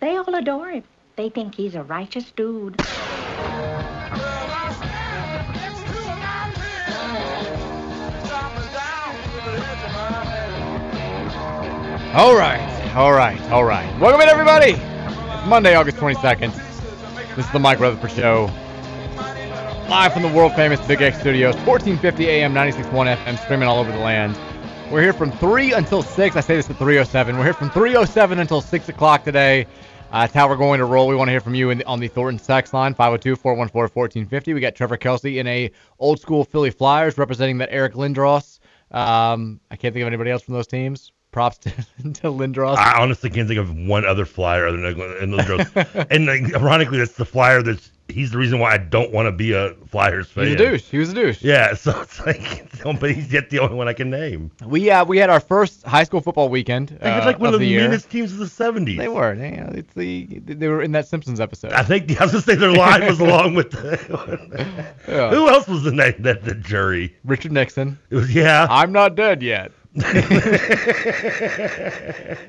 they all adore him. They think he's a righteous dude. All right, all right, all right. Welcome in, everybody. It's Monday, August 22nd. This is the Mike Rutherford Show. Live from the world famous Big X Studios, 1450 AM, 96.1 FM, streaming all over the land. We're here from 3 until 6. I say this at 307. We're here from 307 until 6 o'clock today. Uh, that's how we're going to roll. We want to hear from you the, on the Thornton text line, 502-414-1450. We got Trevor Kelsey in a old school Philly Flyers representing that Eric Lindros. Um, I can't think of anybody else from those teams. Props to, to Lindros. I honestly can't think of one other flyer other than Lindros. and like, ironically, that's the flyer that's he's the reason why I don't want to be a Flyers fan. He's a douche. He was a douche. Yeah, so it's like, but he's yet the only one I can name. We uh we had our first high school football weekend. They had uh, like one of the, year. meanest teams of the '70s. They were. They, you know, it's the they were in that Simpsons episode. I think I was gonna say their line was along with the. Yeah. Who else was in that, that the jury? Richard Nixon. It was yeah. I'm not dead yet.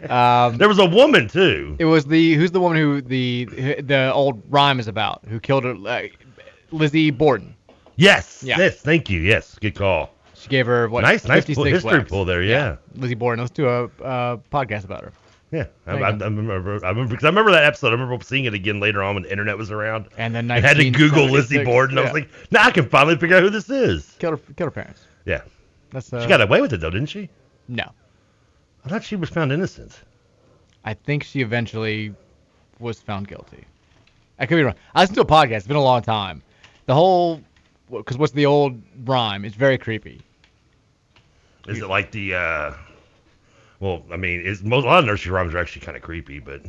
Um, there was a woman too. It was the who's the woman who the the old rhyme is about who killed her, uh, Lizzie Borden. Yes. Yeah. Yes. Thank you. Yes. Good call. She gave her what? Nice, nice 56 history pull there. Yeah. Lizzie Borden. Let's do a uh, podcast about her. Yeah, I, I, I remember. I remember because I remember that episode. I remember seeing it again later on when the internet was around. And then I had to Google Lizzie 1976, Borden. I was like, now I can finally figure out who this is. Killed her parents. Yeah, That's uh, she got away with it though, didn't she? no. I thought she was found innocent. I think she eventually was found guilty. I could be wrong. I listened to a podcast. It's been a long time. The whole, because what's the old rhyme? It's very creepy. Is it like the? uh Well, I mean, is most a lot of nursery rhymes are actually kind of creepy, but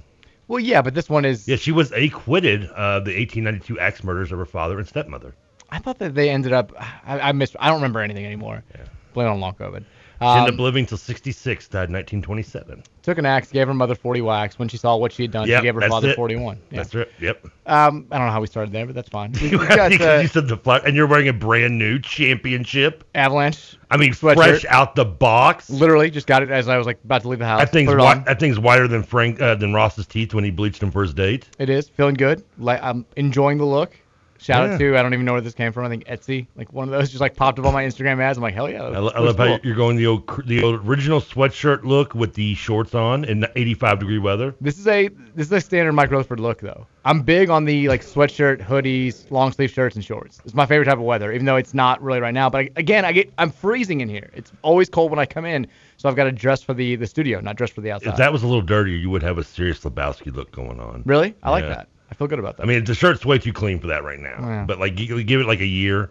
Well, yeah, but this one is. yeah, she was acquitted of the 1892 axe murders of her father and stepmother. I thought that they ended up. I, I missed. I don't remember anything anymore. Yeah. Blame it on long COVID. She ended Um, up living till 66, died in 1927. took an axe, gave her mother 40 whacks. When she saw what she had done, Yep, she gave her father it. 41. Yeah. That's it. Yep. Um, I don't know how we started there, but that's fine. We, got uh, you said the fly, and you're wearing a brand new championship. Avalanche. I mean, Sweatshirt. fresh out the box. Literally, just got it as I was like about to leave the house. That thing's wi- that thing's wider than Frank uh, than Ross's teeth when he bleached him for his date. It is feeling good. Like I'm enjoying the look. Shout Yeah. out to I don't even know where this came from. I think Etsy, like one of those, just like popped up on my Instagram ads. I'm like, hell yeah. I, lo- I love that's how you're going the old the old original sweatshirt look with the shorts on in 85 degree weather. This is a this is a standard Mike Rutherford look though. I'm big on the like sweatshirt, hoodies, long sleeve shirts, and shorts. It's my favorite type of weather, even though it's not really right now. But I, again, I get I'm freezing in here. It's always cold when I come in, so I've got to dress for the the studio, not dress for the outside. If that was a little dirtier, you would have a serious Lebowski look going on. really? I like that. I feel good about that. I mean, the shirt's way too clean for that right now. Yeah. But like, you, you give it like a year.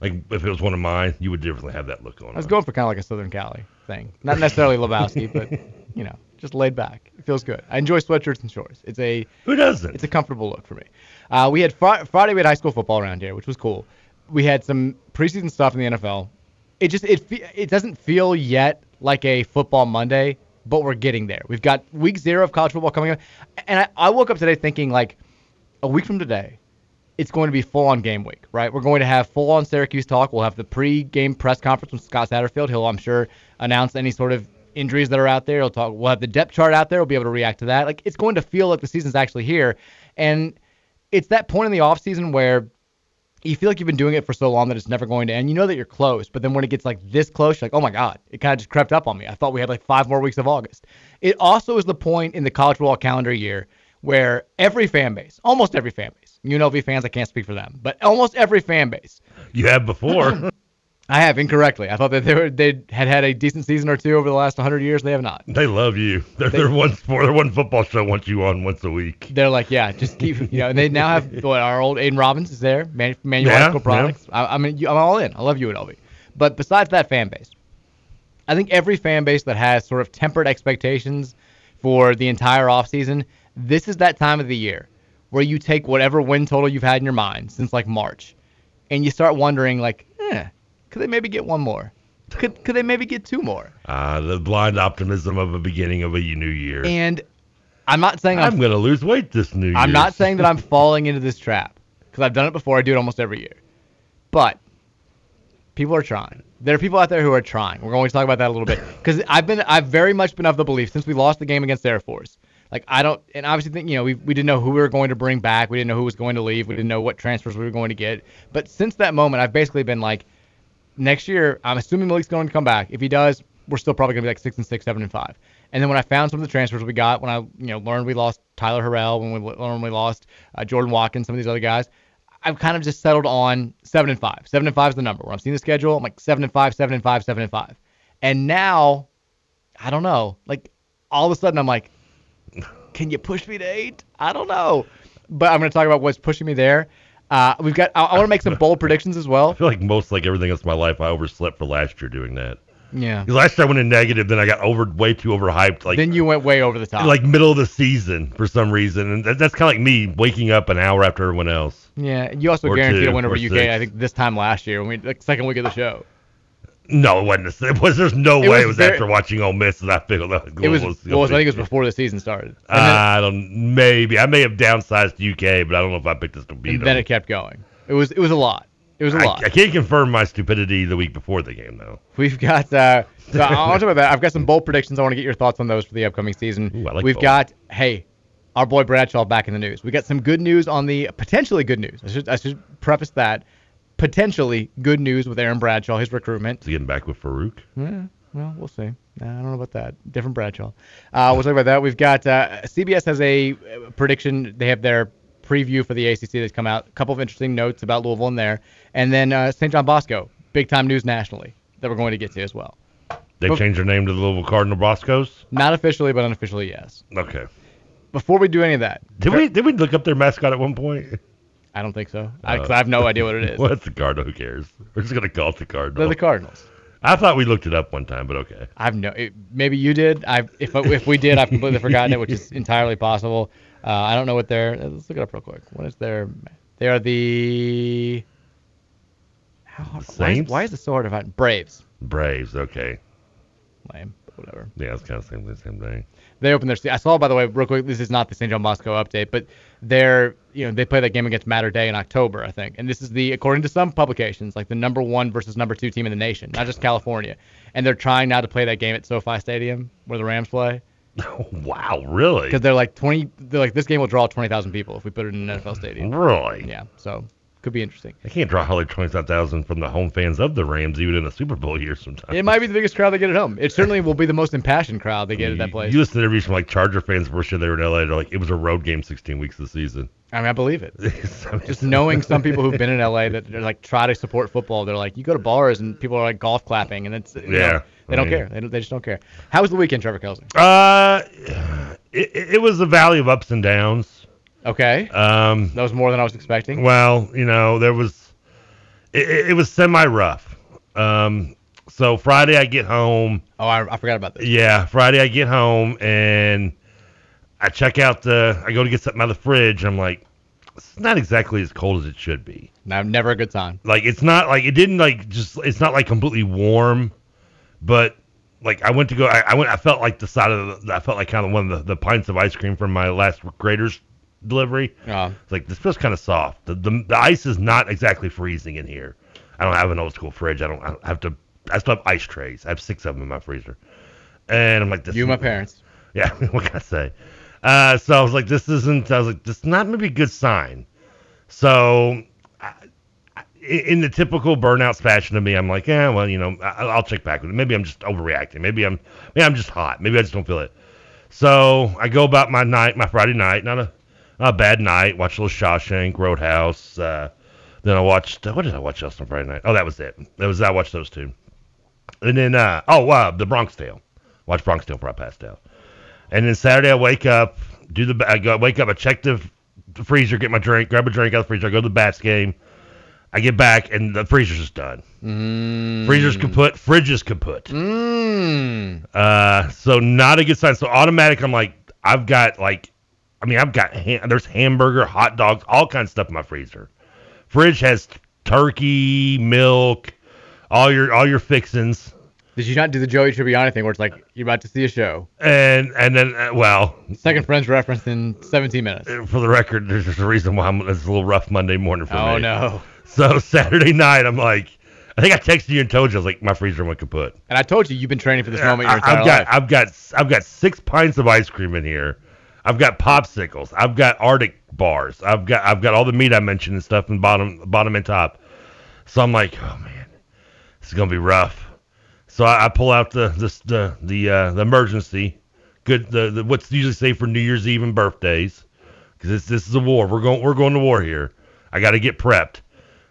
Like if it was one of mine, you would definitely have that look on. I was on. going for kind of like a Southern Cali thing. Not necessarily Lebowski, but you know, just laid back. It feels good. I enjoy sweatshirts and shorts. It's a Who doesn't? it's a comfortable look for me. Uh, we had fri- Friday we had high school football around here, which was cool. We had some preseason stuff in the NFL. It just it fe- it doesn't feel yet like a football Monday, but we're getting there. We've got week zero of college football coming up, and I, I woke up today thinking like a week from today, it's going to be full on game week, right? We're going to have full on Syracuse talk. We'll have the pre-game press conference with Scott Satterfield. He'll, I'm sure, announce any sort of injuries that are out there. He'll talk. We'll have the depth chart out there. We'll be able to react to that. Like it's going to feel like the season's actually here, and it's that point in the offseason where you feel like you've been doing it for so long that it's never going to end. You know that you're close, but then when it gets like this close, you're like, oh my god, it kind of just crept up on me. I thought we had like five more weeks of August. It also is the point in the college football calendar year where every fan base, almost every fan base, UNLV fans, I can't speak for them, but almost every fan base. You have before. I have incorrectly. I thought that they were, they had had a decent season or two over the last 100 years. They have not. They love you. They're, they, are one sport. They're one football show wants you on once a week. They're like, yeah, just keep, you know. And they now have what our old Aiden Robbins is there, Man, Manual yeah, Products. Yeah. I, I mean, I'm all in. I love you, UNLV. But besides that fan base, I think every fan base that has sort of tempered expectations for the entire offseason, this is that time of the year where you take whatever win total you've had in your mind since like March, and you start wondering like, eh could they maybe get one more? Could could they maybe get two more? Uh, the blind optimism of a beginning of a new year. And I'm not saying I'm, I'm going to lose weight this new year. I'm not saying that I'm falling into this trap because I've done it before. I do it almost every year. But people are trying. There are people out there who are trying. We're going to talk about that a little bit because I've been I've very much been of the belief since we lost the game against Air Force. Like I don't, and obviously think you know we we didn't know who we were going to bring back. We didn't know who was going to leave. We didn't know what transfers we were going to get. But since that moment, I've basically been like, next year, I'm assuming Malik's going to come back. If he does, we're still probably going to be like six and six, seven and five. And then when I found some of the transfers we got, when I you know learned we lost Tyler Harrell, when we learned we lost uh, Jordan Watkins, some of these other guys, I've kind of just settled on seven and five. Seven and five is the number. When I'm seeing the schedule, I'm like seven and five, seven and five, seven and five. And now, I don't know. Like all of a sudden, I'm like, can you push me to eight? I don't know. But I'm going to talk about what's pushing me there. Uh, we've got. I, I want to make some bold predictions as well. I feel like most, like everything else in my life, I overslept for last year doing that. Yeah. Last year I went in negative, then I got over way too overhyped. Like then you went way over the top. Like middle of the season for some reason, and that, that's kind of like me waking up an hour after everyone else. Yeah, and you also guaranteed a win over UK. Six. I think this time last year when we like second week of the show. No, it wasn't. It was. There's no It way was it was very- after watching Ole Miss that I figured It was. Well, I think it was before the season started. Then, I don't. Maybe I may have downsized UK, but I don't know if I picked this to beat and them. then it kept going. It was. It was a lot. It was a I, lot. I can't confirm my stupidity the week before the game though. We've got. Uh, so I want to talk about that. I've got some bold predictions. I want to get your thoughts on those for the upcoming season. Ooh, like We've bold. got. Hey, our boy Bradshaw back in the news. We got some good news on the potentially good news. I should. I should preface that. Potentially good news with Aaron Bradshaw, his recruitment. Is he getting back with Farouk? Yeah, well, we'll see. I don't know about that. Different Bradshaw. Uh, we'll talk about that. We've got uh, CBS has a uh, prediction. They have their preview for the ACC that's come out. A couple of interesting notes about Louisville in there, and then uh, St. John Bosco, big time news nationally that we're going to get to as well. They But- changed their name to the Louisville Cardinal Boscos. Not officially, but unofficially, yes. Okay. Before we do any of that, Did we did we look up their mascot at one point? I don't think so. I, Uh, I have no idea what it is. well, it's the Cardinal. Who cares? We're just gonna call it the Cardinal. They're the Cardinals. I thought we looked it up one time, but okay. I've no. It, maybe you did. I if if we did, I've completely forgotten it, which is entirely possible. Uh, I don't know what they're. Let's look it up real quick. What is their? They are the. How hard, why, is, Saints? why is it so hard to find? Braves. Braves. Okay. Lame. but Whatever. Yeah, it's kind of the same, the same thing. They opened their. I saw by the way, real quick. This is not the St. John Bosco update, but they're you know they play that game against Mater Dei in October, I think, and this is the according to some publications like the number one versus number two team in the nation, not just California, and they're trying now to play that game at SoFi Stadium where the Rams play. wow, really? Because they're like 20. They're like this game will draw 20,000 people if we put it in an NFL stadium. Really? Yeah. So could be interesting. They can't draw hardly five thousand from the home fans of the Rams, even in a Super Bowl year. Sometimes It might be the biggest crowd they get at home. It certainly will be the most impassioned crowd they get at that place. You listen to interviews from like Charger fans first year they were in LA. They're like, it was a road game, sixteen weeks of the season. I mean, I believe it. I mean, Just knowing some people who've been in LA that they're like try to support football. They're like, you go to bars and people are like golf clapping, and it's you know, Yeah, they don't mean- care. They, don't, they just don't care. How was the weekend, Trevor Kelsey? Uh, it, it was a valley of ups and downs. Okay. Um, that was more than I was expecting. Well, you know, there was it, it was semi rough. Um, so Friday I get home. Oh, I, I forgot about this. Yeah, Friday I get home and I check out the. I go to get something out of the fridge. I'm like, it's not exactly as cold as it should be. Now, never a good sign. Like it's not like it didn't like just. It's not like completely warm, but like I went to go. I, I went. I felt like the side of the. I felt like kind of one of the, the pints of ice cream from my last Graeter's delivery. Yeah. It's like this feels kind of soft. The, the the ice is not exactly freezing in here. I don't have an old school fridge. I don't, I don't have to. I still have ice trays. I have six of them in my freezer. And I'm like, this. You, my parents. Yeah. What can I say? Uh, so I was like, this isn't. I was like, this is not maybe a good sign. So I, in the typical burnout fashion of me, I'm like, yeah, well, you know, I, I'll check back with it. Maybe I'm just overreacting. Maybe I'm, maybe I'm just hot. Maybe I just don't feel it. So I go about my night, my Friday night, not a, a bad night. Watch a little Shawshank, Roadhouse. Uh, then I watched, what did I watch else on Friday night? Oh, that was it. That was I watched those two. And then, uh, oh, uh, the Bronx Tale. Watch Bronx Tale before I passed out. And then Saturday I wake up, do the, I go, wake up, I check the, the freezer, get my drink, grab a drink out of the freezer, I go to the Bats game. I get back and the freezer's just done. Mm. Freezer's kaput, fridge is kaput. Mm. Uh, so not a good sign. So automatic, I'm like, I've got like, I mean, I've got ham- there's hamburger, hot dogs, all kinds of stuff in my freezer. Fridge has turkey, milk, all your all your fixins, Did you not do the Joey Tribbiani thing where it's like you're about to see a show? and and then uh, well, Second Friends reference in 17 minutes. for the record, there's just a reason why I'm, it's a little rough Monday morning for me. Oh no. So Saturday night, I'm like, I think I texted you and told you I was like, my freezer went kaput. And I told you you've been training for this moment your I, I've got life. I've got I've got six pints of ice cream in here. I've got popsicles. I've got Arctic bars. I've got I've got all the meat I mentioned and stuff in bottom bottom and top. So I'm like, oh man, this is gonna be rough. So I, I pull out the this the the uh, the emergency, good the, the what's usually safe for New Year's Eve and birthdays, because this this is a war. We're going we're going to war here. I got to get prepped.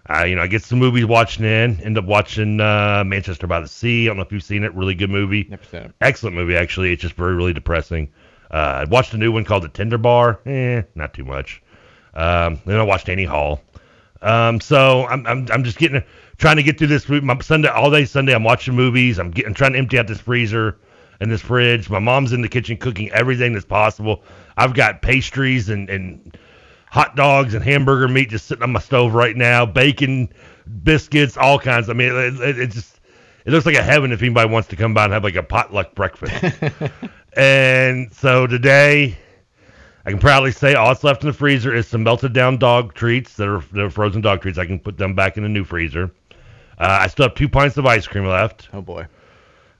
Uh, you know, I get some movies watching in. End up watching uh, Manchester by the Sea. I don't know if you've seen it. Really good movie. Never seen it. Excellent movie, actually. It's just very, really depressing. Uh, I watched a new one called The Tender Bar. Eh, not too much. Um, then I watched Annie Hall. Um, so I'm, I'm, I'm just getting, trying to get through this. My Sunday, all day Sunday, I'm watching movies. I'm getting, trying to empty out this freezer and this fridge. My mom's in the kitchen cooking everything that's possible. I've got pastries and, and hot dogs and hamburger meat just sitting on my stove right now. Bacon, biscuits, all kinds. I mean, it, it, it just, it looks like a heaven if anybody wants to come by and have like a potluck breakfast. and so today, I can proudly say all that's left in the freezer is some melted down dog treats that are, that are frozen dog treats. I can put them back in the new freezer. Uh, I still have two pints of ice cream left. Oh boy.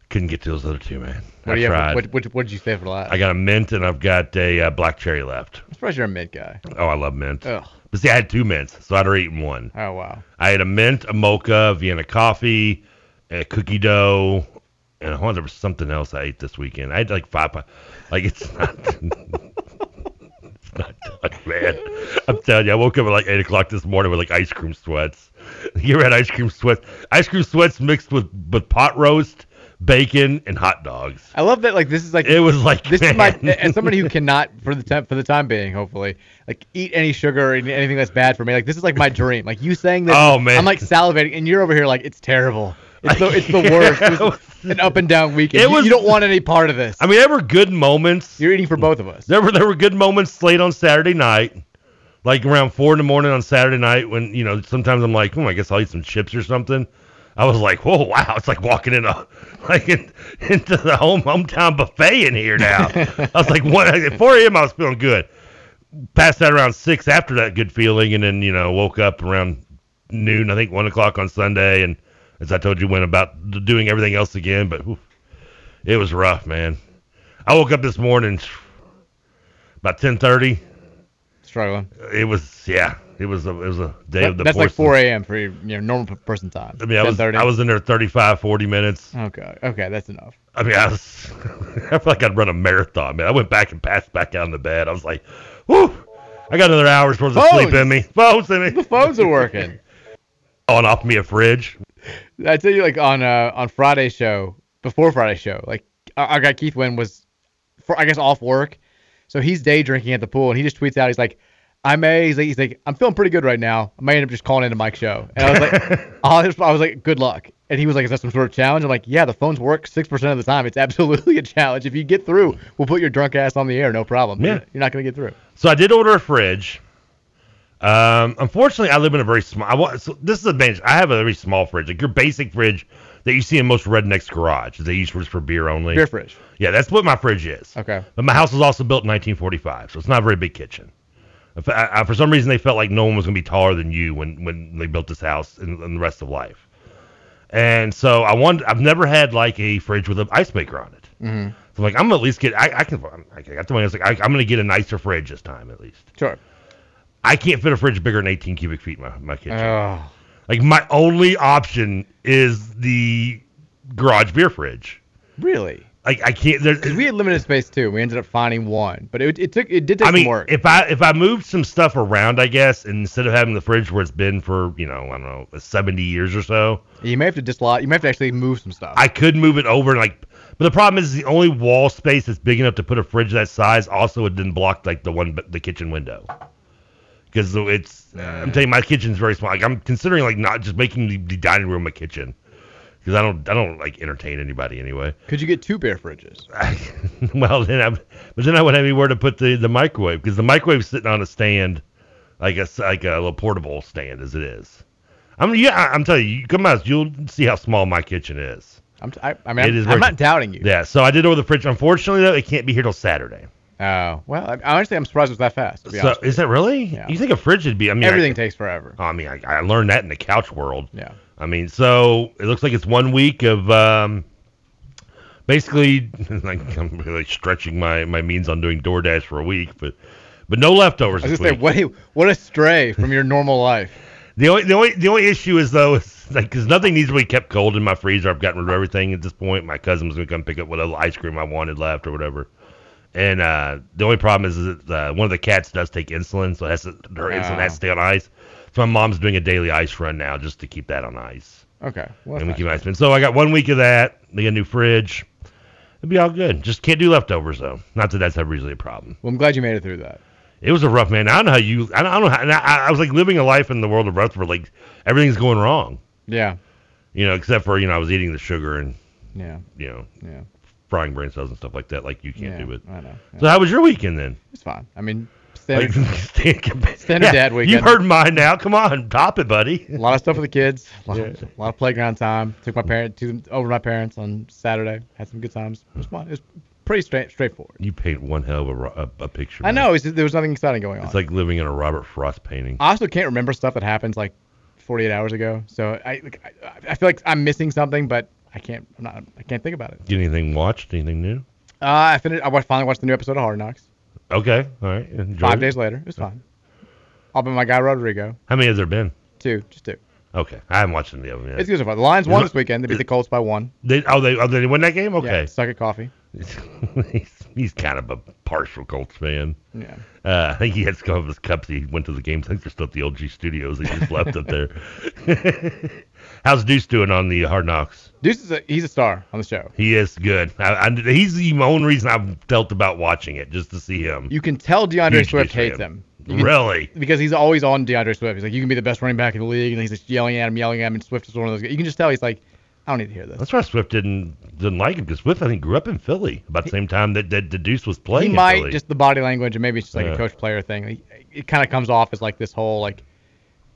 Couldn't get to those other two, man. What I do you tried. have? What, what, what did you say for last? I got a mint and I've got a uh, black cherry left. I'm surprised you're a mint guy. Oh, I love mint. Ugh. But see, I had two mints, so I'd already eaten one. Oh wow. I had a mint, a mocha, Vienna coffee, a cookie dough, and oh, there was something else I ate this weekend. I had like five. Like it's not. it's not done, man. I'm telling you, I woke up at like eight o'clock this morning with like ice cream sweats. You ever had ice cream sweats? Ice cream sweats mixed with with pot roast, bacon, and hot dogs. I love that. Like this is like It was like this is my man. as somebody who cannot for the time for the time being, hopefully, like eat any sugar or anything that's bad for me. Like this is like my dream. Like you saying this, Oh, man. I'm like salivating, and you're over here like it's terrible. It's the it's the worst. It was an up and down weekend. It You- was- you don't want any part of this. I mean, there were good moments. You're eating for both of us. There were there were good moments late on Saturday night, like around four in the morning on Saturday night when you know sometimes I'm like, oh, I guess I'll eat some chips or something. I was like, whoa, wow, it's like walking in a like in, into the home hometown buffet in here now. I was like, what? At 4 a.m. I was feeling good. Passed that around six after that good feeling, and then you know woke up around noon, I think one o'clock on Sunday, and as I told you, went about doing everything else again. But whew, it was rough, man. I woke up this morning about 10:30. Struggling. It was yeah, it was a it was a day That- of the that's like 4 a.m. for your you know, normal person time. I mean, I was 10:30? I was in there 35, 40 minutes. Okay. Okay, that's enough. I mean, I was I felt like I'd run a marathon, man. I went back and passed back out in the bed. I was like, whew, I got another hour's worth of sleep in me. Phones in me. The phones are working. On off me a fridge. I tell you, like on uh on Friday show, before Friday show, like our, our guy Keith Wynn was, for I guess off work, so he's day drinking at the pool, and he just tweets out, he's like, "I may," he's like, he's like, "I'm feeling pretty good right now. I may end up just calling into Mike's show," and I was like, I was, I was like, "Good luck." And he was like, "Is that some sort of challenge?" I'm like, "Yeah, the phones work six percent of the time. It's absolutely a challenge. If you get through, we'll put your drunk ass on the air, no problem. Yeah. You're, you're not gonna get through." So I did order a fridge. Um, unfortunately, I live in a very small. I want, so this is the advantage. I have a very small fridge, like your basic fridge that you see in most rednecks' garage. They use for for beer only. Beer fridge. Yeah, that's what my fridge is. Okay. But my house was also built in 1945, so it's not a very big kitchen. I, I- for some reason, they felt like no one was going to be taller than you when, when they built this house and, and the rest of life. And so I wanted. I've never had like a fridge with an ice maker on it. Mm-hmm. So I'm like, I'm gonna at least get. I, I can. I got to my. I was like, I, I'm gonna get a nicer fridge this time at least. Sure. I can't fit a fridge bigger than 18 cubic feet in my, my kitchen. Oh. Like my only option is the garage beer fridge. Really? Like I can't. There's, Because we had limited space too. We ended up finding one, but it, it took it did take I mean, some work. if I if I moved some stuff around, I guess, instead of having the fridge where it's been for you know I don't know 70 years or so, you may have to dislodge. You may have to actually move some stuff. I could move it over and like. But the problem is the only wall space that's big enough to put a fridge that size also would didn't block like the one the kitchen window. Because it's I'm telling you my kitchen's very small. Like I'm considering like not just making the, the dining room a kitchen. Because I don't I don't like entertain anybody anyway. Could you get two beer fridges? well, then I, but then I would have anywhere to put the, the microwave because the microwave's sitting on a stand, like a like a little portable stand as it is. I mean, yeah, I- I'm telling you, you come out, you'll see how small my kitchen is. I'm, I, I mean, It I'm, is I'm not doubting you. Yeah, so I did order the fridge. Unfortunately, though, it can't be here till Saturday. Oh well, I, honestly, I'm surprised it was that fast. So is that really? Yeah. You think a fridge would be? I mean, Everything I, takes forever. I mean, I, I learned that in the couch world. Yeah. I mean, so it looks like it's one week of um, basically like I'm really stretching my, my means on doing DoorDash for a week, but but no leftovers I was say, what a, what a stray from your normal life. The only the only the only issue is though is like because nothing needs to be kept cold in my freezer. I've gotten rid of everything at this point. My cousin was gonna come pick up whatever ice cream I wanted left or whatever. And uh, the only problem is is that uh, one of the cats does take insulin, so it has to, her insulin has to stay on ice. So my mom's doing a daily ice run now just to keep that on ice. Okay. Well, and we keep ice. And so I got one week of that. They got a new fridge. It'll be all good. Just can't do leftovers though. Not that that's ever usually a problem. Well, I'm glad you made it through that. It was a rough man. I don't know how you. I don't, I don't know. How, I, I was like living a life in the world of Rutherford. Like everything's going wrong. Yeah. You know, except for you know I was eating the sugar and Yeah. you know Yeah. Frying brain cells and stuff like that. Like you can't Yeah, do it. I know. So how was your weekend then? It's fine. I mean, Like, standard, standard, standard yeah, dad weekend. You've heard mine now. Come on, top it, buddy. a lot of stuff with the kids. A lot, Yeah. a lot of playground time. Took my parent to over my parents on Saturday. Had some good times. It was fun. It was pretty straight straightforward. You paint one hell of a, a, a picture. I man. know. Just, there was nothing exciting going on. It's like living in a Robert Frost painting. I also can't remember stuff that happens like 48 hours ago. So I, I, I feel like I'm missing something, but I can't. I'm not. I can't think about it. Get anything watched? Anything new? Uh, I finished. I watched, finally watched the new episode of Hard Knocks. Okay, all right. Enjoy Five it. days later, it was fine. Up in my guy Rodrigo. How many has there been? Two, just two. Okay, I haven't watched any of them yet. It's good so far. The Lions won this weekend. They beat the Colts by one. They, oh, they oh they win that game. Yeah, Okay. suck at coffee. he's, he's kind of a partial Colts fan. Yeah. Uh, I think he had some of his cups. He went to the games. I think they're still at the LG studios. He just left it there. How's Deuce doing on the Hard Knocks? Deuce is a, he's a star on the show. He is good. I, I, he's the only reason I've felt about watching it, just to see him. You can tell DeAndre Huge Swift hates fan. him. Can- Really? Because he's always on DeAndre Swift. He's like, you can be the best running back in the league, and he's just yelling at him, yelling at him. And Swift is one of those. guys. You can just tell he's like, I don't need to hear this. That's why Swift didn't didn't like him because Swift I think grew up in Philly about the same time that, that the Deuce was playing. he might Philly. just the body language, and maybe it's just like a coach player thing. He, it kind of comes off as like this whole like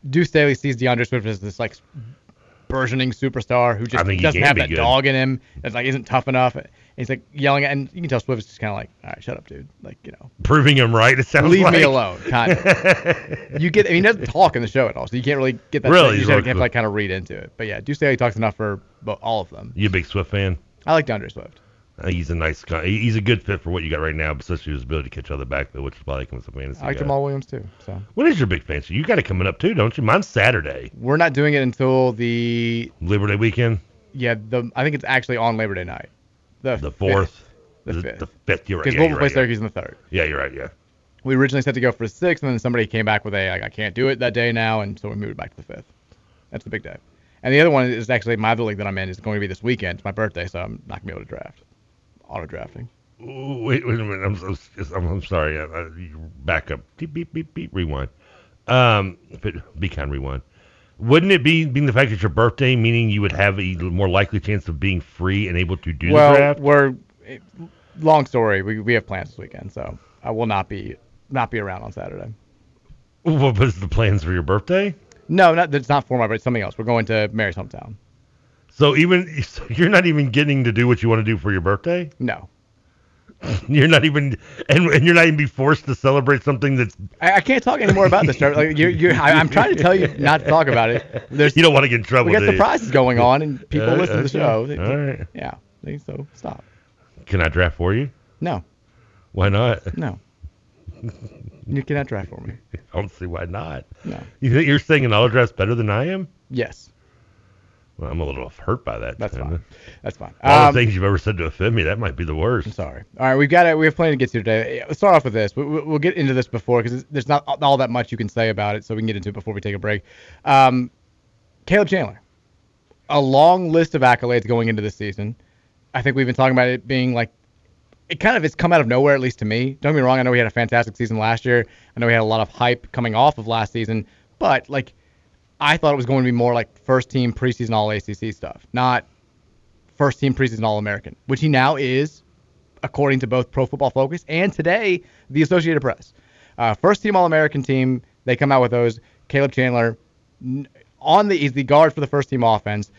Deuce Staley sees DeAndre Swift as this like burgeoning superstar who just he doesn't have that good. dog in him. That's like isn't tough enough. And he's like yelling at, and you can tell Swift is just kind of like, all right, shut up, dude. Like you know, proving him right. It sounds like leave like. me alone. Kind of. you get. I mean, he doesn't talk in the show at all, so you can't really get that. Really? You have to like kind of read into it. But yeah, Deuce Staley talks enough for all of them. You a big Swift fan? I like DeAndre Swift. Uh, he's a nice guy. He's a good fit for what you got right now, especially his ability to catch other backfield, which is probably him as fantasy I like guy. Jamaal Williams too. So When is your big fancy? You got it coming up too, don't you? Mine's Saturday, we're not doing it until the Labor Day weekend, Yeah, the I think it's actually on Labor Day night. The the fifth. fourth, The fifth. the fifth. You're right. Because Yeah, Louisville plays yeah. Syracuse in the third. Yeah, you're right. Yeah. We originally set to go for the sixth, and then somebody came back with a like, I can't do it that day now, and so we moved it back to the fifth. That's the big day. And the other one is actually my other league that I'm in is going to be this weekend. It's my birthday, so I'm not gonna be able to draft. Auto drafting. Wait, wait a minute. I'm, so- I'm, I'm sorry. Uh, you back up. Beep, beep, beep, beep. Rewind. Um, it, be kind. Rewind. Wouldn't it be being the fact that it's your birthday, meaning you would have a more likely chance of being free and able to do well, the draft? Well, we're long story. We we have plans this weekend, so I will not be not be around on Saturday. What was the plans for your birthday? No, not that's not for my birthday. Something else. We're going to Mary's hometown. So even so you're not even getting to do what you want to do for your birthday. No, You're not even, and, and you're not even be forced to celebrate something that's. I, I can't talk anymore about this. Like you're, you're I, I'm trying to tell you not to talk about it. There's You don't want to get in trouble. we got you? surprises going on, and people Uh, listen to the okay. show. All right. Yeah. they- So stop. Can I draft for you? No. Why not? No. You cannot draft for me. I don't see why not. No. You think you're saying an autograph's better than I am? Yes. Well, I'm a little hurt by that. That's fine. That's fine. All Um, the things you've ever said to offend me, that might be the worst. I'm sorry. All right, we've got it. We have plenty to get to today. Let's start off with this. We- We'll get into this before because there's not all that much you can say about it, so we can get into it before we take a break. Um, Caleb Chandler, a long list of accolades going into this season. I think we've been talking about it being like it kind of has come out of nowhere, at least to me. Don't get me wrong. I know he had a fantastic season last year. I know he had a lot of hype coming off of last season, but like I thought it was going to be more like first team preseason All ACC stuff, not first team preseason All American, which he now is, according to both Pro Football Focus and today the Associated Press. Uh, first team All American team, they come out with those. Caleb Chandler on the he's the guard for the first team offense.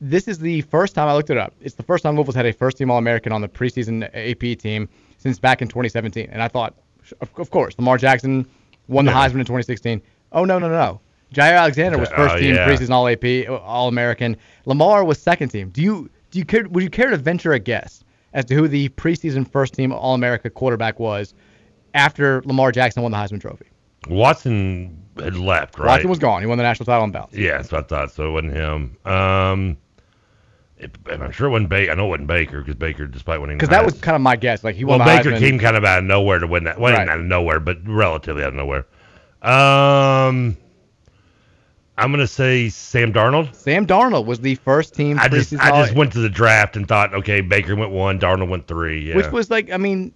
This is the first time I looked it up. It's the first time Louisville's had a first team All American on the preseason AP team since back in 2017. And I thought, of, course, Lamar Jackson won the Yeah. Heisman in 2016. Oh no no no no. Jaire Alexander was Oh, first team yeah. preseason All AP All American. Lamar was second team. Do you do you care would you care to venture a guess as to who the preseason first team All America quarterback was after Lamar Jackson won the Heisman Trophy? Watson had left, right? Watson was gone. He won the national title on bounce. Yeah, that's what I thought. So it wasn't him. Um, it, I'm sure it wasn't Baker. I know it wasn't Baker because Baker, despite winning, Because that was kind of my guess. Like he well, won the Baker Heisman. came kind of out of nowhere to win that. Well, Right. out of nowhere, but relatively out of nowhere. Um, I'm gonna say Sam Darnold. Sam Darnold was the first team I just I just went to the draft and thought, okay, Baker went one, Darnold went three. Yeah. which was like I mean,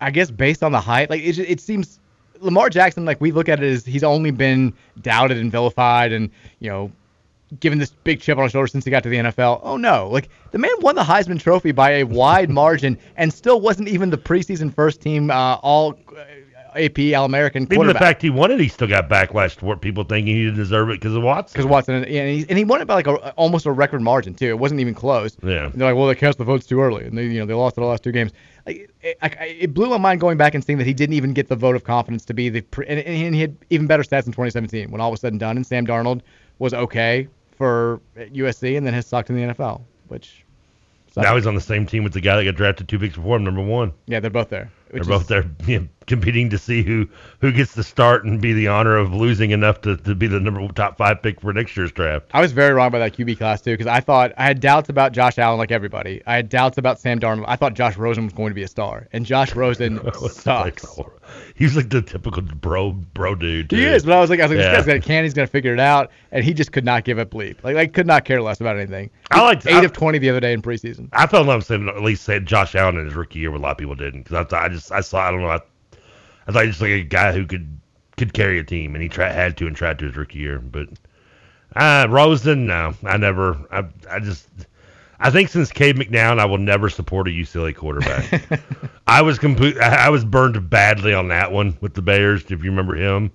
I guess based on the height, like it, it seems Lamar Jackson, like we look at it as he's only been doubted and vilified and you know given this big chip on his shoulder since he got to the NFL. Oh no, like the man won the Heisman Trophy by a wide margin and still wasn't even the preseason first team uh, All AP All American even the fact he won it, he still got backlash toward people thinking he didn't deserve it because of Watson. because Watson and he, and he won it by like a, almost a record margin too. It wasn't even close. Yeah. And they're like, well, they cast the votes too early, and they you know they lost the last two games. Like it, I, I- it blew my mind going back and seeing that he didn't even get the vote of confidence to be the pre- and, and he had even better stats in 2017 when all was said and done. And Sam Darnold was okay for USC and then has sucked in the NFL, which Now he's on the same team with the guy that got drafted two picks before him, number one. yeah they're both there. They're both is- there you know, competing to see who who gets the start and be the honor of losing enough to, to be the number top five pick for next year's draft. I was very wrong about that QB class too, because I thought I had doubts about Josh Allen, like everybody. I had doubts about Sam Darnold. I thought Josh Rosen was going to be a star, and Josh Rosen sucks. He's like the typical bro bro dude. He is, but I was like, I was like, Yeah. this guy's got a can, he's gonna figure it out, and he just could not give a bleep. Like, like could not care less about anything. I liked- eight I- of twenty the other day in preseason. I fell in love with saying at least said Josh Allen in his rookie year, where a lot of people didn't. Because I, thought- I just I saw I don't know I, I thought he just like a guy who could could carry a team, and he tried had to and tried to his rookie year. But uh, Rosen, no, I never. I I just I think since Cade McNown, I will never support a UCLA quarterback. I was complete. I was burned badly on that one with the Bears, if you remember him.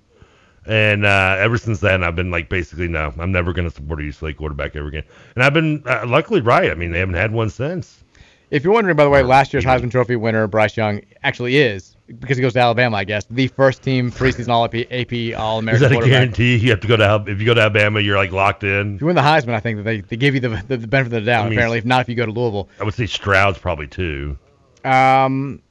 And uh, ever since then, I've been like, basically, no, I'm never going to support a UCLA quarterback ever again. And I've been uh, luckily right. I mean, they haven't had one since. If you're wondering, by the way, last year's Heisman Trophy winner Bryce Young actually is because he goes to Alabama, I guess, the first team preseason All AP All American. Is that a guarantee? You have to go to Al- if you go to Alabama, you're like locked in. If you win the Heisman, I think that they, they give you the, the, the benefit of the doubt. I mean, apparently, if not, if you go to Louisville. I would say Stroud's probably two. Um,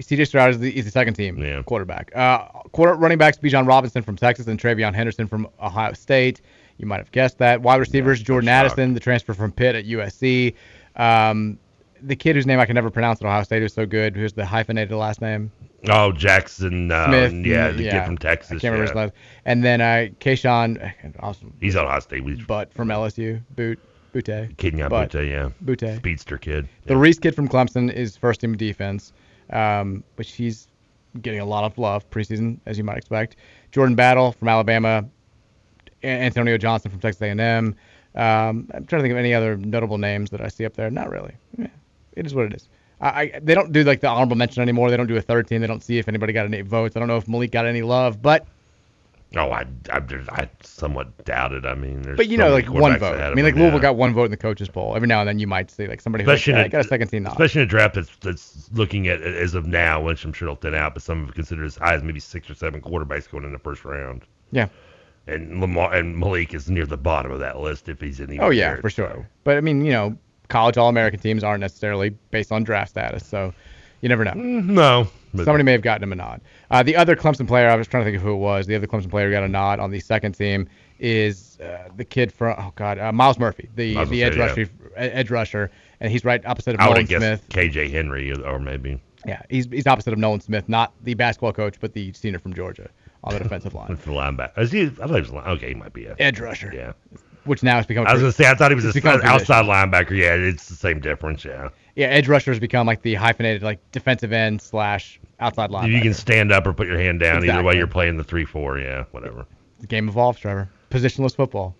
C.J. Stroud is the, is the second team yeah. quarterback. Uh, quarter running backs: Bijan Robinson from Texas and TreVeyon Henderson from Ohio State. You might have guessed that. Wide receivers: Jordan Addison, the transfer from Pitt at USC. Um, the kid whose name I can never pronounce at Ohio State who's so good, who's the hyphenated last name. Oh, Jackson. Uh, Smith. Yeah, the yeah. kid from Texas. I can't remember his last. And then uh, Kayshon, awesome. He's on Ohio State. We, But from LSU, Boot, Boutte. Kenyon But- Boutte, yeah. Boutte. Speedster kid. The Reese kid from Clemson is first team defense, um, which he's getting a lot of love preseason, as you might expect. Jordan Battle from Alabama, Antonio Johnson from Texas A&M. Um, I'm trying to think of any other notable names that I see up there. Not really. Yeah, it is what it is. I, they don't do like the honorable mention anymore. They don't do a third team. They don't see if anybody got any votes. I don't know if Malik got any love, but Oh, I, I, I somewhat doubt it. I mean, there's but you so know like one vote. I mean like Louisville got one vote in the coaches poll. Every now and then you might see like somebody especially like, in "Yeah, got a second team nod. especially in a draft that's that's looking at as of now, which I'm sure it'll thin out, but some of have considered as high as maybe six or seven quarterbacks going in the first round. Yeah. And Lamar and Malik is near the bottom of that list if he's in. Oh yeah, for sure. But I mean, you know, college All-American teams aren't necessarily based on draft status. So, You never know. No. Somebody may have gotten him a nod. Uh, the other Clemson player, I was trying to think of who it was. The other Clemson player who got a nod on the second team is uh, the kid from oh god, uh, Myles Murphy, the the Murphy, edge yeah. rusher, edge rusher, and he's right opposite of I Nolan Smith. KJ Henry or maybe Yeah, he's he's opposite of Nolan Smith, not the basketball coach, but the senior from Georgia on the defensive line, the linebacker. Is he? I thought he was. Okay, he might be a edge rusher, Yeah. Which now has become. I was gonna say I thought he was it's a become outside linebacker. Yeah, it's the same difference. Yeah. Yeah, edge rusher has become like the hyphenated like defensive end slash outside linebacker. You can stand up or put your hand down. Either way, you're playing the three four. Yeah, whatever. The game evolves, Trevor. Positionless football.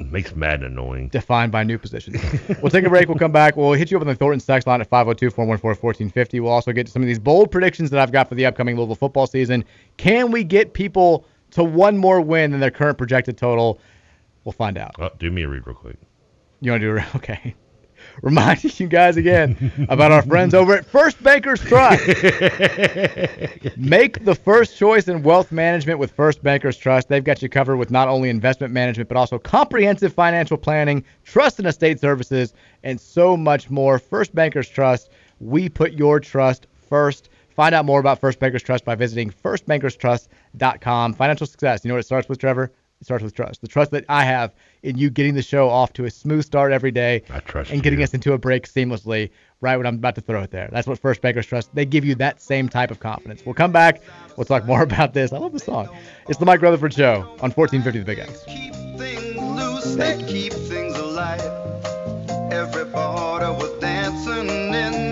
It makes Madden annoying. defined by new positions. we'll take a break. We'll come back. We'll hit you up on the Thornton text line at 502-414-1450. We'll also get to some of these bold predictions that I've got for the upcoming Louisville football season. Can we get people to one more win than their current projected total? We'll find out. Oh, do me a read real quick. You want to do it? Okay. Reminding you guys again about our friends over at First Bankers Trust. Make the first choice in wealth management with First Bankers Trust. They've got you covered with not only investment management, but also comprehensive financial planning, trust and estate services, and so much more. First Bankers Trust, we put your trust first. Find out more about First Bankers Trust by visiting firstbankerstrust.com. Financial success, you know what it starts with, Trevor? It starts with trust. The trust that I have in you getting the show off to a smooth start every day I trust and getting you. us into a break seamlessly right when I'm about to throw it there. That's what First Bankers Trust. They give you that same type of confidence. We'll come back. We'll talk more about this. I love the song. It's the Mike Rutherford Show on 1450 The Big X. loose, they keep things alive. Everybody was dancing in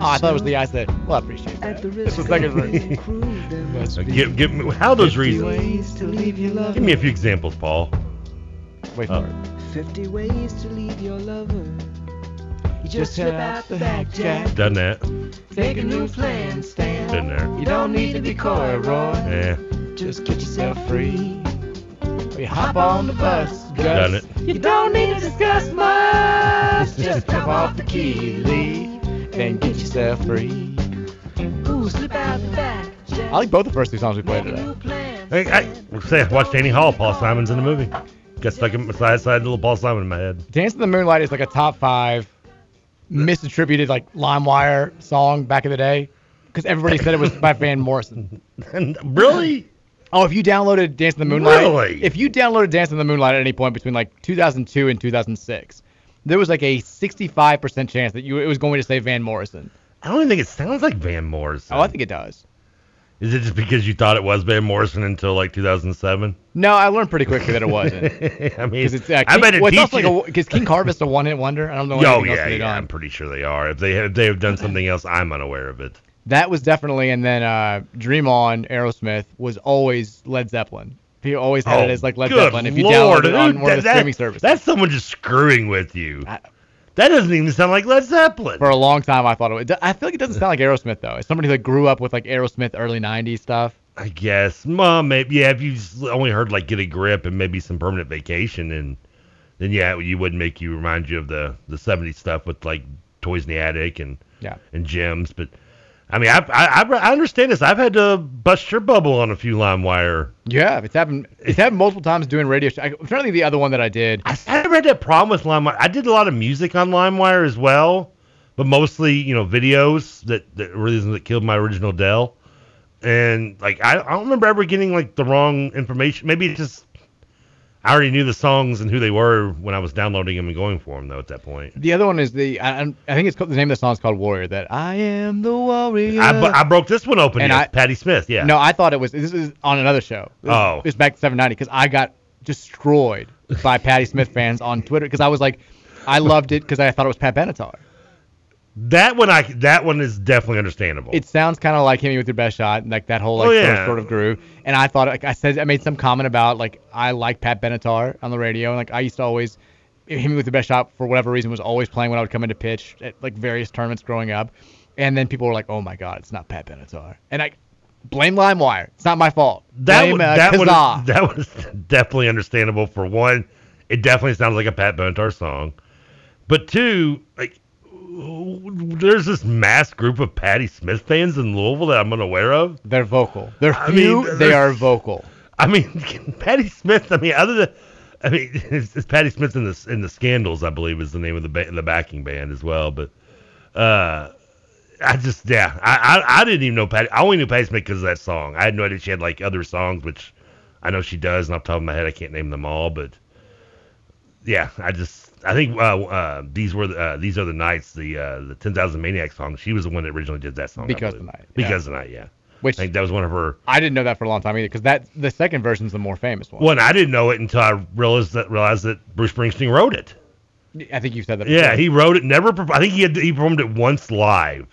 Oh, I thought it was the eyes that. well, I appreciate At that. the This risk was second of verse. being crude, there must Uh, Give, give me how those 50 reasons. to leave your lover. Give me a few examples, Paul. Wait Oh. for it. 50 ways to leave your lover. You just slip out the back, Jack. Done that. Take a new plan, Stan. Been there. You don't need to be coy, Roy. Yeah. Just get yourself free. We hop on the bus, Gus. Done it. You don't need to discuss much. Just jump off the key, leave, then get yourself free. Ooh, slip out the back, I like both the first two songs we played today. Hey, I, say, I watched Annie Hall. Paul Simon's in the movie. Got stuck in my side side little Paul Simon in my head. Dance in the Moonlight is like a top five misattributed like LimeWire song back in the day because everybody said it was by Van Morrison. really? Oh, if you downloaded Dance in the Moonlight, Really? if you downloaded Dance in the Moonlight at any point between like 2002 and 2006, there was like a 65% chance that you it was going to say Van Morrison. I don't even think it sounds like Van Morrison. Oh, I think it does. Is it just because you thought it was Van Morrison until like 2007? No, I learned pretty quickly that it wasn't. I mean, it's uh, I King, bet it well, it's also like a because King Harvest a one-hit wonder. I don't know. Oh yeah, yeah. done. I'm pretty sure they are. If they have, they have done something else, I'm unaware of it. That was definitely, and then uh, Dream On, Aerosmith was always Led Zeppelin. People always had it oh, as like Led Oh, Zeppelin if you Lord, downloaded it on dude, one of the that- streaming services. That's someone just screwing with you. that doesn't even sound like Led Zeppelin. For a long time, I thought it would. I feel like it doesn't sound like Aerosmith though. As somebody that grew up with like Aerosmith early '90s stuff. I guess, mom, maybe yeah. If you only heard like "Get a Grip" and maybe some "Permanent Vacation," and then yeah, you would make you remind you of the the '70s stuff with like "Toys in the Attic" and Yeah. and gems. But I mean, I, I I I understand this. I've had to bust your bubble on a few LimeWire. Yeah, it's happened. It's happened multiple times doing radio. Sh- I, I'm trying to think the other one that I did. I never had that problem with LimeWire. I did a lot of music on LimeWire as well, but mostly you know videos that that were the reason that killed my original Dell. And like I, I don't remember ever getting like the wrong information. Maybe it just I already knew the songs and who they were when I was downloading them and going for them though at that point. The other one is the I, I'm- think it's called, the name of the song is called Warrior. That I am the warrior. I, bu- I broke this one open. And I- Patti Smith. Yeah. No, I thought it was. This is on another show. This, Oh. It's back to 790 because I got destroyed by Patti Smith fans on Twitter because I was like, I loved it because I thought it was Pat Benatar. That one I that one is definitely understandable. It sounds kind of like "Hit Me with Your Best Shot," like that whole like Oh, sort, of, yeah. sort of groove. And I thought, like I said, I made some comment about like I like Pat Benatar on the radio, and like I used to always "Hit Me with Your Best Shot" for whatever reason was always playing when I would come into pitch at like various tournaments growing up. And then people were like, "Oh my God, it's not Pat Benatar," and I blame LimeWire. It's not my fault. that blame, one, uh, that one, that one is definitely understandable. For one, it definitely sounds like a Pat Benatar song. But two, like there's this mass group of Patti Smith fans in Louisville that I'm unaware of. They're vocal. They're I few. mean, they they're- vocal. I mean, Patti Smith. I mean, other than, I mean, it's, it's Patti Smith in the in the Scandals, I believe, is the name of the ba- the backing band as well. But, uh, I just yeah, I, I I didn't even know Patti. I only knew Patti Smith because of that song. I had no idea she had like other songs, which I know she does, and off the top of my head, I can't name them all. But yeah, I just I think uh, uh, these were the, uh, these are the nights the uh, the Ten Thousand Maniacs song. She was the one that originally did that song. Because the night, yeah. Because the night, yeah. Which I think that was one of her. I didn't know that for a long time either, because that the second version's the more famous one. Well, and I didn't know it until I realized that realized that Bruce Springsteen wrote it. I think you said that. Yeah, he wrote it. Never. I think he had he performed it once live.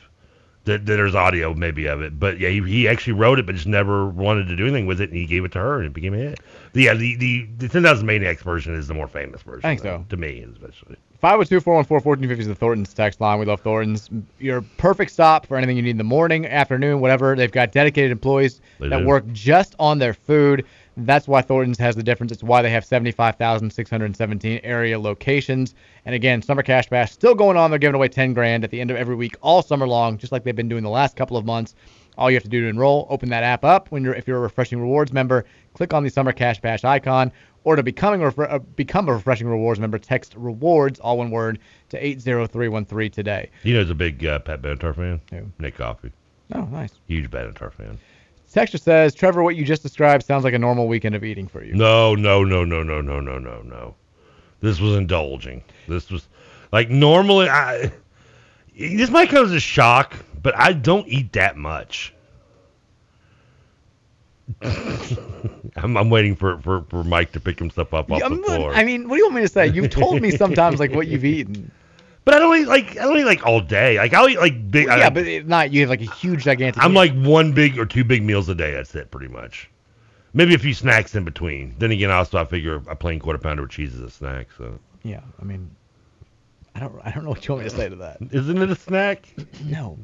That, that there's audio maybe of it, but yeah, he, he actually wrote it, but just never wanted to do anything with it, and he gave it to her, and it became a hit. The, yeah, the the the Ten Thousand Maniacs version is the more famous version. I think though, so. To me, especially. 502-414-1450 is the Thornton's text line. We love Thornton's. Your perfect stop for anything you need in the morning, afternoon, whatever. They've got dedicated employees They that do. work just on their food. That's why Thornton's has the difference. It's why they have 75,617 area locations. And again, Summer Cash Bash still going on. They're giving away 10 grand at the end of every week all summer long, just like they've been doing the last couple of months. All you have to do to enroll, open that app up when you're if you're a Refreshing Rewards member, click on the Summer Cash Bash icon, or to becoming refre- uh, become a Refreshing Rewards member, text rewards all one word to 80313 today. You know, he's a big uh, Pat Benatar fan. Who? Nick Coffey. Oh, nice. Huge Benatar fan. Texture says, Trevor, what you just described sounds like a normal weekend of eating for you. No, no, no, no, no, no, no, no, no. This was indulging. This was like normally I. This might come as a shock, but I don't eat that much. I'm, I'm waiting for, for, for Mike to pick himself up off the I'm- floor. I mean, what do you want me to say? You've told me sometimes like what you've eaten. But I don't eat like I don't eat like all day. Like I'll eat like big. yeah, I, but it's not you have like a huge gigantic. I'm meal. like one big or two big meals a day. That's it, pretty much. Maybe a few snacks in between. Then again, also I figure a plain quarter pounder with cheese is a snack. So Yeah, I mean, I don't I don't know what you want me to say to that. isn't it a snack? No.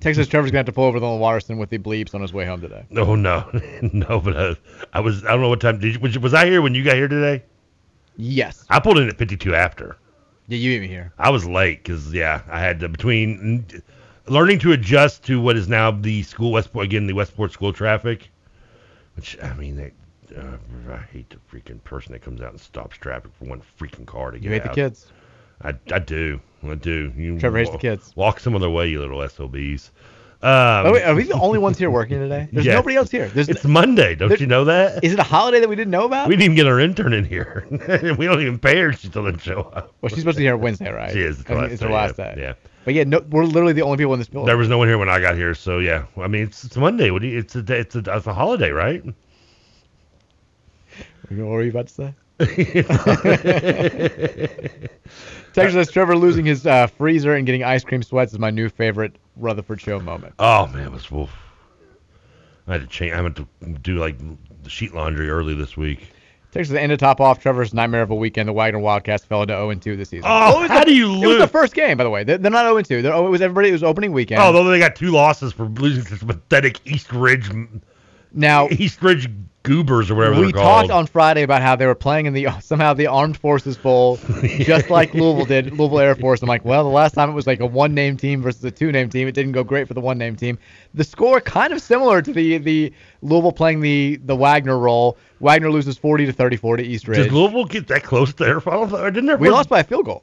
Texas Trevor's gonna have to pull over the little Waterston with the bleeps on his way home today. No, no, no. But uh, I was I don't know what time did you, was, was I here when you got here today? Yes. I pulled in at 52 after. Yeah, you beat me here. I was late because yeah, I had to between learning to adjust to what is now the school Westport again the Westport school traffic, which I mean they. Uh, I hate the freaking person that comes out and stops traffic for one freaking car to get You hate the kids. I, I do. I do. You Trevor hates wa- the kids. Walk some other way, you little SOBs. Um, Oh, wait, are we the only ones here working today? There's yeah. nobody else here. There's It's Monday. Don't there- you know that? Is it a holiday that we didn't know about? We didn't even get our intern in here. we don't even pay her. She still doesn't show up. well, she's supposed to be here Wednesday, right? She is. I think it's her last day. Yeah. But yeah, no, we're literally the only people in this building. There was no one here when I got here, so yeah. I mean, it's, it's Monday. What do you, it's a day- it's a it's a holiday, right? What were you about to say? Texas says Trevor losing his uh, freezer and getting ice cream sweats is my new favorite Rutherford Show moment. Oh man, it was wolf. I had to change. I had to do like the sheet laundry early this week. Texas says, end to top off Trevor's nightmare of a weekend. The Waggener Wildcats fell into 0 2 this season. Oh, how the- do you It was the first game, by the way. They're, they're not 0 2. Oh, it was everybody. It was opening weekend. Oh, though they got two losses for losing to this pathetic East Ridge now East Ridge goobers or whatever we they're called. talked on Friday about how they were playing in the somehow the Armed Forces Bowl, just like Louisville did, Louisville Air Force. I'm like, well, the last time it was like a one name team versus a two name team. It didn't go great for the one name team. The score kind of similar to the the Louisville playing the the Waggener role. Waggener loses 40 to 34 to East Ridge. Did Louisville get that close to their final? Or didn't we lost by a field goal.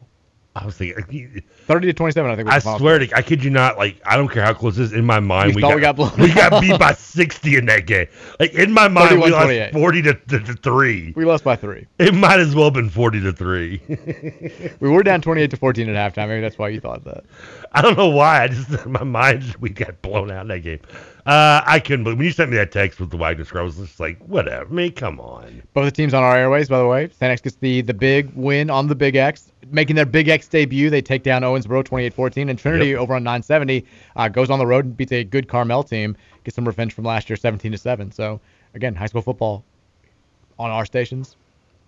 I was thinking. 30 to 27, I think. I swear to, I kid you not. Like I don't care how close it is. In my mind, We thought we got blown we got beat by 60 in that game. Like in my mind, we lost 31-28. 40 to, to, to three. We lost by three. It might as well have been 40 to three. We were down 28 to 14 at halftime. Maybe that's why you thought that. I don't know why. I just in my mind we got blown out in that game. Uh, I couldn't believe when you sent me that text with the Waggener score. I was just like, whatever. I mean, come on. Both the teams on our airways, by the way. St. X gets the, the big win on the Big X, making their Big X debut. They take down Owensboro 28-14, and Trinity Yep. over on 970 uh, goes on the road and beats a good Carmel team, gets some revenge from last year, 17 to seven. So again, high school football on our stations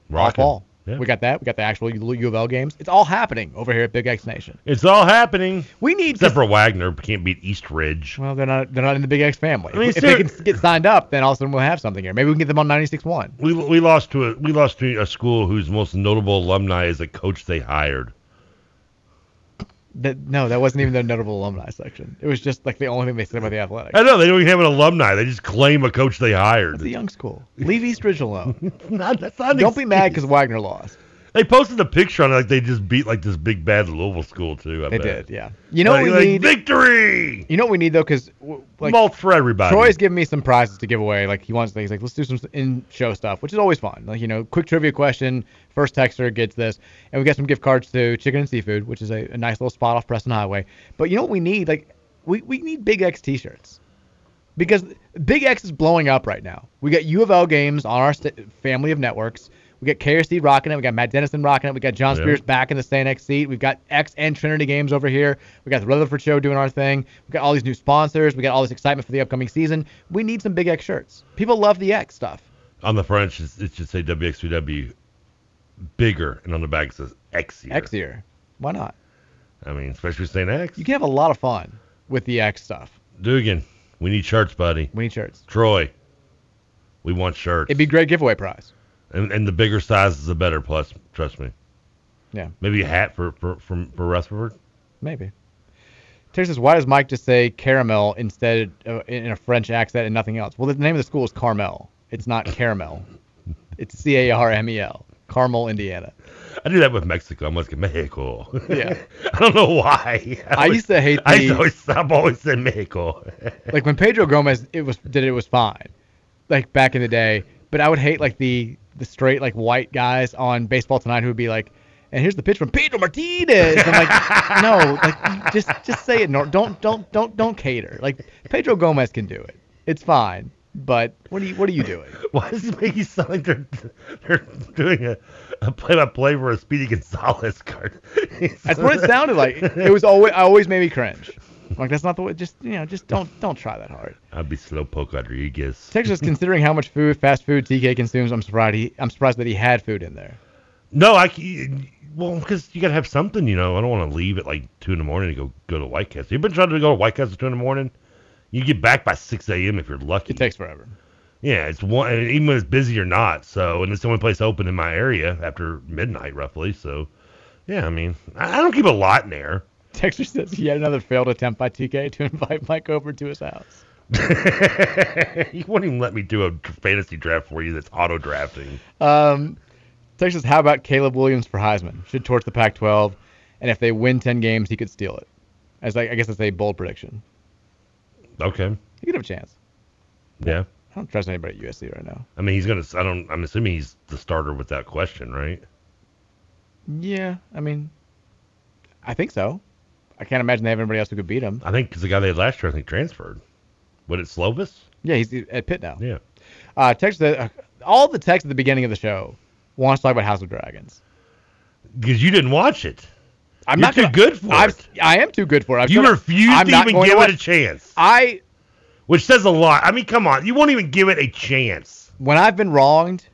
all Rocking. Yeah. We got that. We got the actual U of L games. It's all happening over here at Big X Nation. It's all happening. We need Except for Waggener, can't beat East Ridge. Well, they're not they're not in the Big X family. I mean, if they can get signed up, then all of a sudden we'll have something here. Maybe we can get them on 96.1. We we lost to a we lost to a school whose most notable alumni is a coach they hired. That no, that wasn't even their notable alumni section. It was just like the only thing they said about the athletics. I know they don't even have an alumni. They just claim a coach they hired. It's a young school. Leave East Ridge alone. not, not Don't be mad because Waggener lost. They posted a picture on it like they just beat like this big bad Louisville school too. I They bet. did, yeah. You know what Like- we like, need? victory. You know what we need though, because like Malt for everybody. Troy's giving me some prizes to give away. Like he wants things like let's do some in-show stuff, which is always fun. Like you know, quick trivia question. First texter gets this, and we got some gift cards to Chicken and Seafood, which is a, a nice little spot off Preston Highway. But you know what we need? Like we we need Big X T-shirts because Big X is blowing up right now. We got U of L games on our st- family of networks. We got KRC rocking it. We got Matt Dennison rocking it. We got John Yeah. Spears back in the St. X seat. We've got X and Trinity games over here. We got the Rutherford Show doing our thing. We got all these new sponsors. We got all this excitement for the upcoming season. We need some Big X shirts. People love the X stuff. On the front, it should, say WXVW bigger, and on the back it says X here. X here. Why not? I mean, especially saying X. You can have a lot of fun with the X stuff. Dugan, we need shirts, buddy. We need shirts. Troy, we want shirts. It'd be a great giveaway prize. And, and the bigger size is the better. Plus, trust me. Yeah. Maybe a hat for for from for Rutherford. Maybe. Terry says, why does Mike just say caramel instead uh, in a French accent and nothing else? Well, the name of the school is Carmel. It's not caramel. it's C A R M E L. Carmel, Indiana. I do that with Mexico. I'm like Mexico. Yeah. I don't know why. I used to hate I used to always, I've always said Mexico. Like when Pedro Gomez it was did it, it was fine, like back in the day. But I would hate like the the straight like white guys on Baseball Tonight who would be like, and here's the pitch from Pedro Martinez. I'm like, no, like just just say it. Don't don't don't don't cater. Like Pedro Gomez can do it. It's fine. But what are you what are you doing? Why does it make you sound like they're they're doing a, a play-by-play for a Speedy Gonzalez card? That's what it sounded like. It was always I always made me cringe. Like that's not the way. Just you know, just don't don't try that hard. I'd be Slowpoke Rodriguez. Texas, considering how much food, fast food TK consumes, I'm surprised he, I'm surprised that he had food in there. No, I well because you gotta have something, you know. I don't want to leave at like two in the morning to go go to White Castle. You've been trying to go to White Castle at two in the morning. You get back by six a.m. if you're lucky. It takes forever. Yeah, it's one even when it's busy or not. So, and it's the only place open in my area after midnight, roughly. So, yeah, I mean, I I don't keep a lot in there. Texas says he had another failed attempt by TK to invite Mike over to his house. he won't even let me do a fantasy draft for you that's auto drafting. Um, Texas, how about Caleb Williams for Heisman? Should torch the Pac-12, and if they win 10 games, he could steal it. As I, I guess that's a bold prediction. Okay. He could have a chance. Yeah. I don't trust anybody at USC right now. I mean, he's gonna. I don't. I'm assuming he's the starter without question, right? Yeah, I mean, I think so. I can't imagine they have anybody else who could beat him. I think because the guy they had last year, I think transferred. What it Slovis? Yeah, he's at Pitt now. Yeah. Uh, text uh, all the text at the beginning of the show wants to talk about House of Dragons. Because you didn't watch it. I'm You're not too gonna- good for I've, it. I am too good for it. I've You shown- refuse I'm to even give to it a chance. I Which says a lot. I mean, come on. You won't even give it a chance. when I've been wronged,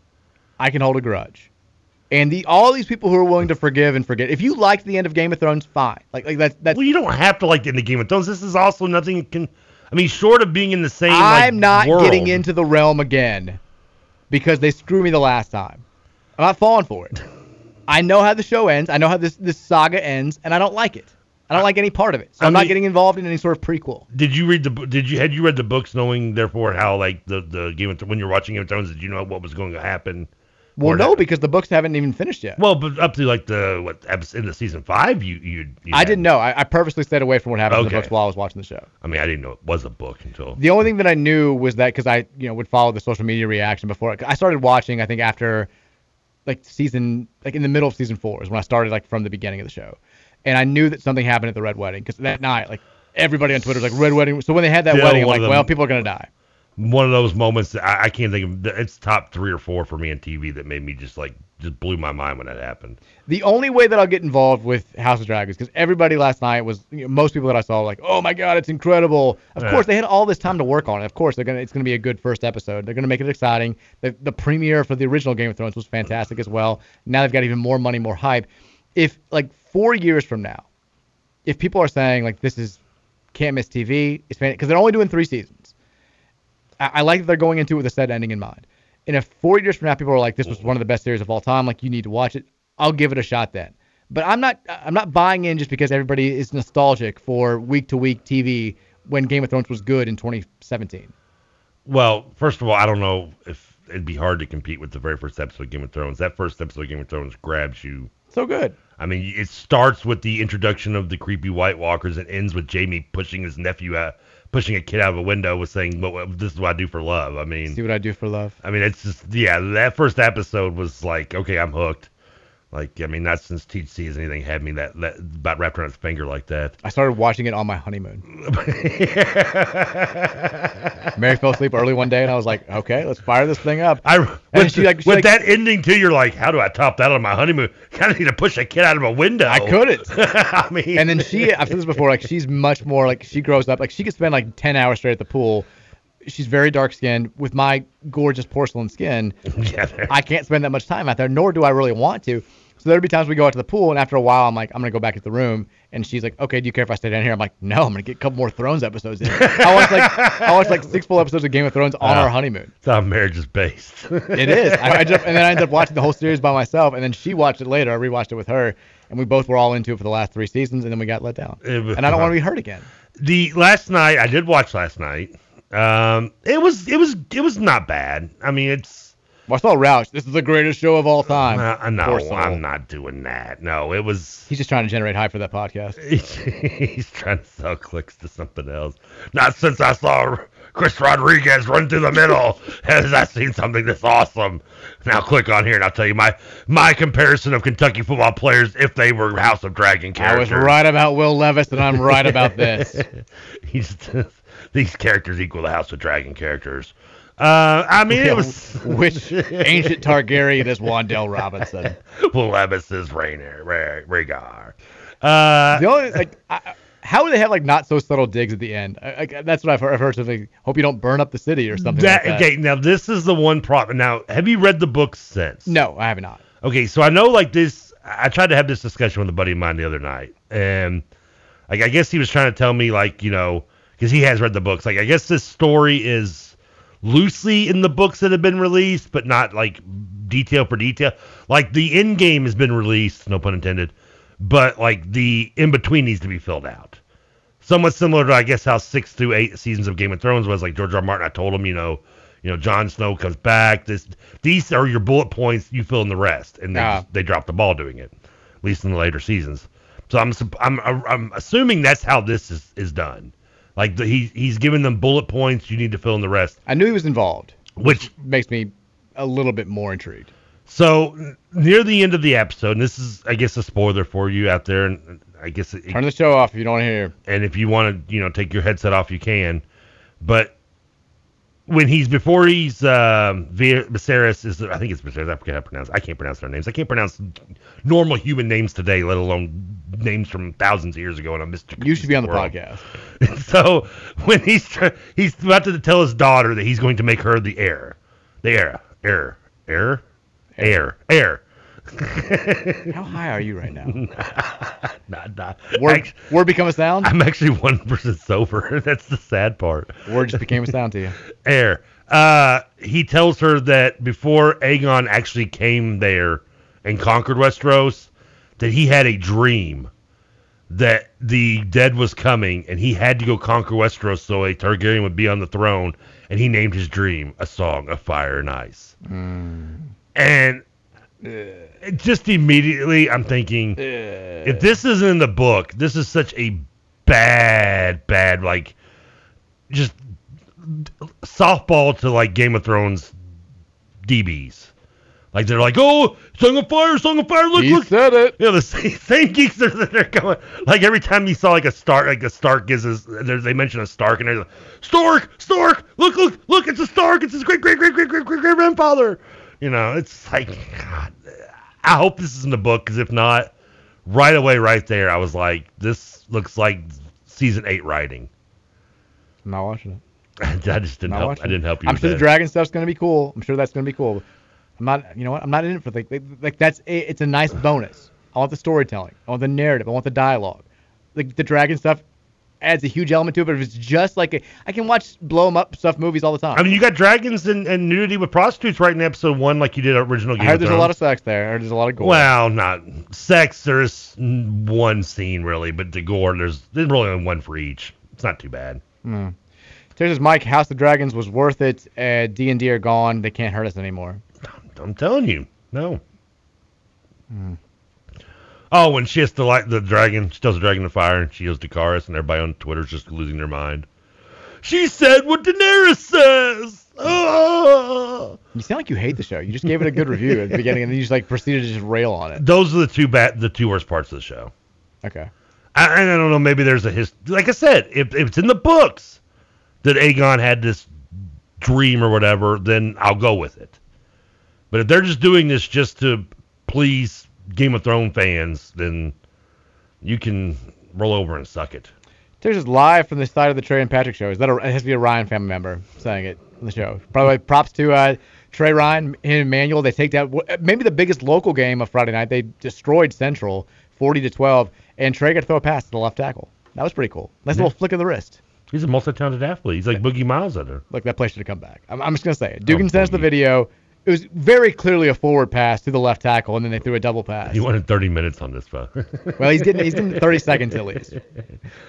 I can hold a grudge. And the all these people who are willing to forgive and forget. If you liked the end of Game of Thrones, fine. Like like that's that's. Well, you don't have to like the end of Game of Thrones. This is also nothing can. I mean, short of being in the same. I'm like, not world. getting into the realm again. because they screwed me the last time. I'm not falling for it. I know how the show ends. I know how this this saga ends, and I don't like it. I don't like any part of it. So I I'm not getting involved in any sort of prequel. Did you read the? Did you had you read the books, knowing therefore how like the the Game of Th- when you're watching Game of Thrones, did you know what was going to happen? Well, no, because the books haven't even finished yet. Well, but up to like the what in the season five, you you. you I didn't know. I, I purposely stayed away from what happened in the books while I was watching the show. I mean, I didn't know it was a book until. The only thing that I knew was that because I, you know, would follow the social media reaction before. I started watching. I think after, like season, like in the middle of season four is when I started like from the beginning of the show, and I knew that something happened at the red wedding because that night, like everybody on Twitter was like red wedding. So when they had that Yeah, wedding, I'm like, well, people are gonna die. One of those moments that I, I can't think of. It's top three or four for me on TV that made me just like just blew my mind when that happened. The only way that I'll get involved with House of Dragons because everybody last night was you know, most people that I saw were like, oh my god, it's incredible. Of Yeah. course, they had all this time to work on it. Of course, they're gonna it's gonna be a good first episode. They're gonna make it exciting. The the premiere for the original Game of Thrones was fantastic as well. Now they've got even more money, more hype. If like four years from now, if people are saying like this is can't miss TV, it's because they're only doing three seasons. I, I like that they're going into it with a set ending in mind. And if four years from now people are like, this was one of the best series of all time, like you need to watch it, I'll give it a shot then. But I'm not I'm not buying in just because everybody is nostalgic for week to week TV when Game of Thrones was good in 2017. Well, first of all, I don't know if it'd be hard to compete with the very first episode of Game of Thrones. That first episode of Game of Thrones grabs you. So good. I mean, it starts with the introduction of the creepy White Walkers and ends with Jamie pushing his nephew out, pushing a kid out of a window, with saying, "Well, well, this is what I do for love." I mean, See what I do for love. I mean, it's just yeah. That first episode was like, okay, I'm hooked. Like, I mean, not since TC has anything had me that, that about wrapped around its finger like that. I started watching it on my honeymoon. Mary fell asleep early one day, and I was like, "Okay, let's fire this thing up." I and with, she like, she with like- that ending too, you're like, how do I top that on my honeymoon? Kind of need to push a kid out of a window. I couldn't. I mean, and then she, I've said this before, like she's much more like she grows up. Like she could spend like 10 hours straight at the pool. She's very dark skinned. With my gorgeous porcelain skin, yeah, I can't spend that much time out there, nor do I really want to. So there'd be times we go out to the pool, and after a while, I'm like, I'm gonna go back to the room, and she's like, Okay, do you care if I stay down here? I'm like, No, I'm gonna get a couple more Thrones episodes in. I watched like I watched like six full episodes of Game of Thrones on Uh, our honeymoon. That's how marriage is based. It is. I, I just, and then I ended up watching the whole series by myself, and then she watched it later. I rewatched it with her, and we both were all into it for the last three seasons, and then we got let down. Was- And I don't want to be hurt again. the last night I did watch last night. Um, it was it was it was not bad. I mean, it's saw Roush. This is the greatest show of all time. uh, no, I'm not doing that. No, it was. He's just trying to generate hype for that podcast. He's, trying to sell clicks to something else. Not since I saw Chris Rodriguez run through the middle has I seen something that's awesome. Now click on here and I'll tell you my my comparison of Kentucky football players if they were House of Dragon characters. I was right about Will Levis, and I'm right about this. He's these characters equal the House of Dragon characters. Uh, I mean, Yeah, it was which ancient Targaryen is Wan'Dale Robinson? Levis is Rhaenyra, Rha- Rhaegar. Uh, The only like, I, how would they have like not so subtle digs at the end? I, I, that's what I've heard. I've heard something. Hope you don't burn up the city or something that, like that. okay, now this is the one problem. Now, have you read the books since? No, I have not. Okay, so I know like this. I tried to have this discussion with a buddy of mine the other night, and like I guess he was trying to tell me like you know because he has read the books. Like I guess this story is loosely in the books that have been released, but not like detail for detail. Like the end game has been released, no pun intended, but like the in between needs to be filled out. Somewhat similar to I guess how six through eight seasons of Game of Thrones was. Like George R. R. Martin, I told him, you know, you know, Jon Snow comes back. This these are your bullet points. You fill in the rest, and they Ah. they dropped the ball doing it, at least in the later seasons. So I'm I'm I'm assuming that's how this is is done. Like the, he he's giving them bullet points. You need to fill in the rest. I knew he was involved, Which makes me a little bit more intrigued. so near the end of the episode, and this is I guess a spoiler for you out there, and I guess it, Turn the show off if you don't want to hear. and if you want to you know take your headset off, you can. But when he's before he's um, Viserys is I think it's Viserys. I forget how to pronounce. I can't pronounce their names. I can't pronounce normal human names today, let alone names from thousands of years ago. And I'm Mr. You should be on the world. podcast. so when he's he's about to tell his daughter that he's going to make her the heir, the heir, heir, heir, heir, heir How high are you right now? Not, not. Word, Act- word become a sound? I'm actually one percent sober. That's the sad part. Word just became a sound to you. Air. Uh, he tells her that before Aegon actually came there and conquered Westeros, that he had a dream that the dead was coming and he had to go conquer Westeros so a Targaryen would be on the throne. And he named his dream a song of fire and ice. And it just immediately, I'm thinking, if this isn't in the book, this is such a bad, bad, like, just softball to like Game of Thrones DBs. Like they're like, oh, Song of Fire, Song of Fire, look, He look. said it. Yeah, the same, same geeks are that they're going. Like every time you saw like a Stark, like a Stark gives there's- they mention a Stark and they're like, Stark, Stark, look, look, look, it's a Stark, it's his great, great, great, great, great, great, great grandfather. You know, it's like, God, I hope this is in the book because if not, right away, right there, I was like, this looks like season eight writing. I'm not watching it. I just didn't Not help. watching I didn't help you. I'm sure the dragon stuff's gonna be cool. I'm sure that's gonna be cool. I'm not. You know what? I'm not in it for like like, like that's a, it's a nice bonus. I want the storytelling. I want the narrative. I want the dialogue. Like the dragon stuff adds a huge element to it. But if it's just like a, I can watch blow 'em up stuff movies all the time. I mean, you got dragons and, and nudity with prostitutes right in episode one, like you did original Game I heard there's a lot of sex there. I heard there's a lot of gore. Well, not sex. There's one scene really, but the gore there's there's really only one for each. It's not too bad. Hmm. There's Mike. House of Dragons was worth it. D and D are gone. They can't hurt us anymore. I'm telling you, no. Hmm. Oh, when she has to light the dragon, she tells the dragon to fire, and she goes Dracarys, and everybody on Twitter's just losing their mind. She said what Daenerys says. Ah! You sound like you hate the show. You just gave it a good review at the beginning, and then you just like proceeded to just rail on it. Those are the two bad, the two worst parts of the show. Okay. I, I don't know. Maybe there's a his. Like I said, if, if it's in the books that Aegon had this dream or whatever, then I'll go with it. But if they're just doing this just to please Game of Thrones fans, then you can roll over and suck it. There's just live from the side of the Trey and Patrick show. Is that a, it has to be a Ryan family member saying it on the show? Probably props to uh, Trey Ryan and Emmanuel. They take down maybe the biggest local game of Friday night. They destroyed Central 40 to 12, and Trey got to throw a pass to the left tackle. That was pretty cool. Nice Yeah. little flick of the wrist. He's a multi-talented athlete. He's like Boogie Miles there. Look, that play should have come back. I'm, I'm just gonna say it. Dugan sent us the video. It was very clearly a forward pass to the left tackle, and then they threw a double pass. He wanted 30 minutes on this, bro. Well, he's getting he's getting 30 seconds at least.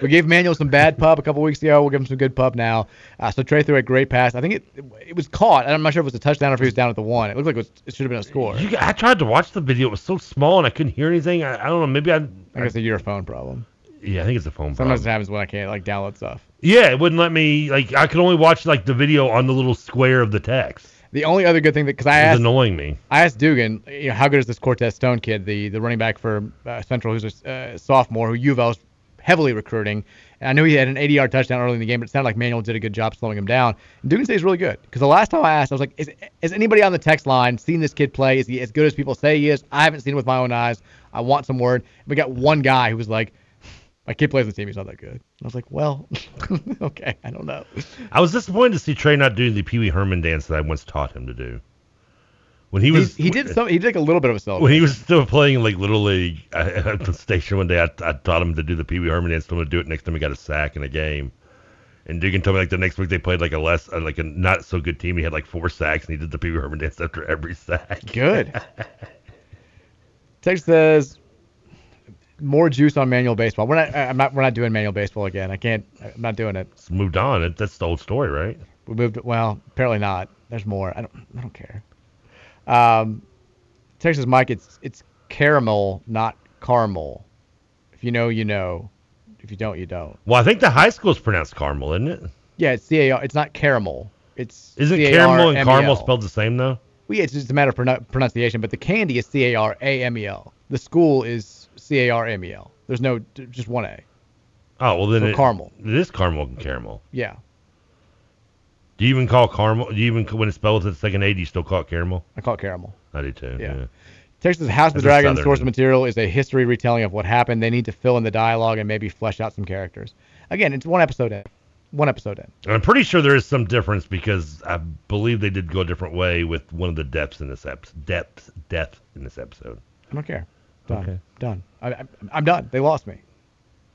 We gave Manual some bad pub a couple weeks ago. We'll give him some good pub now. Uh, so Trey threw a great pass. I think it it was caught. I'm not sure if it was a touchdown or if he was down at the one. It looked like it, was, it should have been a score. You, I tried to watch the video. It was so small and I couldn't hear anything. I, I don't know. Maybe I. I think it's a your phone problem. Yeah, I think it's a phone problem. Sometimes problem. it happens when I can't like download stuff. Yeah, it wouldn't let me. Like I could only watch like the video on the little square of the text. The only other good thing that because I asked annoying me. I asked Dugan, you know, how good is this Cortez Stone kid, the the running back for uh, Central, who's a uh, sophomore, who U of L's heavily recruiting. And I knew he had an 80-yard touchdown early in the game, but it sounded like Manual did a good job slowing him down. And Dugan says he's really good because the last time I asked, I was like, is, has anybody on the text line seen this kid play? Is he as good as people say he is? I haven't seen him with my own eyes. I want some word. We got one guy who was like, my kid plays on the team. He's not that good. I was like, well, okay, I don't know. I was disappointed to see Trey not doing the Pee Wee Herman dance that I once taught him to do. When he was he, he did some. He did like a little bit of a celebration. when he was still playing like little league I, at the station one day, I, I taught him to do the Pee Wee Herman dance. Told him to do it next time he got a sack in a game. And Dugan told me like the next week they played like a less uh, like a not so good team. He had like four sacks and he did the Pee Wee Herman dance after every sack. Good. Text says more juice on manual baseball. We're not. I'm not. We're not doing manual baseball again. I can't. I'm not doing it. It's moved on. It, that's the old story, right? We moved. Well, apparently not. There's more. I don't. I don't care. Um, text says Mike. It's it's caramel, not caramel. If you know, you know. If you don't, you don't. Well, I think the high school is pronounced caramel, isn't it? Yeah, it's C A R. It's not caramel. It's Isn't C A R caramel and caramel spelled the same though? Well, yeah, it's just a matter of pronunciation. But the candy is C A R A M E L. The school is C A R M E L. There's no just one A. Oh well, then it, caramel. It is caramel and caramel. Yeah, Do you even call caramel? Do you even when it's spelled with the second A? Do you still call it caramel? I call it caramel. I do too. Yeah. Yeah. Texas House of the Dragon source material is a history retelling of what happened. They need to fill in the dialogue and maybe flesh out some characters. Again, it's one episode in. one episode in. And I'm pretty sure there is some difference because I believe they did go a different way with one of the depths in this episode. Depth, death in this episode. I don't care. Done. Okay. Done. I, I, I'm done. They lost me.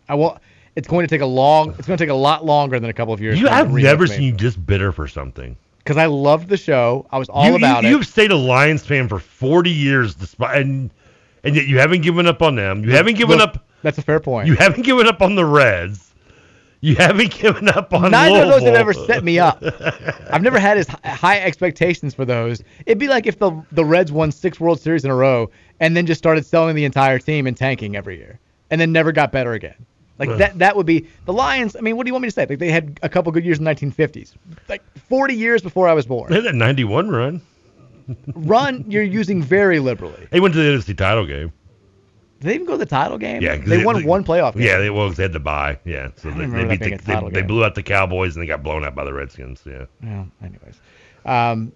I will. It's going to take a long. It's going to take a lot longer than a couple of years. You, for them to I've never seen you this bitter for something. because I loved the show. I was all you, about you, it. You've stayed a Lions fan for 40 years, despite, and and yet you haven't given up on them. You haven't given Look, up. That's a fair point. You haven't given up on the Reds. You haven't given up on Neither of those have ever set me up. I've never had as high expectations for those. It'd be like if the the Reds won six World Series in a row and then just started selling the entire team and tanking every year, and then never got better again. Like that that would be the Lions. I mean, what do you want me to say? Like they had a couple good years in the 1950s, like 40 years before I was born. They had that 91 run. Run you're using very liberally. They went to the NFC title game. Did they even go to the title game? Yeah, they won one playoff game. Yeah, they well they had to buy. Yeah, so they, they beat the, they, they blew out the Cowboys and they got blown out by the Redskins. Yeah. Well, anyways, um,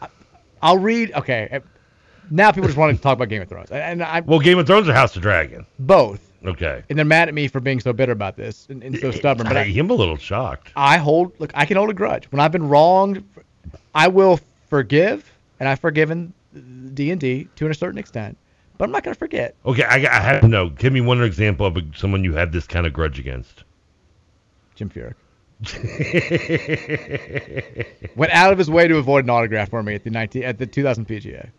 I- I'll read. Okay, uh, now people just want to talk about Game of Thrones, and I Well, Game of Thrones or House of Dragon? both, Okay. and they're mad at me for being so bitter about this and, and so stubborn. But I, I, am a little shocked. I hold. Look, I can hold a grudge when I've been wronged. I will forgive, and I've forgiven D and D to a certain extent, but I'm not going to forget. Okay, I, I have to know. Give me one example of a, someone you had this kind of grudge against. Jim Furyk went out of his way to avoid an autograph for me at the 19 at the 2000 PGA.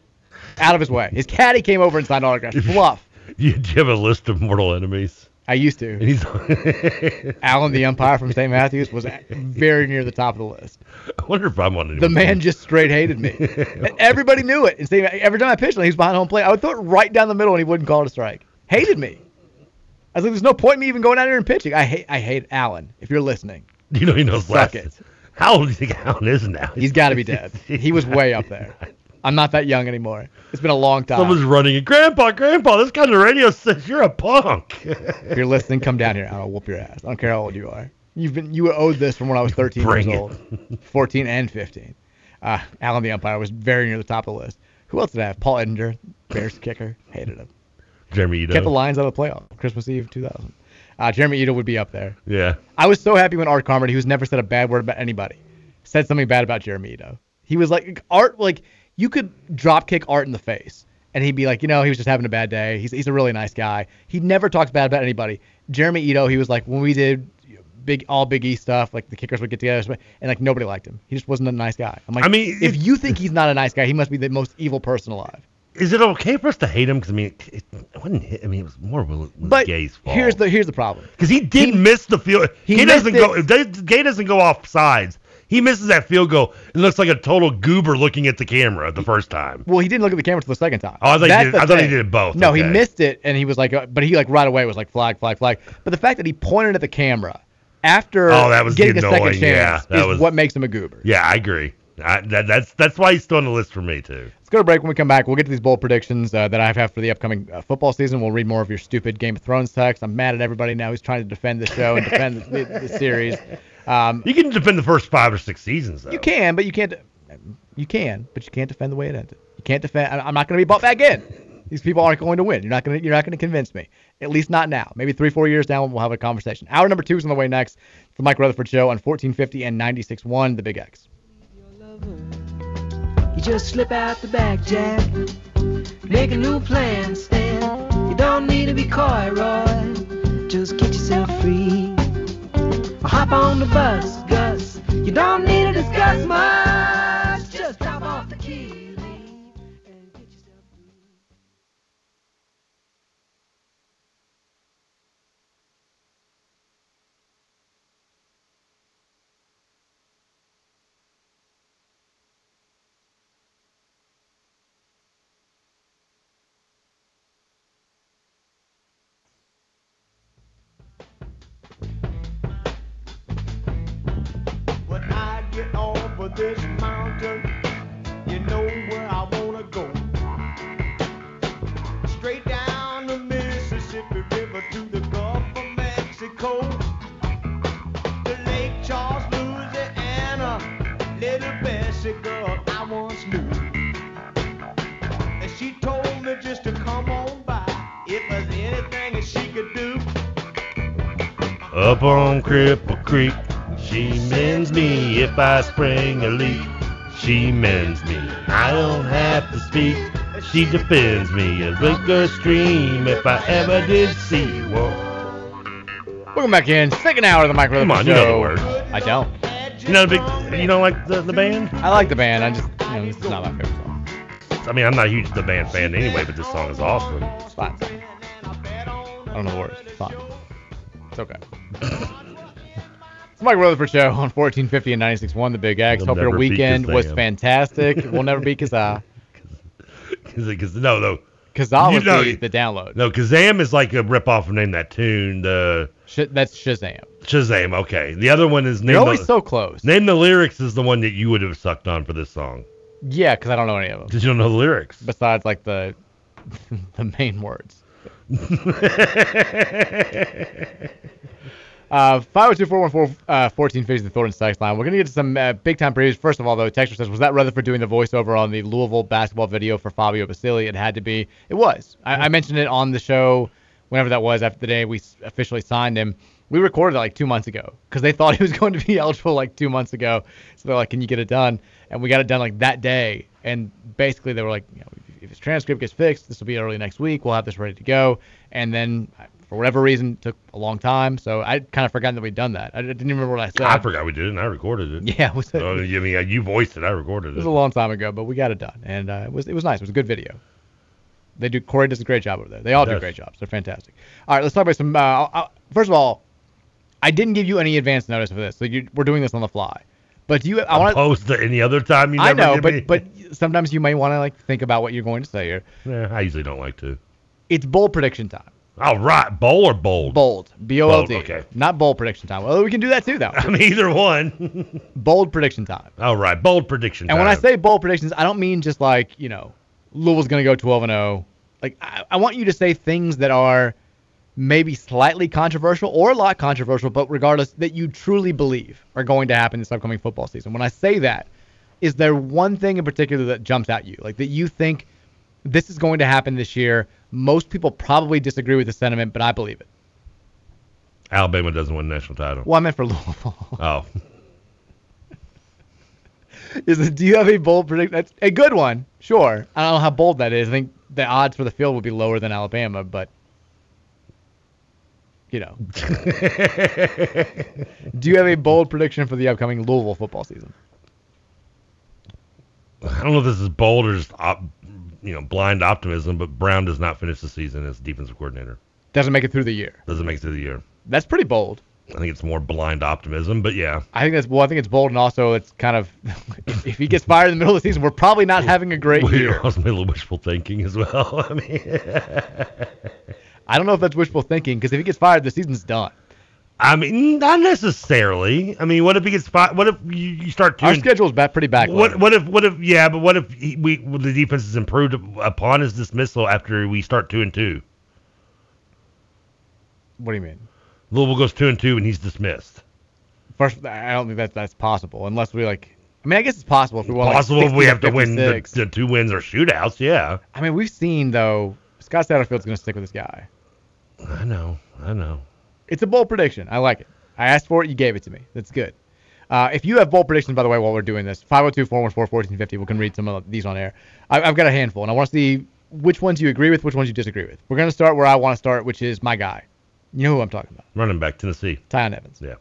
Out of his way. His caddy came over and signed autographs. Fluff. you, do you have a list of mortal enemies? I used to. And he's Alan the umpire from St. Matthews was very near the top of the list. I wonder if I'm of The man just straight hated me. And everybody knew it. And St. Every time I pitched he was behind home plate. I would throw it right down the middle and he wouldn't call it a strike. Hated me. I was like, there's no point in me even going out there and pitching. I hate I hate Alan, if you're listening. You know he knows Suck less. it. How old do you think Alan is now? He's got to be dead. He was way up there. I'm not that young anymore. It's been a long time. Someone's running. it. Grandpa, Grandpa, this kind of radio says you're a punk. If you're listening, come down here. I'll whoop your ass. I don't care how old you are. You've been you were owed this from when I was 13 years it. old, 14 and 15. Uh, Alan the umpire was very near the top of the list. Who else did I have? Paul Edinger, Bears kicker, hated him. Jeremy Ito. Kept the Lions out of the playoff. Christmas Eve 2000. Uh, Jeremy Ito would be up there. Yeah. I was so happy when Art Carmody, who's never said a bad word about anybody, said something bad about Jeremy Ito. He was like Art, like you could drop kick Art in the face, and he'd be like, you know, he was just having a bad day. He's he's a really nice guy. He never talks bad about anybody. Jeremy Ito, he was like when we did big all Big E stuff, like the kickers would get together, and like nobody liked him. He just wasn't a nice guy. I'm like, I mean, if you think he's not a nice guy, he must be the most evil person alive. Is it okay for us to hate him? Because I mean, it, it wasn't. I mean, it was more Will, Will But Gay's fault. here's the here's the problem. because he did miss the field. he Gay doesn't missed go. Gay doesn't go off sides. He misses that field goal and looks like a total goober looking at the camera the first time. Well, he didn't look at the camera till the second time. Oh, I thought he did- I thought he did it both. No, he missed it, and he was like, uh, but he like right away was like flag, flag, flag. But the fact that he pointed at the camera after Oh, that was getting a second annoying, yeah, chance that is was- what makes him a goober. Yeah, I agree. I, that, that's that's why he's still on the list for me too. Let's go to break. When we come back, we'll get to these bold predictions uh, that I have for the upcoming uh, football season. We'll read more of your stupid Game of Thrones text. I'm mad at everybody now who's trying to defend the show and defend the, the, the series. Um, You can defend the first five or six seasons though. you can, but you can't. You can, but you can't defend the way it ended. You can't defend. I- I'm not going to be bought back in. These people aren't going to win. You're not going to. You're not going to convince me. At least not now. Maybe three, four years down, we'll have a conversation. Hour number two is on the way next. It's the Mike Rutherford Show on 1450 and 96.1, The Big X. You just slip out the back, Jack. Make a new plan, Stan. You don't need to be coy, Roy. Just get yourself free. Hop on the bus, Gus. You don't need to discuss much. Get off of this mountain, you know where I wanna go. Straight down the Mississippi River to the Gulf of Mexico. To Lake Charles, Louisiana, little Bessie girl I once knew. And she told me just to come on by if there's anything that she could do. Up on Cripple Creek, she mends me if I spring a leak. She mends me, I don't have to speak. She defends me a liquor stream if I ever did see one. Welcome back in. Second hour of the Micro Come on, you know the words. I don't. You know, the big, you don't like the, the band? I like the band. I just, you know, this is not my favorite song. I mean, I'm not a huge the band fan anyway, but this song is awesome. It's fine. I don't know the words. It's fine. It's okay. it's Mike Rutherford Show on 1450 and 96.1 The Big X. Hope your weekend was fantastic. we'll never beat Kazaa. Because no, no, Kazaa was know- the, the download. no, Kazam is like a ripoff of Name That Tune. The Sh- that's Shazam. Shazam. Okay, the other one is Name You're always the, so close. Name the lyrics is the one that you would have sucked on for this song. Yeah, because I don't know any of them. Because you don't know the lyrics. Besides, like, the the main words. Uh, 502-414-1450 uh, is the Thornton text line. We're going to get to some uh, big-time previews. First of all, though, Texter says, was that Rutherford doing the voiceover on the Louisville basketball video for Fabio Basili? It had to be. It was. I, I mentioned it on the show whenever that was after the day we officially signed him. We recorded it like two months ago because they thought he was going to be eligible like two months ago. So they're like, can you get it done? And we got it done like that day. And basically they were like, you know, if- his transcript gets fixed, this will be early next week. We'll have this ready to go. And then uh, for whatever reason, it took a long time. So I kind of forgotten that we'd done that. I didn't even remember what I said. I forgot we did it, and I recorded it. Yeah, it was, I mean, you voiced it, I recorded it it. was a long time ago, but we got it done, and uh, it was it was nice. It was a good video. They do. Corey does a great job over there. They all do great jobs. They're fantastic. All right, let's talk about some. Uh, uh, first of all, I didn't give you any advance notice for this, so you, we're doing this on the fly. But do you? I want to post to any other time you I know, but me. but sometimes you may want to like think about what you're going to say here. Yeah, I usually don't like to. It's bold prediction time. All right, bowl or bold? Bold. B O L D. Bold, okay. Not bold prediction time. Well, we can do that too, though. I mean, either one. bold prediction time. All right, bold prediction. And when I say bold predictions, I don't mean just like, you know, Louisville's going to go 12 and 0. Like I, I want you to say things that are maybe slightly controversial or a lot controversial, but regardless that you truly believe are going to happen this upcoming football season. When I say that, is there one thing in particular that jumps at you? Like that you think this is going to happen this year? Most people probably disagree with the sentiment, but I believe it. Alabama doesn't win national title. Well, I meant for Louisville. Oh, is it, do you have a bold prediction? That's a good one, sure. I don't know how bold that is. I think the odds for the field would be lower than Alabama, but you know. do you have a bold prediction for the upcoming Louisville football season? I don't know if this is bold or just op, you know blind optimism, but Brown does not finish the season as defensive coordinator. Doesn't make it through the year. Doesn't make it through the year. That's pretty bold. I think it's more blind optimism, but yeah. I think that's well. I think it's bold, and also it's kind of if, if he gets fired in the middle of the season, we're probably not having a great We're year. also a little wishful thinking as well. I mean, I don't know if that's wishful thinking because if he gets fired, the season's done. I mean, not necessarily. I mean, what if he gets fired? What if you, you start Our doing? schedule's back pretty back. What what if what if yeah? But what if he, we the defense is improved upon his dismissal after we start two and two? What do you mean? Louisville goes two and two and he's dismissed. First, I don't think that that's possible unless we like. I mean, I guess it's possible if we want. Possible like if we have to win the, 56. the two wins or shootouts. Yeah, I mean, we've seen though. Scott Satterfield's going to stick with this guy. I know, I know. It's a bold prediction. I like it. I asked for it. You gave it to me. That's good. Uh, if you have bold predictions, by the way, while we're doing this, 502-414-1450, we can read some of these on air. I, I've got a handful, and I want to see which ones you agree with, which ones you disagree with. We're going to start where I want to start, which is my guy. You know who I'm talking about. Running back Tennessee. Tiyon Evans. Yeah,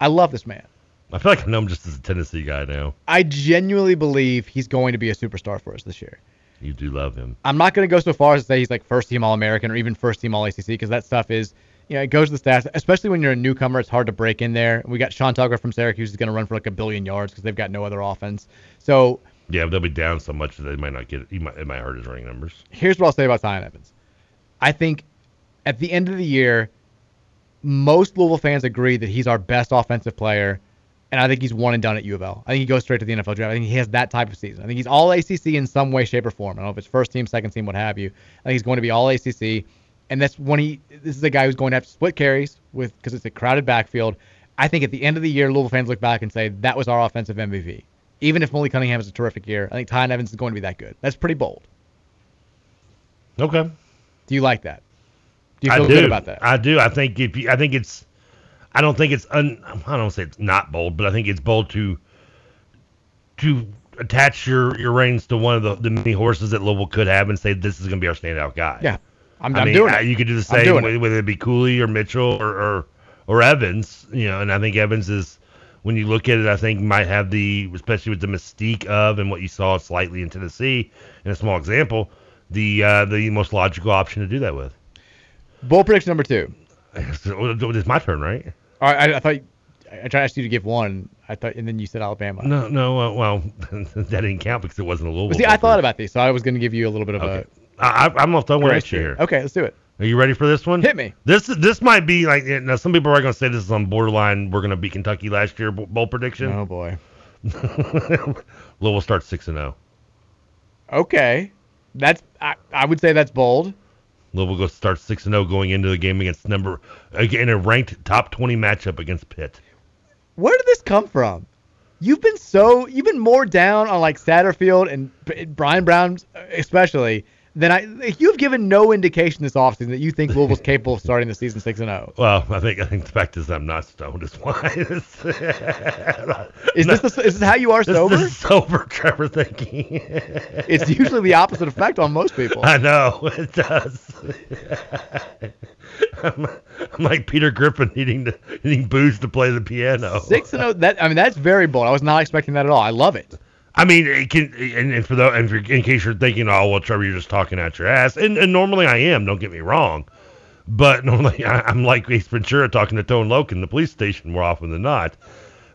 I love this man. I feel like I know him just as a Tennessee guy now. I genuinely believe he's going to be a superstar for us this year. You do love him. I'm not going to go so far as to say he's like first team All American or even first team All ACC because that stuff is, you know, it goes to the stats. Especially when you're a newcomer, it's hard to break in there. We got Sean Tucker from Syracuse who's going to run for like a billion yards because they've got no other offense. So Yeah, but they'll be down so much that they might not get it. He might, it might hurt his running numbers. here's what I'll say about Tiyon Evans. I think at the end of the year, most Louisville fans agree that he's our best offensive player, and I think he's one and done at U of L. I think he goes straight to the NFL draft. I think he has that type of season. I think he's all ACC in some way, shape, or form. I don't know if it's first team, second team, what have you. I think he's going to be all ACC, and that's when he. This is a guy who's going to have to split carries with because it's a crowded backfield. I think at the end of the year, Louisville fans look back and say that was our offensive MVP. Even if Malik Cunningham has a terrific year, I think Tiyon Evans is going to be that good. That's pretty bold. Okay. Do you like that? Do you I feel do. good about that? I do. I think if you, I think it's, I don't think it's un, I don't say it's not bold, but I think it's bold to to attach your your reins to one of the, the many horses that Louisville could have and say this is going to be our standout guy. Yeah, I'm, I I'm mean, doing it. You could do the same, doing whether whether it be Cooley or Mitchell or, or or Evans. You know, and I think Evans is when you look at it, I think might have the especially with the mystique of and what you saw slightly in Tennessee in a small example, the uh, the most logical option to do that with. Bold prediction number two. It's my turn, right? All right, I, I thought I tried to ask you to give one. I thought, and then you said Alabama. No, no. Uh, well, that didn't count because it wasn't a Louisville. But see, I thought about these, so I was going to give you a little bit of Okay. I, I, I'm gonna throw a. one grace at you here. Okay, let's do it. Are you ready for this one? Hit me. This this might be like eh, now. Some people are going to say this is on borderline. We're going to beat Kentucky last year. Bowl prediction. Oh boy. Louisville starts six and zero. Okay, that's I, I would say that's bold. Louisville goes starts six and zero going into the game against number in a ranked top twenty matchup against Pitt. Where did this come from? You've been so you've been more down on like Satterfield and Bryan Brown especially than I. You've given no indication this offseason that you think Louisville's capable of starting the season six and oh. zero. Well, I think I think the fact is I'm not stoned is why. Is this the, is this how you are This- sober? This is sober Trevor thinking. It's usually the opposite effect on most people. I know it does. I'm, I'm like Peter Griffin needing to needing booze to play the piano. Six and zero. That I mean that's very bold. I was not expecting that at all. I love it. I mean, it can, and, for the, and for, in case you're thinking, oh well, Trevor, you're just talking out your ass, and, and normally I am. Don't get me wrong, but normally I, I'm like Ace Ventura talking to Tone Loc in the police station more often than not.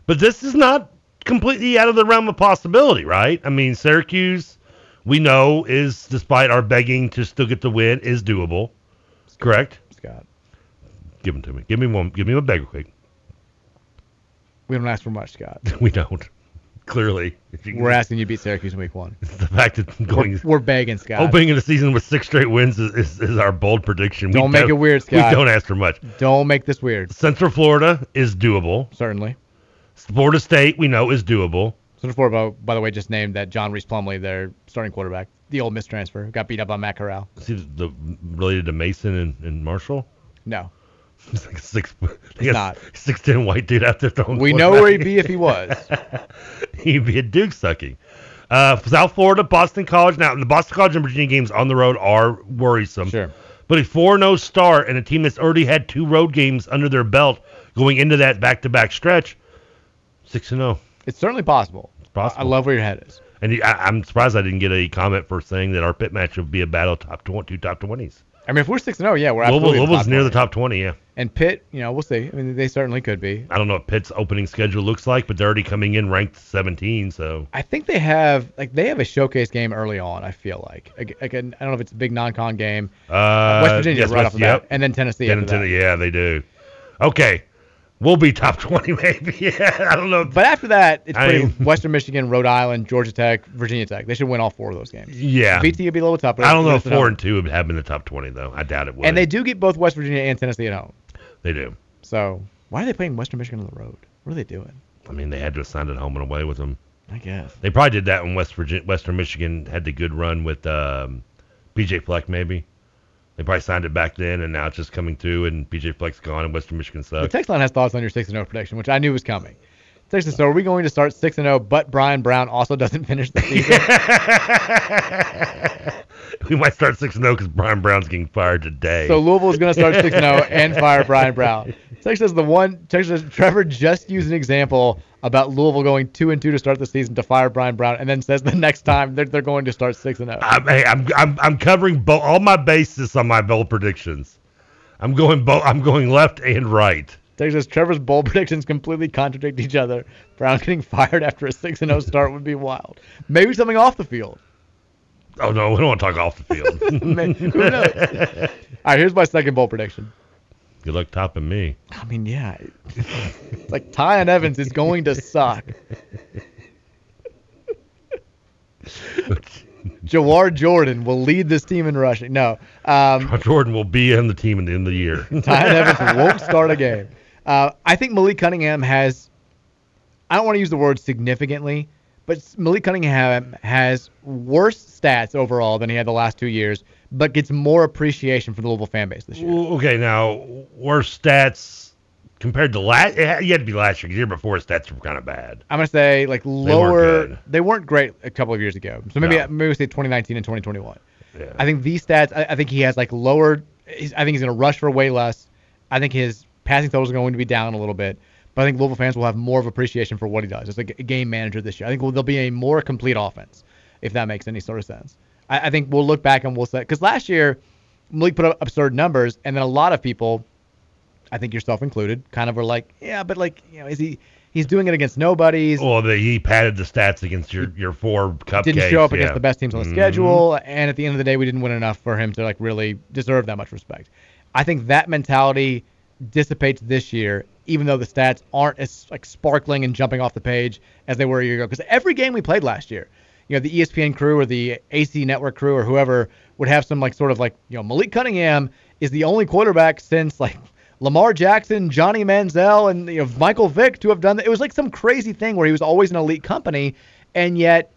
But this is not completely out of the realm of possibility, right? I mean, Syracuse, we know is, despite our begging to still get the win, is doable. Correct? Scott. Give them to me. Give me one. Give me a beggar quick. We don't ask for much, Scott. We don't. Clearly, We're asking you to beat Syracuse in week one. the fact that going We're, we're begging, Scott. opening the season with six straight wins is, is, is our bold prediction. Don't make don't- it weird, Scott. We don't ask for much. Don't make this weird. Central Florida is doable. Certainly. Florida State, we know, is doable. Before, by, by the way, just named that John Rhys Plumlee, their starting quarterback, the Ole Miss transfer, got beat up on Matt Corral. Is he the related to Mason and, and Marshall? No, He's like six. Not. Six ten white dude out there throwing. we know where he'd be if he was. he'd be a Duke sucking. Uh, South Florida, Boston College. Now, the Boston College and Virginia games on the road are worrisome. Sure. But a 4 0 start and a team that's already had two road games under their belt going into that back to back stretch, 6 0. It's certainly possible. possible. I love where your head is. And I, I'm surprised I didn't get a comment for saying that our pit match would be a battle top 20, two top 20s. I mean, if we're six and zero, yeah, we're Louisville, absolutely the Louisville's top near the top 20, yeah. And Pitt, you know, we'll see. I mean, they certainly could be. I don't know what Pitt's opening schedule looks like, but they're already coming in ranked 17, so. I think they have like they have a showcase game early on. I feel like like, like I don't know if it's a big non-con game. Uh, West Virginia yes, right West- off the yep. bat, and then Tennessee. Get after into that. the- yeah, they do. Okay. We'll be top 20, maybe. Yeah, I don't know. But after that, it's I pretty mean- Western Michigan, Rhode Island, Georgia Tech, Virginia Tech. They should win all four of those games. Yeah. VT would be a little. But I don't know if it's at home. four and two would have been in the top 20, though. I doubt it would. And they do get both West Virginia and Tennessee at home. They do. So why are they playing Western Michigan on the road? What are they doing? I mean, they had to have signed it home and away with them. I guess. They probably did that when West Virginia, Western Michigan had the good run with um, PJ Fleck, maybe. They probably signed it back then, and now it's just coming through, and PJ Fleck's gone, and Western Michigan sucks. The text line has thoughts on your six and zero prediction, which I knew was coming. Texas, so are we going to start six and zero, but Bryan Brown also doesn't finish the season? we might start 6 and 0 because Bryan Brown's getting fired today. So Louisville is going to start 6 and 0 and fire Bryan Brown. Texas, the one Texas Trevor just used an example about Louisville going 2 and 2 to start the season to fire Bryan Brown, and then says the next time they're, they're going to start 6 and oh. 0. Hey, I'm, I'm, I'm covering bo- all my bases on my bold predictions. I'm going bo- I'm going left and right. Texas Trevor's bowl predictions completely contradict each other. Brown getting fired after a 6 and 0 start would be wild. Maybe something off the field. Oh no, we don't want to talk off the field. Man, Who knows? All right, here's my second bowl prediction. Good luck topping me. I mean, yeah. It's like Tiyon Evans is going to suck. Jawhar Jordan will lead this team in rushing. No. Um, Jordan will be in the team in the end of the year. Tiyon Evans won't start a game. Uh, I think Malik Cunningham has, I don't want to use the word significantly, but Malik Cunningham has worse stats overall than he had the last two years, but gets more appreciation from the Louisville fan base this year. Okay, now worse stats compared to last, you had to be last year. 'cause the year before stats were kind of bad. I'm gonna say like weren't lower. good. They weren't great a couple of years ago. So maybe No. maybe we say 2019 and 2021. Yeah. I think these stats. I, I think he has like lower. I think he's gonna rush for way less. I think his passing totals are going to be down a little bit. But I think Louisville fans will have more of appreciation for what he does as a game manager this year. I think we'll, there'll be a more complete offense, if that makes any sort of sense. I, I think we'll look back and we'll say because last year Malik put up absurd numbers, and then a lot of people, I think yourself included, kind of were like, yeah, but like you know, is he? He's doing it against nobodies. Well, the, he padded the stats against your your four cupcakes. didn't show up yeah. against the best teams on the Mhm. schedule, and at the end of the day, we didn't win enough for him to like really deserve that much respect. I think that mentality dissipates this year, even though the stats aren't as like sparkling and jumping off the page as they were a year ago. Because every game we played last year, you know, the ESPN crew or the ACC Network crew or whoever would have some like sort of like you know Malik Cunningham is the only quarterback since like Lamar Jackson, Johnny Manziel, and you know Michael Vick to have done that. It was like some crazy thing where he was always an elite company, and yet,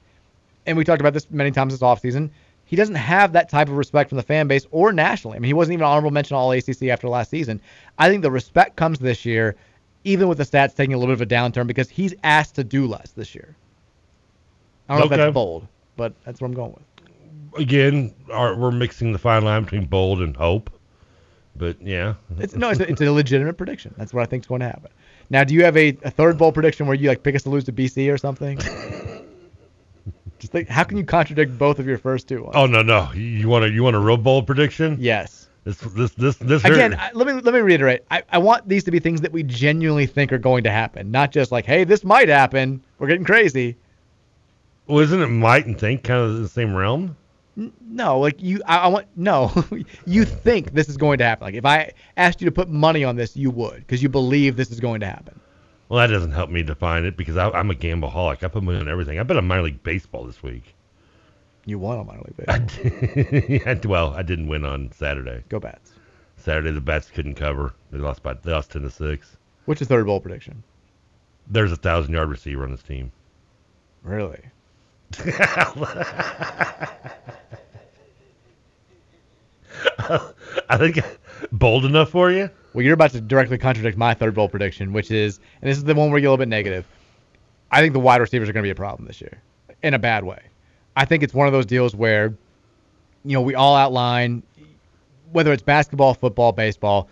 and we talked about this many times this offseason, he doesn't have that type of respect from the fan base or nationally. I mean, he wasn't even honorable mention all ACC after last season. I think the respect comes this year, even with the stats taking a little bit of a downturn because he's asked to do less this year. I don't know if that's bold, but that's what I'm going with. Again, our, we're mixing the fine line between bold and hope. But yeah, It's no, it's a, it's a legitimate prediction. That's what I think is going to happen. Now, do you have a, a third bowl prediction where you like pick us to lose to BC or something? Just think, how can you contradict both of your first two? Oh no no, you- want a you want a real bold prediction? Yes. This this this this Again, I, let me let me reiterate. I, I want these to be things that we genuinely think are going to happen, not just like, hey, this might happen. We're getting crazy. well, isn't it might and think kind of the same realm? No, like you, I, I want no. you think this is going to happen. Like if I asked you to put money on this, you would because you believe this is going to happen. Well, that doesn't help me define it because I, I'm a gambleaholic. I put money on everything. I bet on minor league baseball this week. You won on minor league I baseball. did, well, I didn't win on Saturday. Go bats. Saturday the bats couldn't cover. They lost by they lost ten to six. What's your third bowl prediction? There's a thousand yard receiver on this team. Really? I think bold enough for you. Well, you're about to directly contradict my third bowl prediction, which is, and this is the one where you're a little bit negative. I think the wide receivers are going to be a problem this year, in a bad way. I think it's one of those deals where, you know, we all outline, whether it's basketball, football, baseball,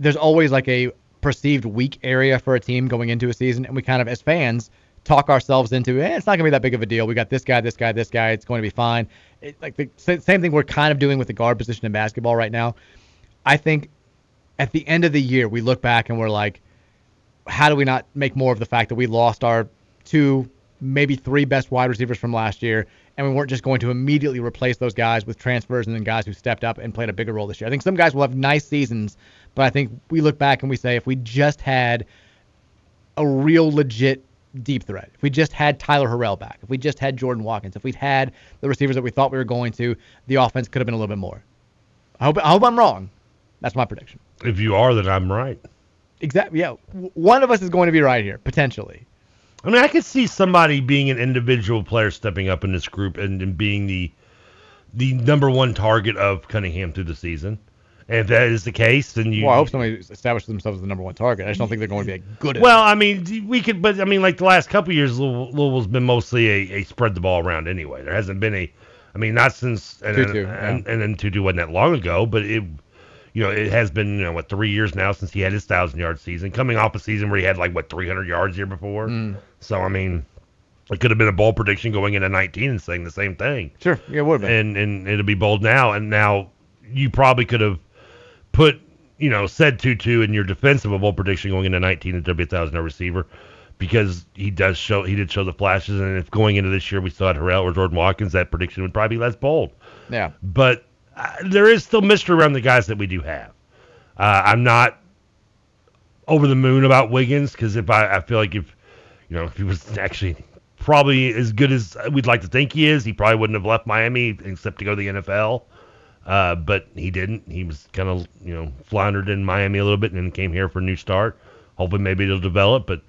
there's always like a perceived weak area for a team going into a season, and we kind of, as fans, talk ourselves into, eh, it's not going to be that big of a deal. We got this guy, this guy, this guy. It's going to be fine. It, like the same thing we're kind of doing with the guard position in basketball right now. I think at the end of the year, we look back and we're like, how do we not make more of the fact that we lost our two, maybe three best wide receivers from last year, and we weren't just going to immediately replace those guys with transfers and then guys who stepped up and played a bigger role this year. I think some guys will have nice seasons, but I think we look back and we say if we just had a real legit deep threat, if we just had Tyler Harrell back, if we just had Jordan Watkins, if we'd had the receivers that we thought we were going to, the offense could have been a little bit more. I hope I hope I'm wrong. That's my prediction. If you are, then I'm right. Exactly. Yeah. One of us is going to be right here, potentially. I mean, I could see somebody being an individual player stepping up in this group and, and being the the number one target of Cunningham through the season. And if that is the case, then you. Well, I hope somebody establishes themselves as the number one target. I just don't think they're going to be like good Well, I mean, we could, but I mean, like the last couple of years, Louisville, Louisville's been mostly a, a spread the ball around anyway. There hasn't been a, I mean, not since and Tutu, and, and, and then Tutu wasn't that long ago, but it, you know, it has been you know what three years now since he had his thousand yard season, coming off a season where he had like what 300 yards year before. Mm. So I mean, it could have been a bold prediction going into 19 and saying the same thing. Sure, yeah, it would have And been. and it'll be bold now. And now you probably could have put you know said Tutu in your defensive of a bold prediction going into 19 that there'll be a thousand yard receiver because he does show he did show the flashes. And if going into this year we saw it, Harrell or Jordan Watkins, that prediction would probably be less bold. Yeah. But there is still mystery around the guys that we do have. Uh, I'm not over the moon about Wiggins because if I, I feel like if you know if he was actually probably as good as we'd like to think he is, he probably wouldn't have left Miami except to go to the NFL. Uh, but he didn't. He was kind of you know floundered in Miami a little bit and then came here for a new start. Hoping maybe it'll develop. But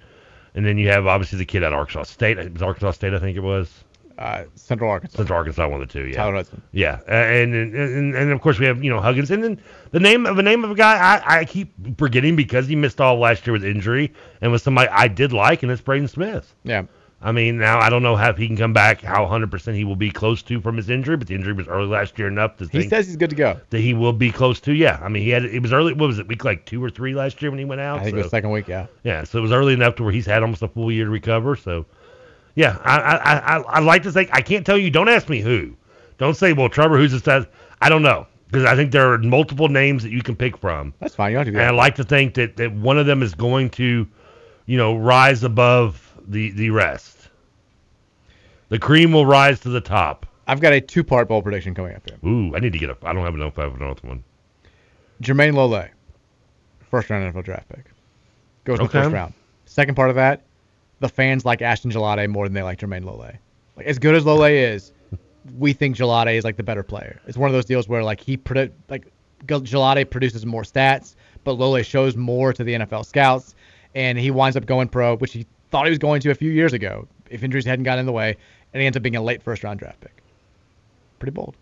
and then you have obviously the kid at Arkansas State. It was Arkansas State, I think it was. Uh, Central Arkansas. Central Arkansas, one of the two. Yeah. Tyler Hudson. Yeah, and and, and and of course we have you know Huggins, and then the name of the name of a guy I, I keep forgetting because he missed all last year with injury, and was somebody I did like, and it's Braden Smith. Yeah. I mean, now I don't know how if he can come back, how 100% he will be close to from his injury, but the injury was early last year enough to He says he's good to go. that he will be close to. Yeah, I mean, he had it was early. What was it? Week like two or three last year when he went out. I think it was second week. Yeah. yeah, so it was early enough to where he's had almost a full year to recover. So, yeah, I I I, I like to think I can't tell you. Don't ask me who. Don't say, well, Trevor, who's this? I don't know because I think there are multiple names that you can pick from. That's fine. You don't have to And I like to think that that one of them is going to, you know, rise above the the rest. The cream will rise to the top. I've got a two-part bowl prediction coming up here. Ooh, I need to get a. I don't have enough. I have another one. Jermayne Lole, first round NFL draft pick, goes in the first round. Second part of that, the fans like Ashton Gillotte more than they like Jermayne Lole. Like as good as Lole is, we think Gillotte is like the better player. It's one of those deals where like he produ- like Gillotte produces more stats, but Lole shows more to the NFL scouts, and he winds up going pro, which he thought he was going to a few years ago if injuries hadn't gotten in the way, and he ends up being a late first round draft pick. Pretty bold.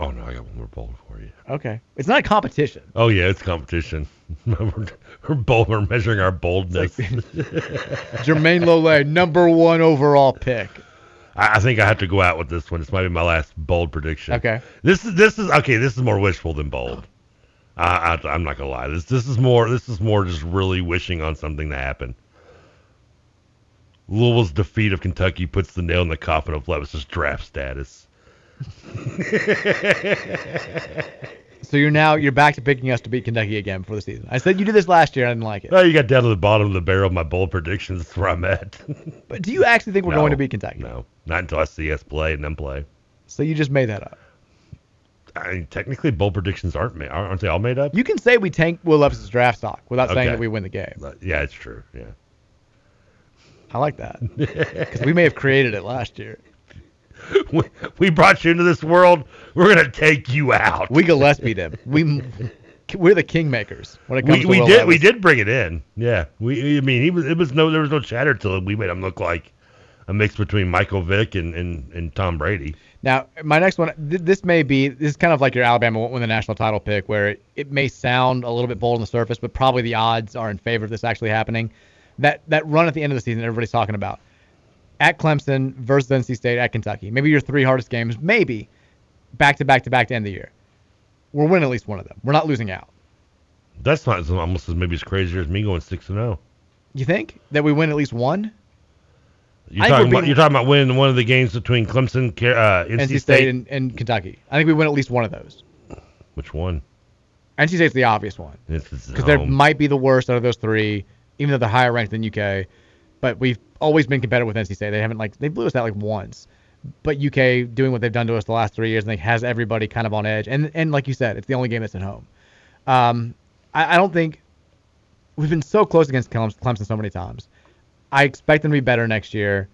Oh no, I got one more bold for you. Okay, it's not a competition. Oh yeah, it's competition. we're, we're bold. We're measuring our boldness. Jermayne Lole, number one overall pick. I, I think I have to go out with this one. This might be my last bold prediction. Okay. This is this is okay. This is more wishful than bold. I, I I'm not gonna lie. This this is more this is more just really wishing on something to happen. Louisville's defeat of Kentucky puts the nail in the coffin of Levis's draft status. So you're now you're back to picking us to beat Kentucky again for the season. I said you did this last year. I didn't like it. Oh, you got down to the bottom of the barrel of my bold predictions. That's where I'm at. But do you actually think we're No, going to beat Kentucky? No, not until I see us play and then play. So you just made that up. I mean, technically, bold predictions aren't made, aren't they all made up? You can say we tank Will Levis's draft stock without saying that we win the game. Yeah, it's true. Yeah. I like that because we may have created it last year. we, we brought you into this world. We're gonna take you out. We Gillespie them. We we're the kingmakers when it comes We, to we did we did bring it in. Yeah. We I mean he was it was no there was no chatter till we made him look like a mix between Michael Vick and, and, and Tom Brady. Now, my next one, th- this may be, this is kind of like your Alabama win the national title pick, where it, it may sound a little bit bold on the surface, but probably the odds are in favor of this actually happening. That that run at the end of the season, everybody's talking about, at Clemson versus NC State at Kentucky, maybe your three hardest games, maybe back to back to back to end the year. We're winning at least one of them. We're not losing out. That's not as- almost as maybe as crazy as me going six and zero. You think that we win at least one? You're talking about being- you're talking about winning one of the games between Clemson, uh, NC, NC State, and, and Kentucky. I think we win at least one of those. Which one? NC State's the obvious one. Because they home. might be the worst out of those three, even though they're higher ranked than UK. But we've always been competitive with NC State. They haven't like they blew us out like once. But UK doing what they've done to us the last three years, and they has everybody kind of on edge. And and like you said, it's the only game that's at home. Um, I, I don't think we've been so close against Clemson so many times. I expect them to be better next year.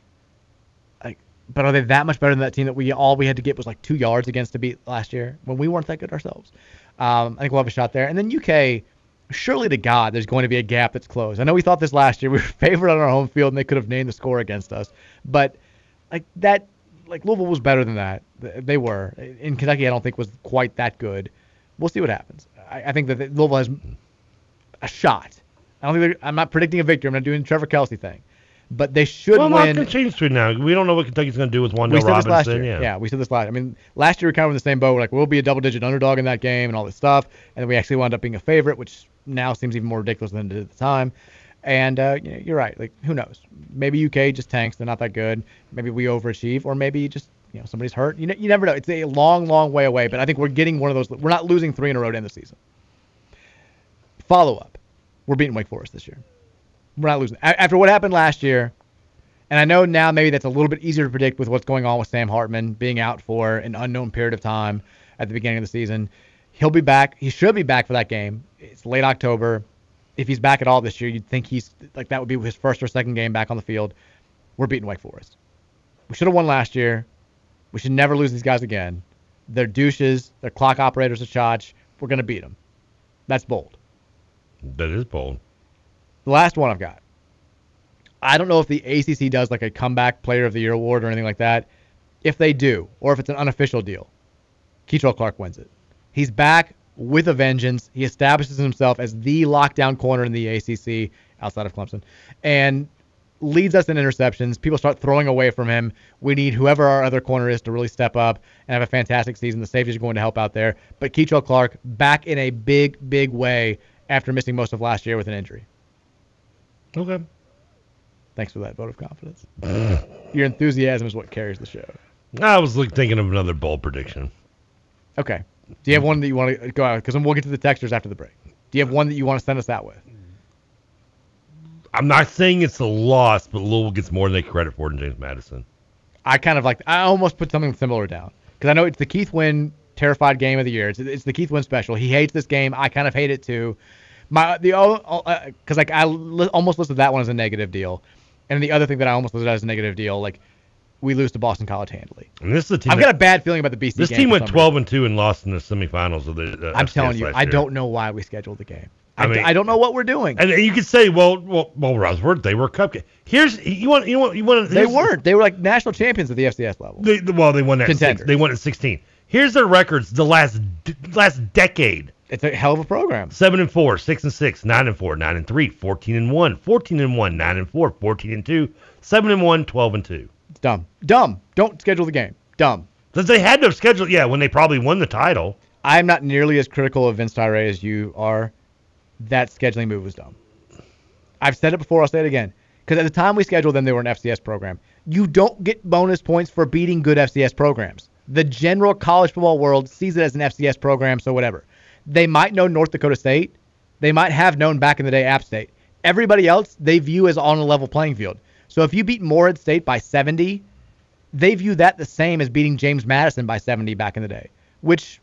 Like, but are they that much better than that team that we all we had to get was like two yards against to beat last year when we weren't that good ourselves? Um, I think we'll have a shot there. And then UK, surely to God, there's going to be a gap that's closed. I know we thought this last year. We were favored on our home field, and they could have named the score against us. But like that, like Louisville was better than that. They were. In Kentucky, I don't think was quite that good. We'll see what happens. I, I think that Louisville has a shot. I don't think I'm not predicting a victory. I'm not doing the Trevor Kelsey thing. But they should well, win. can change between now. We don't know what Kentucky's going to do with We said this Robinson. last year. Yeah. Yeah. we said this last. I mean, last year we kind of in the same boat. We're like, we'll be a double-digit underdog in that game and all this stuff, and then we actually wound up being a favorite, which now seems even more ridiculous than it did at the time. And uh, you know, you're right. Like, who knows? Maybe UK just tanks. They're not that good. Maybe we overachieve, or maybe just you know somebody's hurt. You, ne- you never know. It's a long, long way away. But I think we're getting one of those. We're not losing three in a row to end the season. Follow up. We're beating Wake Forest this year. We're not losing. After what happened last year, and I know now maybe that's a little bit easier to predict with what's going on with Sam Hartman being out for an unknown period of time at the beginning of the season. He'll be back. He should be back for that game. It's late October. If he's back at all this year, you'd think he's like that would be his first or second game back on the field. We're beating Wake Forest. We should have won last year. We should never lose these guys again. They're douches. They're clock operators at Chotch. We're gonna beat them. That's bold. That is bold. The last one I've got. I don't know if the ACC does like a comeback player of the year award or anything like that. If they do, or if it's an unofficial deal, Kei'Trel Clark wins it. He's back with a vengeance. He establishes himself as the lockdown corner in the ACC outside of Clemson, and leads us in interceptions. People start throwing away from him. We need whoever our other corner is to really step up and have a fantastic season. The safeties are going to help out there. But Kei'Trel Clark back in a big, big way after missing most of last year with an injury. Okay. Thanks for that vote of confidence. Your enthusiasm is what carries the show. I was like, thinking of another bold prediction. Okay. Do you have one that you want to uh, go out? Because we'll get to the textures after the break. Do you have one that you want to send us out with? I'm not saying it's a loss, but Louisville gets more than they credit for than James Madison. I kind of like. I almost put something similar down because I know it's the Keith Wynn terrified game of the year. It's, it's the Keith Wynn special. He hates this game. I kind of hate it too. My the because like I li- almost listed that one as a negative deal, and the other thing that I almost listed as a negative deal, like we lose to Boston College handily. And this is the team. I've that- got a bad feeling about the BC This team went 12 and 2 and lost in the semifinals of the. Uh, I'm FCS telling you, I year. don't know why we scheduled the game. I I, mean- I don't know what we're doing. And, you could say, well, well, well, Roswell, they were cupcake. Here's you want you want you want. they weren't. They were like national champions at the FCS level. They, well, they won at six, They won at 16. Here's their records the last last decade. It's a hell of a program. Seven and four, six and six, nine and four, nine and three, 14 and one, 14 and one, nine and four, 14 and two, seven and one, 12 and two. It's dumb. Dumb. Don't schedule the game. Dumb. Since they had to have scheduled, yeah, when they probably won the title. I'm not nearly as critical of Vince Tyra as you are. That scheduling move was dumb. I've said it before. I'll say it again. Because at the time we scheduled them, they were an FCS program. You don't get bonus points for beating good FCS programs. The general college football world sees it as an FCS program, so whatever. They might know North Dakota State. They might have known back in the day App State. Everybody else they view as on a level playing field. So if you beat Morehead State by 70, they view that the same as beating James Madison by 70 back in the day, which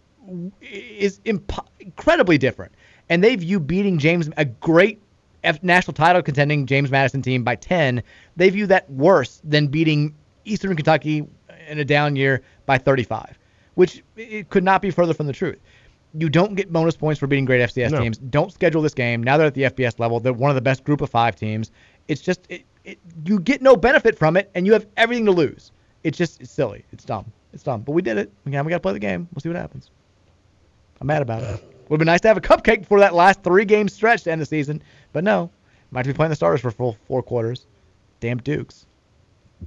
is imp- incredibly different. And they view beating James, a great F- national title contending James Madison team by 10, they view that worse than beating Eastern Kentucky in a down year by 35, which it could not be further from the truth. You don't get bonus points for beating great FCS No. teams. Don't schedule this game. Now they're at the FBS level. They're one of the best group of five teams. It's just it, it, you get no benefit from it, and you have everything to lose. It's just it's silly. It's dumb. It's dumb. But we did it. Again, we got to play the game. We'll see what happens. I'm mad about it. Would have been nice to have a cupcake before that last three game stretch to end the season, but no. Might be playing the starters for full four quarters. Damn Dukes.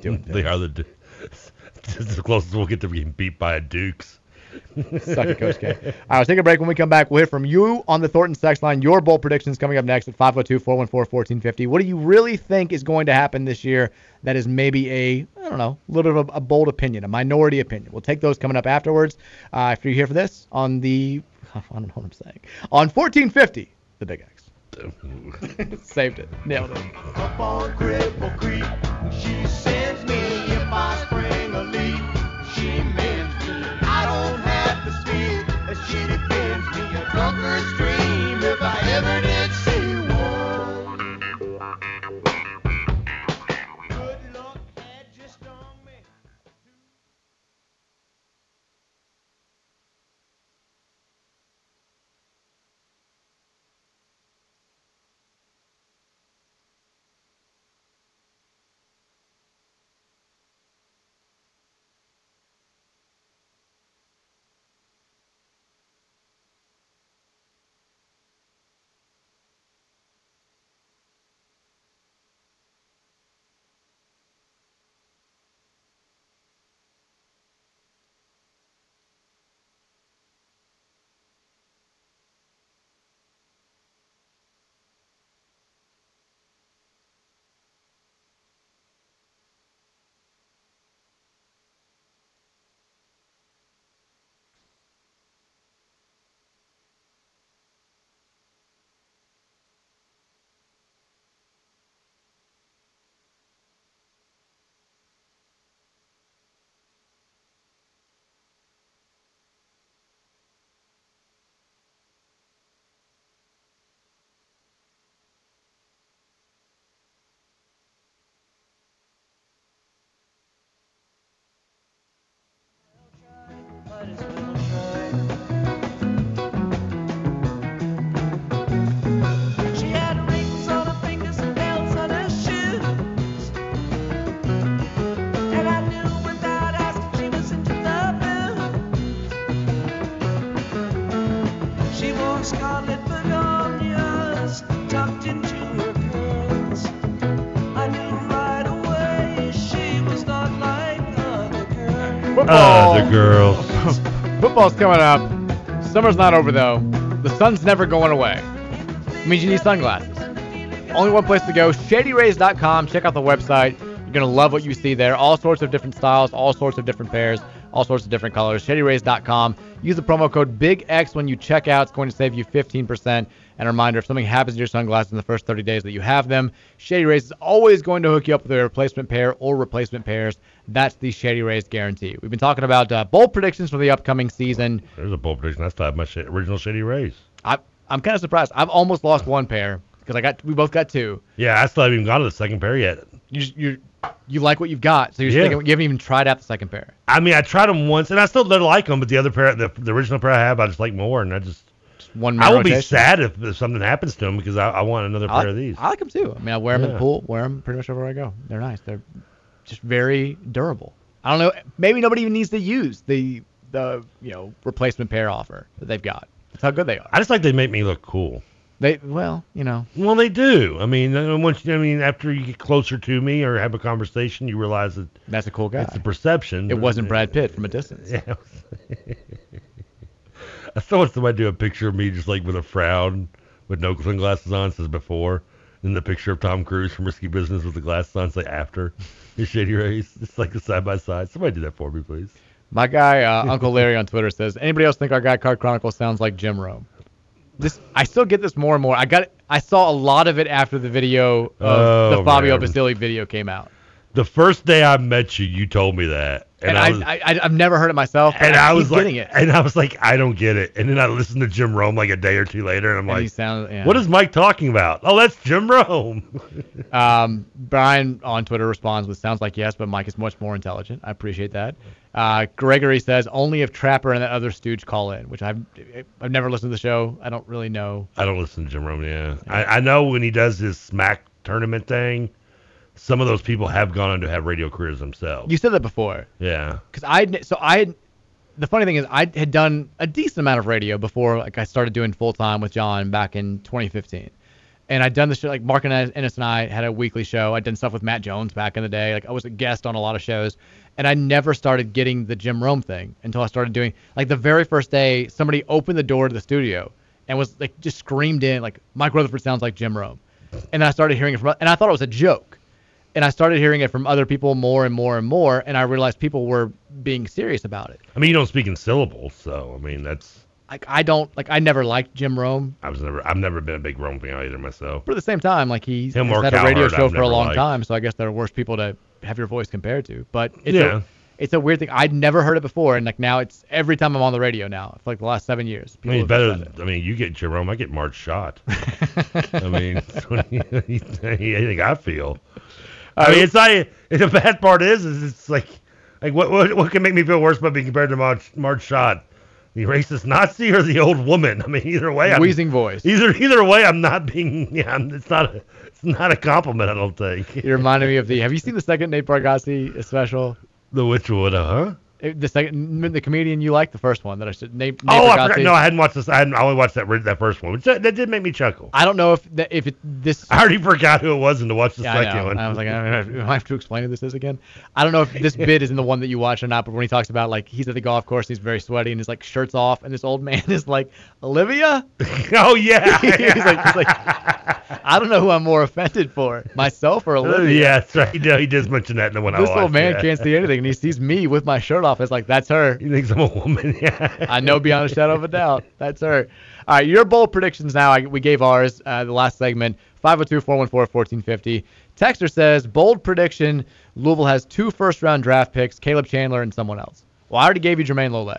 doing they are the. Du- It's the closest we'll get to being beat by a Dukes. Suck it, Coach K. All right, let's take a break. When we come back, we'll hear from you on the Thornton sex line. Your bold predictions coming up next at 502-414-1450. What do you really think is going to happen this year that is maybe a, I don't know, a little bit of a, a bold opinion, a minority opinion? We'll take those coming up afterwards. Uh, after you hear for this on the, I don't know what I'm saying, on 1450, the Big X. Saved it. Nailed it. As she me. A drunker's dream if I ever did Football's coming up. Summer's not over though. The sun's never going away. It means you need sunglasses. Only one place to go, shadyrays.com. Check out the website. You're going to love what you see there. All sorts of different styles, all sorts of different pairs, all sorts of different colors. Shadyrays.com. Use the promo code BIGX when you check out. It's going to save you 15%. And a reminder, if something happens to your sunglasses in the first 30 days that you have them, Shady Rays is always going to hook you up with a replacement pair or replacement pairs. That's the Shady Rays guarantee. We've been talking about uh, bold predictions for the upcoming season. There's a bold prediction. I still have my sh- original Shady Rays. I, I'm kind of surprised. I've almost lost one pair because I got we both got two. Yeah, I still haven't even gone to the second pair yet. You you you like what you've got, so you're Yeah. thinking, you haven't even tried out the second pair. I mean, I tried them once, and I still don't like them. But the other pair, the, the original pair I have, I just like more, and I just. one I will be sad if, if something happens to them because I, I want another I pair like, of these. I like them too. I mean, I wear them in the pool, wear them pretty much everywhere I go. They're nice. They're just very durable. I don't know. Maybe nobody even needs to use the the you know replacement pair offer that they've got. That's how good they are. I just like they make me look cool. They well, you know. Well, they do. I mean, once you- I mean, after you get closer to me or have a conversation, you realize that That's a cool guy. it's a perception. It wasn't Brad Pitt from a distance. Yeah. I want somebody do a picture of me just like with a frown, with no sunglasses on, says before, and the picture of Tom Cruise from Risky Business with the glasses on, say after. His shady rays. It's like a side by side. Somebody do that for me, please. My guy, uh, Uncle Larry on Twitter says, anybody else think our guy Card Chronicle sounds like Jim Rome? This I still get this more and more. I got. I saw a lot of it after the video of Oh, the Fabio man. Basili video came out. The first day I met you, you told me that, And, I I, was, I, I, have never heard it myself. and I, I was like, it. and I was like, I don't get it. And then I listened to Jim Rome like a day or two later, and I'm And like, yeah. what is Mike talking about? Oh, that's Jim Rome. Um, Brian on Twitter responds with sounds like yes, but Mike is much more intelligent. I appreciate that. Uh, Gregory says only if Trapper and that other stooge call in, which I've I've never listened to the show. I don't really know. I don't listen to Jim Rome. Yeah, I, I know when he does his Smack tournament thing, some of those people have gone on to have radio careers themselves. You said that before. yeah, because I so I the funny thing is I had done a decent amount of radio before like I started doing full time with John back in 2015, and I'd done the show like Mark and Ennis and I had a weekly show. I'd done stuff with Matt Jones back in the day. Like I was a guest on a lot of shows, and I never started getting the Jim Rome thing until I started doing like the very first day somebody opened the door to the studio and was like just screamed in like Mike Rutherford sounds like Jim Rome, and I started hearing it from and I thought it was a joke and I started hearing it from other people more and more and more, and I realized people were being serious about it. I mean you don't speak in syllables, so I mean that's. Like I don't like I never liked Jim Rome, I was never. I've never been a big Rome fan either myself. but at the same time, like he's Him or had a radio show I've for a long liked. time, so I guess there are worse people to have your voice compared to. But it's Yeah. a it's a weird thing. I'd never heard it before, and like now it's every time I'm on the radio now for like the last seven years. I mean, better. I mean, you get Jim Rome, I get Marge Schott. I mean, that's what you, you think I feel. I mean, it's not. The bad part is, is it's like, like what, what, what can make me feel worse about being compared to Marge, Marge Schott? The racist Nazi or the old woman? I mean, either way, I'm, Wheezing voice. Either either way, I'm not being. Yeah, I'm, it's not. A, it's not a compliment. I don't think. You reminded me of the. Have you seen the second Nate Bargatze special? The? Uh huh. The second, the comedian you like the first one that I should. Nate Oh, I forgot. No, I hadn't watched this. I hadn't. I only watched that that first one, which that, that did make me chuckle. I don't know if that, if it, this. I already forgot who it was and to watch the Yeah, second know. one. I was like, I don't know, I have to explain who this is again? I don't know if this bit is in the one that you watch or not, but when he talks about like he's at the golf course, he's very sweaty and his like shirt's off, and this old man is like, Olivia. oh yeah. he's like, he's like, I don't know who I'm more offended for, myself or Uh, Olivia. yeah, that's right. No, he does mention that in the one I This old man yeah. can't see anything, and he sees me with my shirt off. It's like that's her. He thinks I'm a woman. Yeah. I know beyond a shadow of a doubt. That's her. All right, your bold predictions now. I, we gave ours uh, the last segment. 502-414-1450. Texter says, bold prediction, Louisville has two first-round draft picks, Caleb Chandler and someone else. Well, I already gave you Jermayne Lole.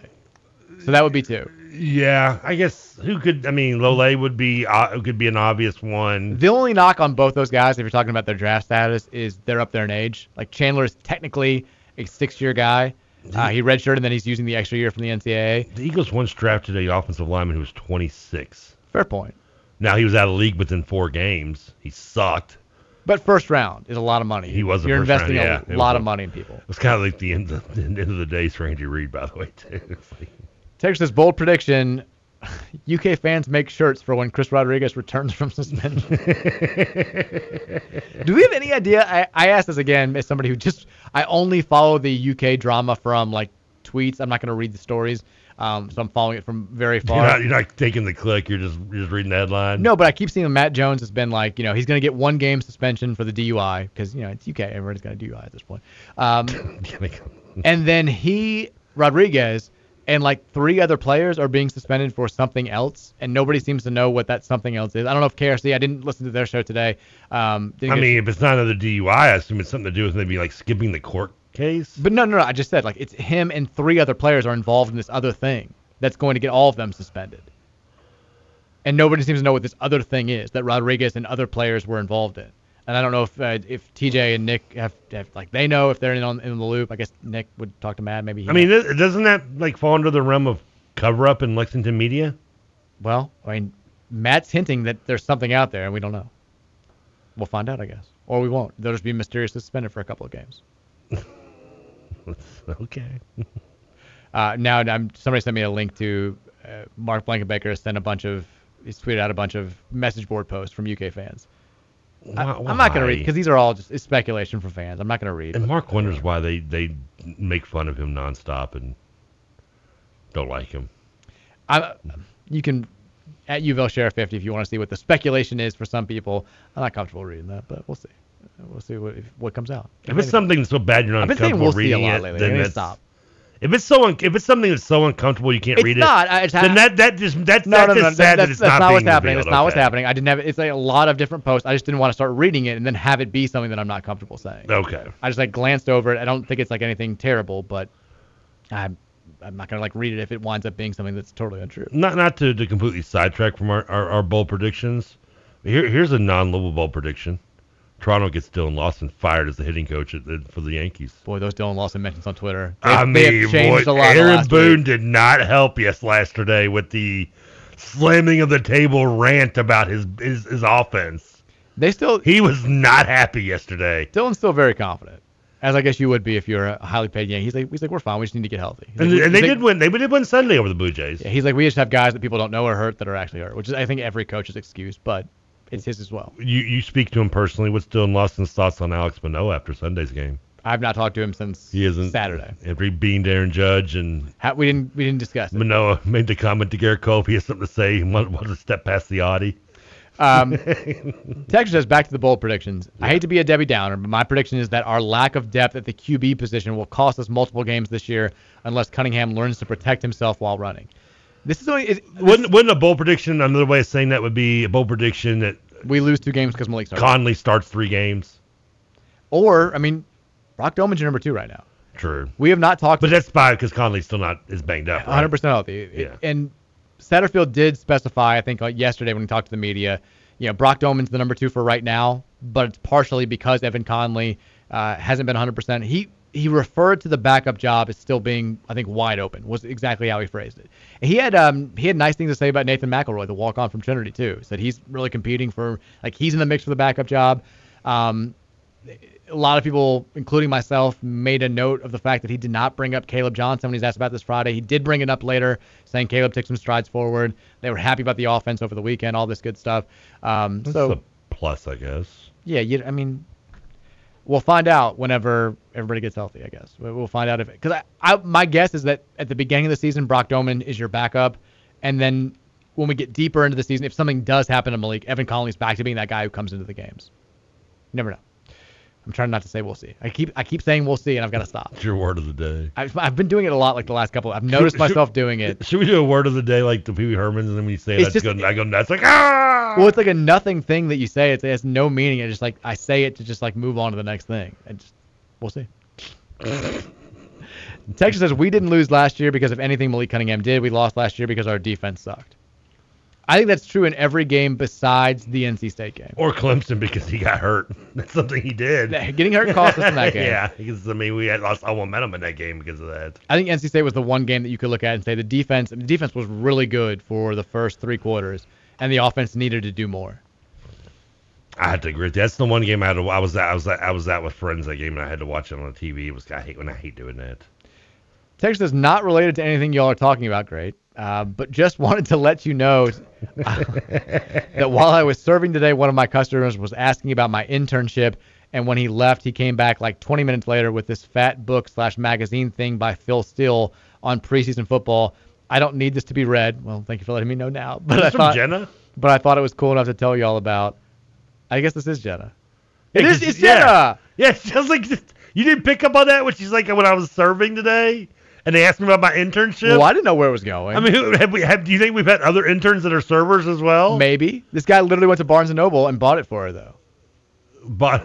So that would be two. Yeah, I guess who could? I mean, Lole would be uh, could be an obvious one. The only knock on both those guys, if you're talking about their draft status, is they're up there in age. Like Chandler is technically a six-year guy. Uh, he redshirted, and then he's using the extra year from the NCAA. The Eagles once drafted a offensive lineman who was 26. Fair point. Now he was out of the league within four games. He sucked. But first round is a lot of money. He was You're first round, investing yeah. a lot was of money in people. It's kind of like the end of, the end of the days for Andy Reid, by the way, too. Like- Texas bold prediction: UK fans make shirts for when Chris Rodriguez returns from suspension. Do we have any idea? I, I asked this again as somebody who just I only follow the UK drama from like tweets. I'm not going to read the stories, um, so I'm following it from very You're far. not, you're not taking the click. You're just you're just reading the headline. No, but I keep seeing that Matt Jones has been like, you know, he's going to get one game suspension for the DUI because you know it's UK. Everybody's got a DUI at this point. Um, and then he Rodriguez and like three other players are being suspended for something else, and nobody seems to know what that something else is. I don't know if KRC. I didn't listen to their show today. Um, I mean, if it's not another DUI, I assume it's something to do with maybe like skipping the court case. But no, no, no. I just said like it's him and three other players are involved in this other thing that's going to get all of them suspended. And nobody seems to know what this other thing is that Rodriguez and other players were involved in. And I don't know if uh, if TJ and Nick have, have like they know if they're in on in the loop. I guess Nick would talk to Matt. Maybe. He I mean, doesn't that like fall under the realm of cover up in Lexington media? well, I mean, Matt's hinting that there's something out there and we don't know. We'll find out, I guess, or we won't. They'll just be mysteriously suspended for a couple of games. okay. Uh, now I'm, somebody sent me a link to uh, Mark Blankenbaker sent a bunch of he's tweeted out a bunch of message board posts from UK fans. I, Why- I'm not gonna read because these are all just it's speculation for fans. I'm not gonna read. And Mark wonders why they they make fun of him nonstop and don't like him. I, you can at Uville Sheriff 50 if you want to see what the speculation is for some people. I'm not comfortable reading that, but we'll see. We'll see what what comes out. If it's something so bad you're not I've been comfortable we'll see a reading lot it, lately. I then to that's stop. If it's so un- if it's something that's so uncomfortable you can't It's read not. it, it's then ha- that that just that's No, that's no, no, just sad that that's, it's that's not, not what's happening. revealed. That's not what's happening. I didn't have it's like a lot of different posts. I just didn't want to start reading it and then have it be something that I'm not comfortable saying. Okay. I just like glanced over it. I don't think it's like anything terrible, but I'm I'm not gonna like read it if it winds up being something that's totally untrue. Not not to, to completely sidetrack from our, our, our bowl predictions. Here here's a bowl prediction. Toronto gets Dillon Lawson fired as the hitting coach at, the- for the Yankees. Boy, those Dillon Lawson mentions on Twitter. I They- they mean, have changed boy, a lot Aaron Boone week. did not help us yesterday with the slamming of the table rant about his his, his offense. They still he was not happy yesterday. Dylan's still very confident, as I guess you would be if you're a highly paid Yankee. He's like, he's like, we're fine. We just need to get healthy. He's And, like, and they did win. They did win Sunday over the Blue Jays. Yeah, he's like, we just have guys that people don't know are hurt that are actually hurt, which is I think every coach's excuse, but it's his as well. You you speak to him personally. What's Dillon Lawson's thoughts on Alex Manoah after Sunday's game? I've not talked to him since He isn't Saturday. He beamed Aaron Judge and Ha- we didn't we didn't discuss it. Manoah made the comment to Gerrit Cole. He has something to say. He wanted, wanted to step past the Audi. Um, Texas says back to the bold predictions. I hate to be a Debbie Downer, but my prediction is that our lack of depth at the QB position will cost us multiple games this year unless Cunningham learns to protect himself while running. This is only it, Wouldn't wouldn't a bowl prediction? Another way of saying that would be a bowl prediction that we lose two games because Malik started. Conley starts three games. Or I mean, Brock Domann's your number two right now. True. We have not talked. But that's fine because Conley's still not is banged up. 100% healthy. Yeah. And Satterfield did specify, I think, like yesterday when he talked to the media, you know, Brock Domann's the number two for right now, but it's partially because Evan Conley uh, hasn't been 100%. He he referred to the backup job as still being, I think, wide open. Was exactly how he phrased it. He had um he had nice things to say about Nathan McElroy, the walk on from Trinity too. Said he's really competing for like he's in the mix for the backup job. Um, a lot of people, including myself, made a note of the fact that he did not bring up Khalib Johnson when he's asked about this Friday. He did bring it up later, saying Khalib took some strides forward. They were happy about the offense over the weekend, all this good stuff. Um, That's so a plus, I guess. yeah, you, I mean, we'll find out whenever everybody gets healthy. I guess We- we'll find out if it because I, I, my guess is that at the beginning of the season, Brock Domann is your backup, and then when we get deeper into the season, if something does happen to Malik, Evan Conley's back to being that guy who comes into the games. You never know. I'm trying not to say we'll see. I keep I keep saying we'll see, and I've got to stop. It's your word of the day. I've, I've been doing it a lot like the last couple. I've noticed Should- myself doing it. Should we do a word of the day like the Pee Wee Hermans, and then we say It's that's just- good, I go nuts like ah. Well, it's like a nothing thing that you say. It's, it has no meaning. It's just like I say it to just like move on to the next thing. And just we'll see. Texas says we didn't lose last year because of anything Malik Cunningham did. We lost last year because our defense sucked. I think that's true in every game besides the NC State game. Or Clemson because he got hurt. That's something he did. Getting hurt cost us in that game. yeah, because I mean we had lost all momentum in that game because of that. I think NC State was the one game that you could look at and say the defense. The defense was really good for the first three quarters, and the offense needed to do more. I had to agree. That's the one game I had to. I was I was I was out with friends that game and I had to watch it on the TV. It was I hate when I hate doing that. Text is not related to anything y'all are talking about, great. Uh, but just wanted to let you know that while I was serving today, one of my customers was asking about my internship And when he left, he came back like 20 minutes later with this fat book slash magazine thing by Phil Steele on preseason football. I don't need this to be read. Well, thank you for letting me know now. But Is I thought, Jenna? but I thought it was cool enough to tell you all about. I guess this is Jenna. Yeah, It is. It's yeah. Jenna. Yeah, she was like, you didn't pick up on that when she's like when I was serving today, and they asked me about my internship. Well, I didn't know where it was going. I mean, who, have we? Have, do you think we've had other interns that are servers as well? maybe this guy literally went to Barnes and Noble and bought it for her though. But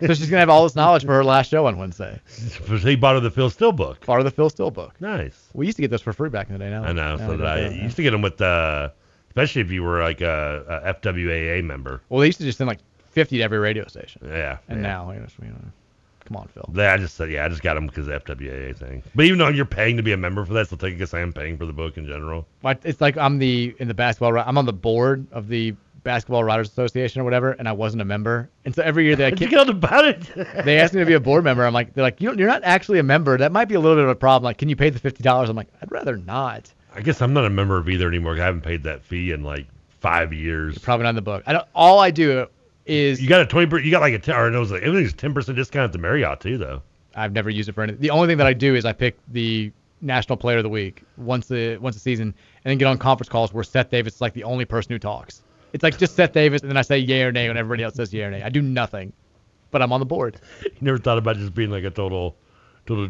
So she's gonna have all this knowledge for her last show on Wednesday. he bought her the Phil Steele book. Part of the Phil Steele book. Nice. We used to get those for free back in the day. Now I know. now So did I used to get them with, uh, especially if you were like a, a FWAA member. Well, they used to just send like 50 to every radio station. Yeah. And yeah. now, you know, you know, come on, Phil. Yeah, I just said yeah, I just got them because of the FWAA thing. But even though you're paying to be a member for that, so I guess I am paying for the book in general. Like, It's like I'm the in the basketball. I'm on the board of the Basketball Writers Association or whatever, and I wasn't a member. And so every year they How'd get on about it? they asked me to be a board member. I'm like, they're like, you don't, you're not actually a member. That might be a little bit of a problem. Like, can you pay the fifty dollars? I'm like, I'd rather not. I guess I'm not a member of either anymore. I haven't paid that fee in like five years. Probably not in the book. I don't. All I do is You got a twenty. per- You got like a ten, or no, it was like, everything's ten percent discount at the Marriott too, though. I've never used it for anything. The only thing that I do is I pick the National Player of the Week once a once a season, and then get on conference calls where Seth Davis is like the only person who talks. It's like just Seth Davis, and then I say yay or nay when everybody else says yay or nay. I do nothing, but I'm on the board. You never thought about just being like a total, total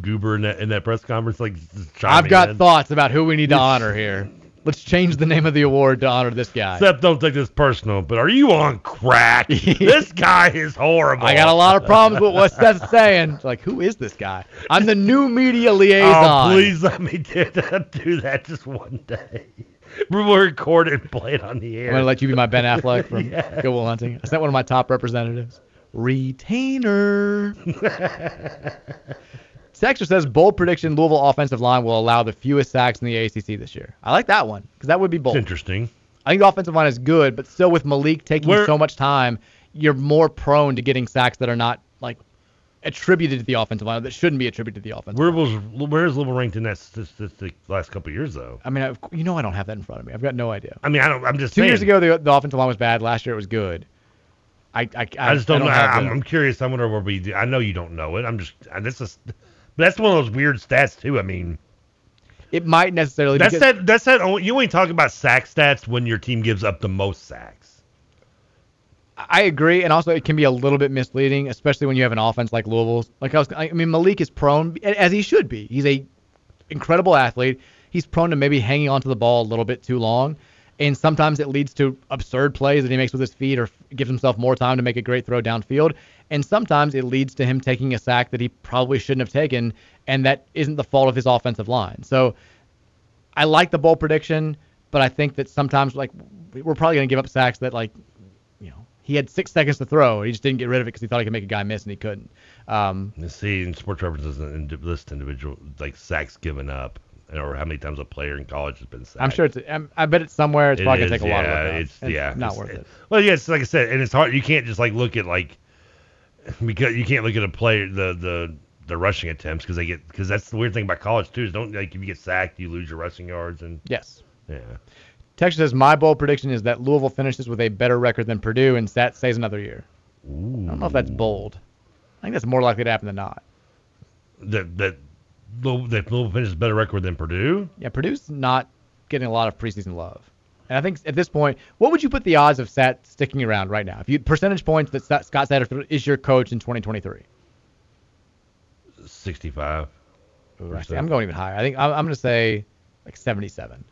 goober in that in that press conference, like I've got in? thoughts about who we need to honor here. Let's change the name of the award to honor this guy. Seth, don't take this personal, but are you on crack? this guy is horrible. I got a lot of problems with what Seth's saying. It's like, who is this guy? I'm the new media Oh, liaison. please let me do that, do that just one day. We'll record it and play it on the air. I'm gonna let you be my Ben Affleck from Yeah. Good Will Hunting. I sent one of my top representatives. Retainer. Texture says bold prediction: Louisville offensive line will allow the fewest sacks in the ACC this year. I like that one because that would be bold. It's interesting. I think the offensive line is good, but still with Malik taking Where- so much time, you're more prone to getting sacks that are not like attributed to the offensive line that shouldn't be attributed to the offense. Where was where's Louisville ranked in that statistic last couple of years though? I mean, I've, you know, I don't have that in front of me. I've got no idea. I mean, I don't. I'm just Two saying. years ago, the, the offensive line was bad. Last year, it was good. I I, I just don't, know. have I, I'm, I'm curious. I wonder where we. do- I know you don't know it. I'm just. This is. But that's one of those weird stats too. I mean, It might necessarily. that's that. That's that. only- You only talk about sack stats when your team gives up the most sacks. I agree, and also it can be a little bit misleading, especially when you have an offense like Louisville's. Like I was, I mean, Malik is prone, as he should be. He's a incredible athlete. He's prone to maybe hanging onto the ball a little bit too long, and sometimes it leads to absurd plays that he makes with his feet, or gives himself more time to make a great throw downfield. And sometimes it leads to him taking a sack that he probably shouldn't have taken, and that isn't the fault of his offensive line. So I like the bold prediction, but I think that sometimes like we're probably going to give up sacks that like he had six seconds to throw. He just didn't get rid of it because he thought he could make a guy miss and he couldn't. Um, see, in sports references doesn't list individual like sacks given up, or how many times a player in college has been sacked. I'm sure it's. I bet it's somewhere. It's It probably gonna is, take a lot of yeah, work. It's, It's yeah, not it's- worth it. Well, yeah, it's like I said, and it's hard. You can't just like look at like because you can't look at a player the the the rushing attempts because they get because that's the weird thing about college too is don't like if you get sacked you lose your rushing yards and Yes. yeah. Texas says my bold prediction is that Louisville finishes with a better record than Purdue and Stat stays another year. I don't know if that's bold. I think that's more likely to happen than not. That that Louisville, that finishes better record than Purdue. Yeah, Purdue's not getting a lot of preseason love. And I think at this point, what would you put the odds of Stat sticking around right now? If you percentage points that Scott Satterfield is your coach in 2023. Sixty-five. Ooh, actually, I'm going even higher. I think I'm, I'm going to say like 77.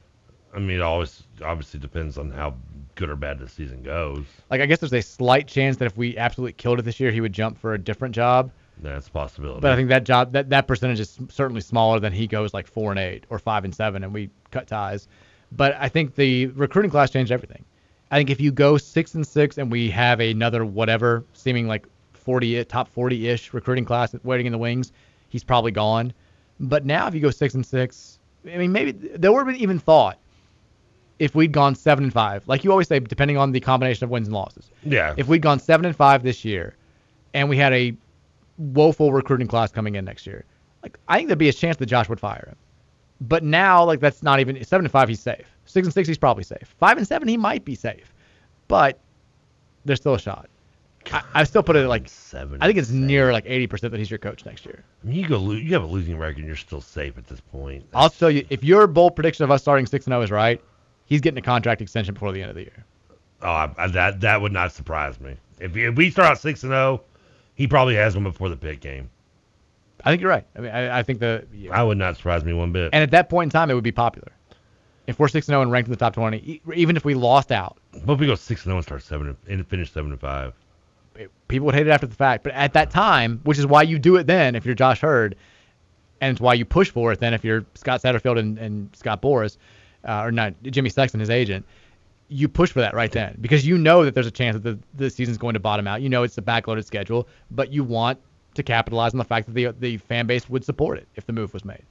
I mean, it always obviously depends on how good or bad the season goes. Like I guess there's a slight chance that if we absolutely killed it this year, he would jump for a different job. That's a possibility. But I think that job that that percentage is certainly smaller than he goes like four and eight or five and seven, and we cut ties. But I think the recruiting class changed everything. I think if you go six and six and we have another whatever seeming like 40 top 40 ish recruiting class waiting in the wings, he's probably gone. But now if you go six and six, I mean maybe there would have been even thought if we'd gone seven and five, like you always say, depending on the combination of wins and losses. Yeah. If we'd gone seven and five this year, and we had a woeful recruiting class coming in next year, like I think there'd be a chance that Josh would fire him. But now, like that's not even seven and five. He's safe. Six and six, he's probably safe. Five and seven, he might be safe. But there's still a shot. I, I still put it like seven. I think it's near like 80% that he's your coach next year. I mean, you go lo- you have a losing record, and you're still safe at this point. I'll tell you, if your bold prediction of us starting 6 and 0 is right, he's getting a contract extension before the end of the year. Oh, I, I, that that would not surprise me. If, if we start out six and zero, he probably has one before the Pitt game. I think you're right. I mean, I, I think the I would not surprise me one bit. and at that point in time, it would be popular. If we're 6 and 0 and ranked in the top 20, e- even if we lost out, But if we go six and zero and start seven and finish seven and five? people would hate it after the fact. But at that time, which is why you do it then if you're Josh Heird, and it's why you push for it then if you're Scott Satterfield and, and Scott Boras, uh, or not Jimmy Sexton, his agent, you push for that right then because you know that there's a chance that the, the season's going to bottom out. You know it's a backloaded schedule, but you want to capitalize on the fact that the the fan base would support it if the move was made.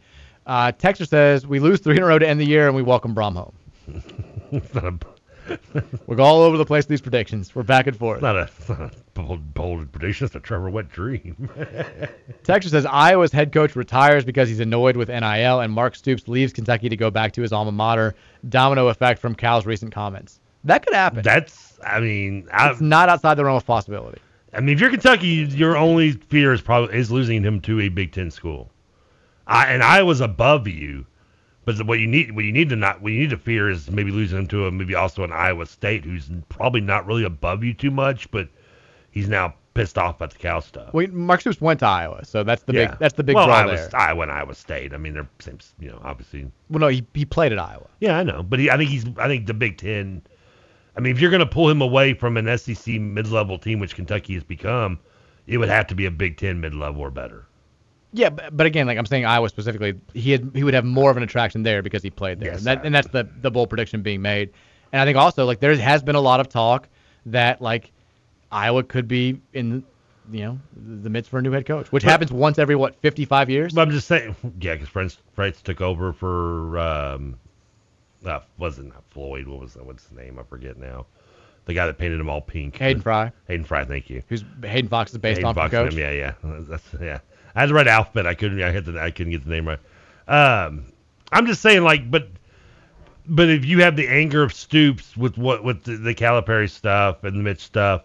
Uh, Texter says we lose three in a row to end the year and we welcome Brohm home. It's not a, We're all over the place with these predictions. We're back and forth. not a, not a bold, bold prediction. It's a Trevor Wet dream. Texas says Iowa's head coach retires because he's annoyed with NIL, and Mark Stoops leaves Kentucky to go back to his alma mater. Domino effect from Cal's recent comments. That could happen. That's, I mean, I, it's not outside the realm of possibility. I mean, if you're Kentucky, your only fear is probably is losing him to a Big Ten school. I and Iowa's above you, but what you need what you need to not what you need to fear is maybe losing him to a maybe also an Iowa State who's probably not really above you too much, but he's now pissed off about the Cal stuff. Well, Mark Stoops went to Iowa, so that's the yeah. big that's the big well, draw Iowa, there. Iowa and Iowa State. I mean, they're same. You know, obviously. Well, no, he, he played at Iowa. Yeah, I know, but he, I think he's. I think the Big Ten. I mean, if you're going to pull him away from an SEC mid-level team, which Kentucky has become, it would have to be a Big Ten mid-level or better. Yeah, but, but again, like I'm saying, Iowa specifically, he had he would have more of an attraction there because he played there, Yes, and, that, and that's the the bold prediction being made. And I think also like there has been a lot of talk that like Iowa could be in you know the midst for a new head coach, which But- happens once every what 55 years. But I'm just saying, yeah, because Ferentz Ferentz took over for um, uh, wasn't that Floyd. What was that? what's his name? I forget now. The guy that painted them all pink. Hayden Fry, Hayden Fry, thank you. who's Hayden Fox is based Hayden on Fox coach. him, yeah, yeah. That's yeah. I had the right alphabet. I couldn't. I hit the. I couldn't get the name right. Um, I'm just saying, like, but but if you have the anger of Stoops with what with the, the Calipari stuff and the Mitch stuff,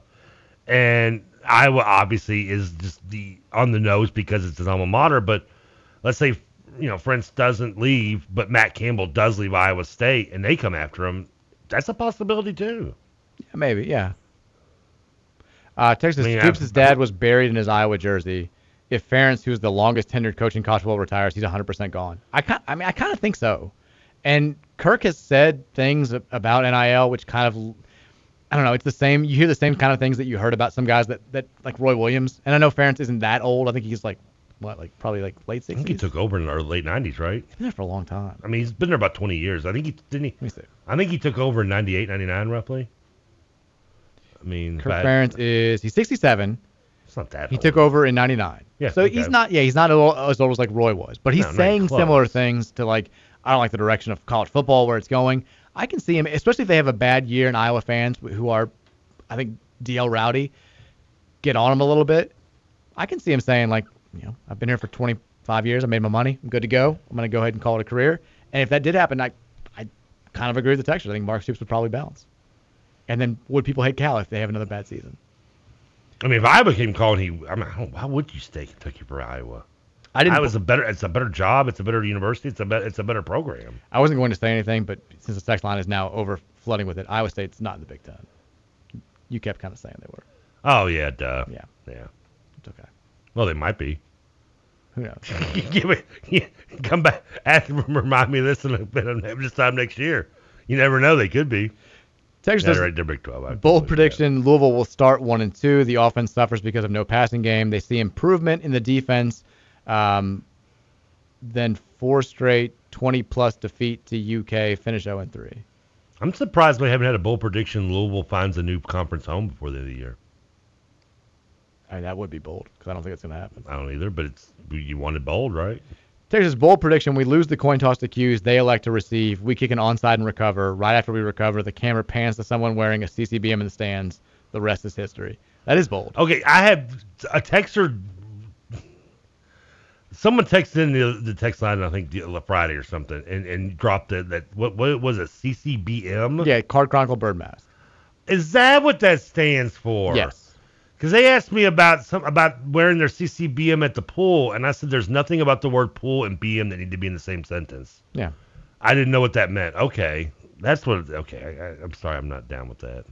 and Iowa obviously is just the on the nose because it's his alma mater. But let's say you know Ferentz doesn't leave, but Matt Campbell does leave Iowa State, and they come after him. That's a possibility too. Maybe, yeah. Uh, Texas I mean, Stoops' dad was buried in his Iowa jersey. If Ferentz, who's the longest tenured coach in college football, retires, he's 100% gone. I kind, I mean, I kind of think so. And Kirk has said things about NIL, which kind of, I don't know, it's the same. You hear the same kind of things that you heard about some guys that, that like Roy Williams. And I know Ferentz isn't that old. I think he's like, what, like probably like late 60s? I think he took over in the late '90s, right? He's been there for a long time. I mean, he's been there about 20 years. I think he didn't he. Let me see. I think he took over in 98, 99, roughly. I mean, Kirk Ferentz is he's 67. it's not that. He old. took over in '99. Yeah, So okay. he's not. Yeah, he's not as old- as like Roy was, but he's No, saying similar things to like I don't like the direction of college football where it's going. I can see him, especially if they have a bad year and Iowa fans who are, I think DL rowdy, get on him a little bit. I can see him saying like, you know, I've been here for 25 years. I made my money. I'm good to go. I'm gonna go ahead and call it a career. And if that did happen, I, I kind of agree with the texture. I think Mark Stoops would probably bounce. And then would people hate Cal if they have another bad season? I mean, if Iowa came calling, he. I mean, how, how would you stay Kentucky for Iowa? I didn't. Iowa's a better. It's a better job. It's a better university. It's a better. It's a better program. I wasn't going to say anything, but since the text line is now over flooding with it, Iowa State's not in the Big Ten. You kept kind of saying they were. Oh yeah, duh. Yeah. Yeah. It's okay. Well, they might be. Who knows? Give me, come back. Ask, remind me of this in a bit of this time next year. You never know. They could be. Texas Yeah, right, they're Big 12. I- bold prediction: Louisville will start one and two. The offense suffers because of no passing game. They see improvement in the defense. Um, then four straight 20 plus defeat to UK. Finish 0 and 3. I'm surprised we haven't had a bold prediction. Louisville finds a new conference home before the end of the year. I mean, that would be bold because I don't think it's going to happen. I don't either, but it's you wanted bold, right? Texas bold prediction: We lose the coin toss to Q's. They elect to receive. We kick an onside and recover. Right after we recover, the camera pans to someone wearing a CCBM in the stands. The rest is history. That is bold. Okay, I have a texter. Someone texted in the, the text line, I think the- uh, Friday or something, and, and dropped it that what what was it CCBM? Yeah, Card Chronicle Bird Mask. Is that what that stands for? Yes. Because they asked me about some about wearing their CCBM at the pool, and I said there's nothing about the word pool and BM that need to be in the same sentence. Yeah. I didn't know what that meant. Okay, that's what. Okay, I, I'm sorry, I'm not down with that.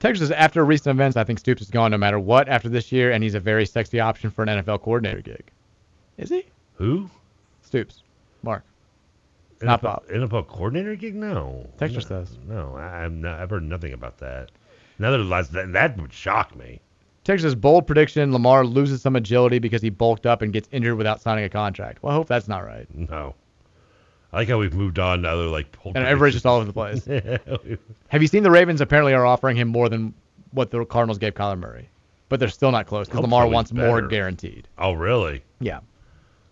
Texas, after recent events, I think Stoops is gone no matter what after this year, and he's a very sexy option for an NFL coordinator gig. Is he? Who? Stoops. Mark. Not NFL, Bob. NFL coordinator gig? No. Texas no, says. No, not, I've heard nothing about that. Nevertheless, that, that would shock me. Texas bold prediction: Lamar loses some agility because he bulked up and gets injured without signing a contract. Well, I hope that's not right. No. I like how we've moved on to other like. And everybody's just all over the place. Have you seen the Ravens? Apparently, are offering him more than what the Cardinals gave Kyler Murray, but they're still not close because Lamar wants more guaranteed. Oh, really? Yeah.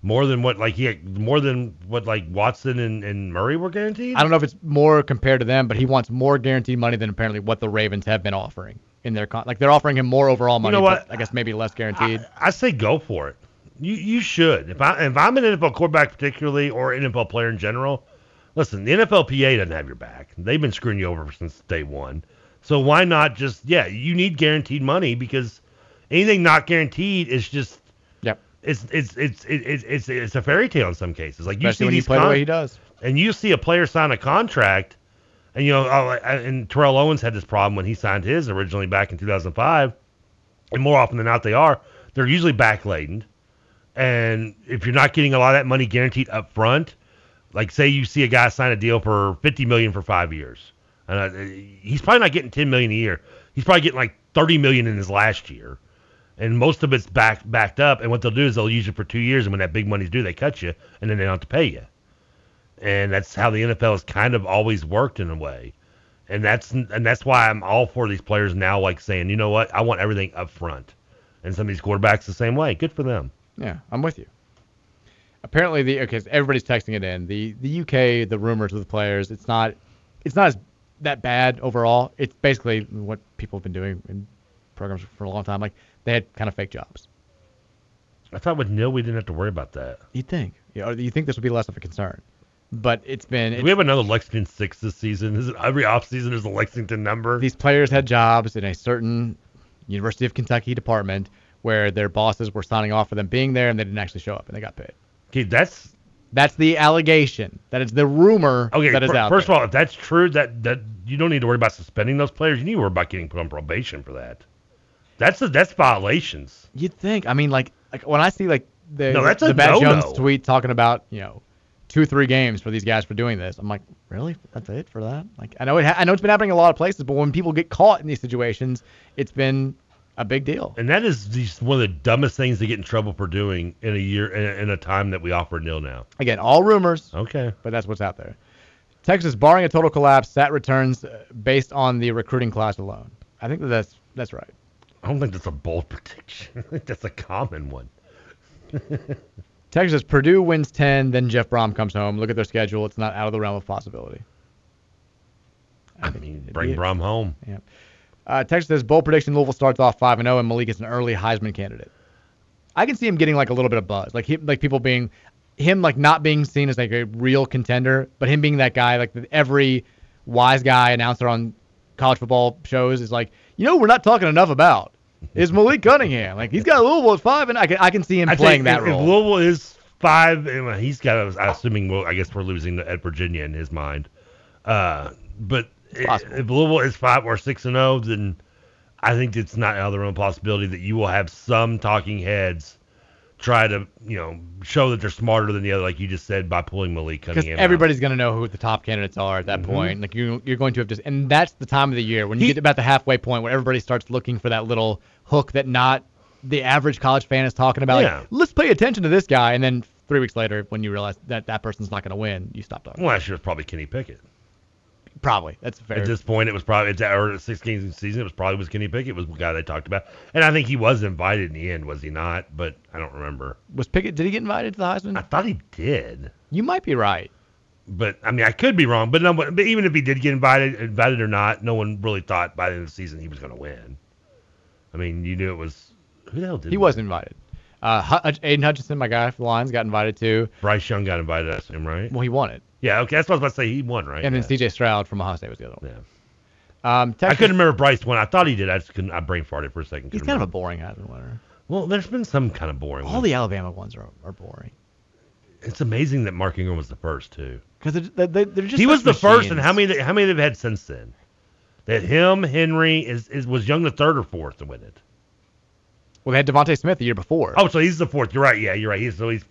More than what like he more than what like Watson and, and Murray were guaranteed. I don't know if it's more compared to them, but he wants more guaranteed money than apparently what the Ravens have been offering in their con. Like they're offering him more overall money, You know what? but I guess maybe less guaranteed. I say go for it. You you should. If I if I'm an NFL quarterback particularly or an NFL player in general, listen, the NFLPA doesn't have your back. They've been screwing you over since day one. So why not just yeah, you need guaranteed money because anything not guaranteed is just. It's it's it's it's it's, it's a fairy tale in some cases. Like you Especially see when you these play the way he does. and you see a player sign a contract, and you know, oh, and Terrell Owens had this problem when he signed his originally back in 2005, and more often than not they are. They're usually backladen, and if you're not getting a lot of that money guaranteed up front, like say you see a guy sign a deal for 50 million for five years, and uh, he's probably not getting 10 million a year. He's probably getting like 30 million in his last year, and most of it's back backed up. And what they'll do is they'll use it for two years, and when that big money's due, they cut you, and then they don't have to pay you and that's how the NFL has kind of always worked in a way. And that's and that's why I'm all for these players now, like saying, you know what, I want everything up front. And some of these quarterbacks the same way. Good for them. Yeah, I'm with you. Apparently, the okay, everybody's texting it in. The the UK, the rumors with the players, it's not it's not as that bad overall. It's basically what people have been doing in programs for a long time. Like they had kind of fake jobs. I thought with Neil we didn't have to worry about that. You'd think, you know, you think this would be less of a concern, but it's been. Do we have another Lexington six this season? Is it every offseason there's a Lexington number? these players had jobs in a certain University of Kentucky department where their bosses were signing off for them being there and they didn't actually show up and they got paid. Okay, that's That's the allegation. That is the rumor okay. that is fir- out first there. of all, if that's true, that that you don't need to worry about suspending those players. You need to worry about getting put on probation for that. That's a, that's violations. You'd think. I mean, like, like when I see like the No, that's the Matt no-no. Jones tweet talking about you know two three games for these guys for doing this, I'm like, really? That's it for that? Like, I know it. Ha- I know it's been happening a lot of places, but when people get caught in these situations, it's been a big deal. And that is just one of the dumbest things to get in trouble for doing in a year in a, in a time that we offer nil now. Again, all rumors. Okay. But that's what's out there. Texas, barring a total collapse, SAT returns uh, based on the recruiting class alone. I think that that's that's right. I don't think that's a bold prediction. I think that's a common one. Texas, Purdue wins 10, then Jeff Brohm comes home. Look at their schedule. It's not out of the realm of possibility. I mean, bring Brohm home. Yeah. Uh, Texas says bold prediction: Louisville starts off five and zero, and Malik is an early Heisman candidate. I can see him getting like a little bit of buzz, like he, like people being him like not being seen as like a real contender, but him being that guy like every wise guy announcer on college football shows is like, you know, we're not talking enough about is Malik Cunningham. Like he's got Louisville at five, and I can I can see him I playing that if, if. Louisville is five, and, he's got. I'm assuming. Well, I guess we're losing at Virginia in his mind. Uh, but i- if Louisville is five or six and zero, then I think it's not out of the realm of possibility that you will have some talking heads try to, you know, show that they're smarter than the other, like you just said, by pulling Malik Cunningham. everybody's going to know who the top candidates are at that Mhm. point. Like you, you're going to have to, and that's the time of the year when you He- get about the halfway point where everybody starts looking for that little hook that not the average college fan is talking about. Yeah. Like, let's pay attention to this guy, and then three weeks later, when you realize that that person's not going to win, you stop talking. Well, last year was probably Kenny Pickett. Probably that's fair. At this point, it was probably it's or six games in the season. It was probably was Kenny Pickett was the guy they talked about, and I think he was invited in the end, was he not? But I don't remember. Was Pickett? Did he get invited to the Heisman? I thought he did. You might be right. But I mean, I could be wrong. But no, but even if he did get invited, invited or not, no one really thought by the end of the season he was going to win. I mean, you knew it was who the hell did He was invited. Uh, Hutch- Aidan Hutchinson, my guy for the Lions, got invited too. Bryce Young got invited, I assume, right? Well, he won it. Yeah, okay, that's what I was about to say. He won, right? And then Yeah. C.J. Stroud from Ohio State was the other one. Um, I couldn't remember Bryce when I thought he did. I just couldn't. I brain farted for a second. He's kind of a boring Heisman winner. Well, there's been some kind of boring. All ones. the Alabama ones are, are boring. It's amazing that Mark Ingram was the first too. Because they're, they're, they're just he was the first, and how many? How many they've had since then? That him, Henry, is, is was Young the third or fourth to win it. Well, they had DeVonta Smith the year before. Oh, so he's the fourth. You're right. Yeah, you're right. He's so he's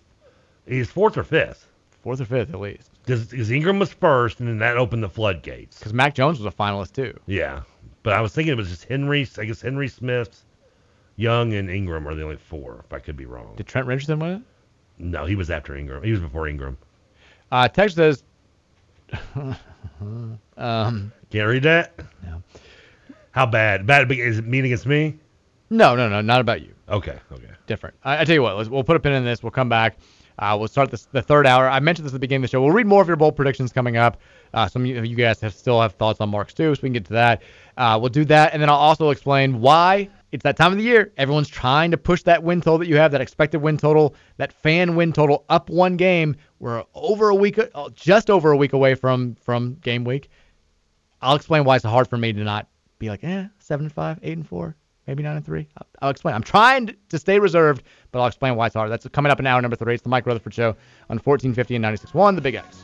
he's fourth or fifth. Fourth or fifth at least. Because Ingram was first, and then that opened the floodgates. Because Mac Jones was a finalist too. Yeah, but I was thinking it was just Henry. I guess Henry Smith, Young, and Ingram are the only four. If I could be wrong. Did Trent Richardson win it? No, he was after Ingram. He was before Ingram. Uh, Texas says. um, Can't read that. No. How bad? Bad? Is it mean against me? no, no, no, not about you. Okay. Okay. Different. I, I tell you what, let's, we'll put a pin in this. We'll come back. Uh, we'll start this, the third hour. I mentioned this at the beginning of the show. We'll read more of your bold predictions coming up. Uh, some of you, guys have still have thoughts on Mark Stoops. So we can get to that. Uh, we'll do that, and then I'll also explain why it's that time of the year. Everyone's trying to push that win total that you have, that expected win total, that fan win total up one game. We're over a week, uh, just over a week away from from game week. I'll explain why it's hard for me to not be like, eh, seven and five, eight and four, maybe nine and three. I'll, I'll explain. I'm trying to stay reserved, but I'll explain why it's hard. That's coming up in hour number three. It's the Mike Rutherford Show on 1450 and 96.1, the Big X.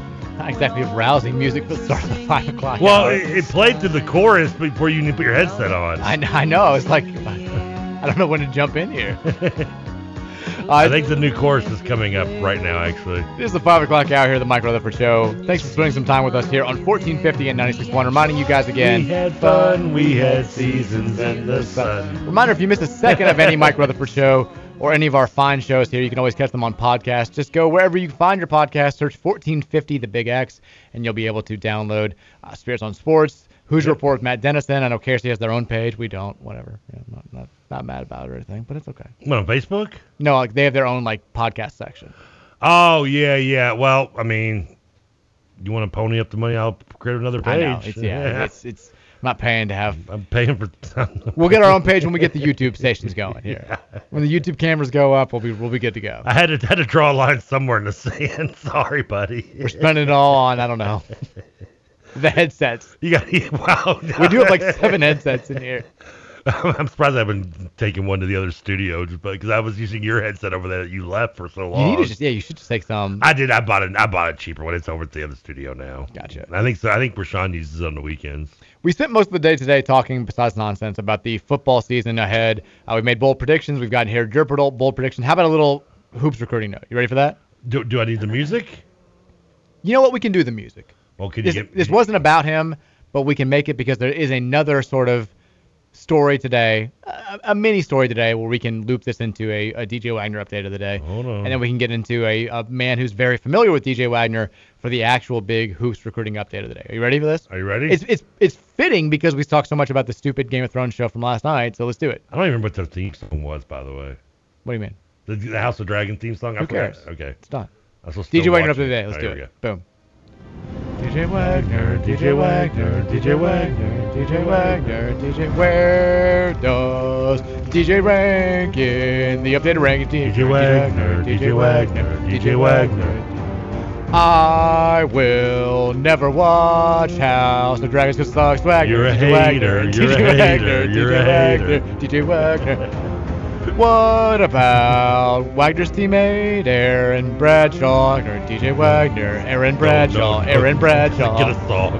Not exactly rousing music for the start of the 5 o'clock Well, it, it played through the chorus before you put your headset on. I, I know. It's like, I don't know when to jump in here. I think the new chorus is coming up right now, actually. This is the 5 o'clock hour here, the Mike Rutherford Show. Thanks for spending some time with us here on 1450 and 96.1. Reminding you guys again. We had fun, we had seasons and the sun. Reminder, if you missed a second of any Mike Rutherford show or any of our fine shows here, you can always catch them on podcast. Just go wherever you find your podcast, search 1450 The Big X, and you'll be able to download uh, Spirits on Sports, Who's Report with Matt Dennison. I know KRC has their own page. We don't. Whatever. Yeah, I'm not, not, not mad about it or anything, but it's okay. What, on Facebook? No, like they have their own like podcast section. Oh, yeah, yeah. Well, I mean, you want to pony up the money? I'll create another I page. know. It's, yeah, it's it's. I'm not paying to have. I'm paying for. We'll get our own page when we get the YouTube stations going here. When the YouTube cameras go up, we'll be we'll be good to go. I had to had to draw a line somewhere in the sand. Sorry, buddy. We're spending it all on I don't know. the headsets. You got wow. We do have like seven headsets in here. I'm surprised I haven't taken one to the other studio just because I was using your headset over there that you left for so long. You need to just yeah, you should just take some. I did. I bought it. I bought a cheaper one. It's over at the other studio now. Gotcha. I think so. I think Rashawn uses it on the weekends. We spent most of the day today talking, besides nonsense, about the football season ahead. Uh, we made bold predictions. We've gotten here your bold bold prediction. How about a little hoops recruiting note? You ready for that? Do, do I need the music? You know what? We can do the music. Well, can you This, get this wasn't about him, but we can make it because there is another sort of story today, a, a mini story today, where we can loop this into a, a DJ Wagner update of the day. Hold on. And then we can get into a, a man who's very familiar with DJ Wagner for the actual big hoops recruiting update of the day. Are you ready for this? Are you ready? It's it's it's fitting because we talked so much about the stupid Game of Thrones show from last night. So let's do it. I don't even remember what the theme song was, by the way. What do you mean? The, the House of Dragon theme song. Who forgot. cares? Okay. It's done. I DJ Wagner update of the day. Let's All do it. Boom. DJ Wagner, DJ Wagner, DJ Wagner, DJ Wagner, DJ. Where does DJ rank in the updated ranking? DJ Wagner, DJ Wagner, DJ Wagner. I will never watch House of Dragons because sucks Wagner. You're a hater, you're DJ a Wagner, hater, you're a hater. DJ Wagner. What about Wagner's teammate Aaron Bradshaw or DJ Wagner? Aaron Bradshaw, no, Aaron Bradshaw. Get a song.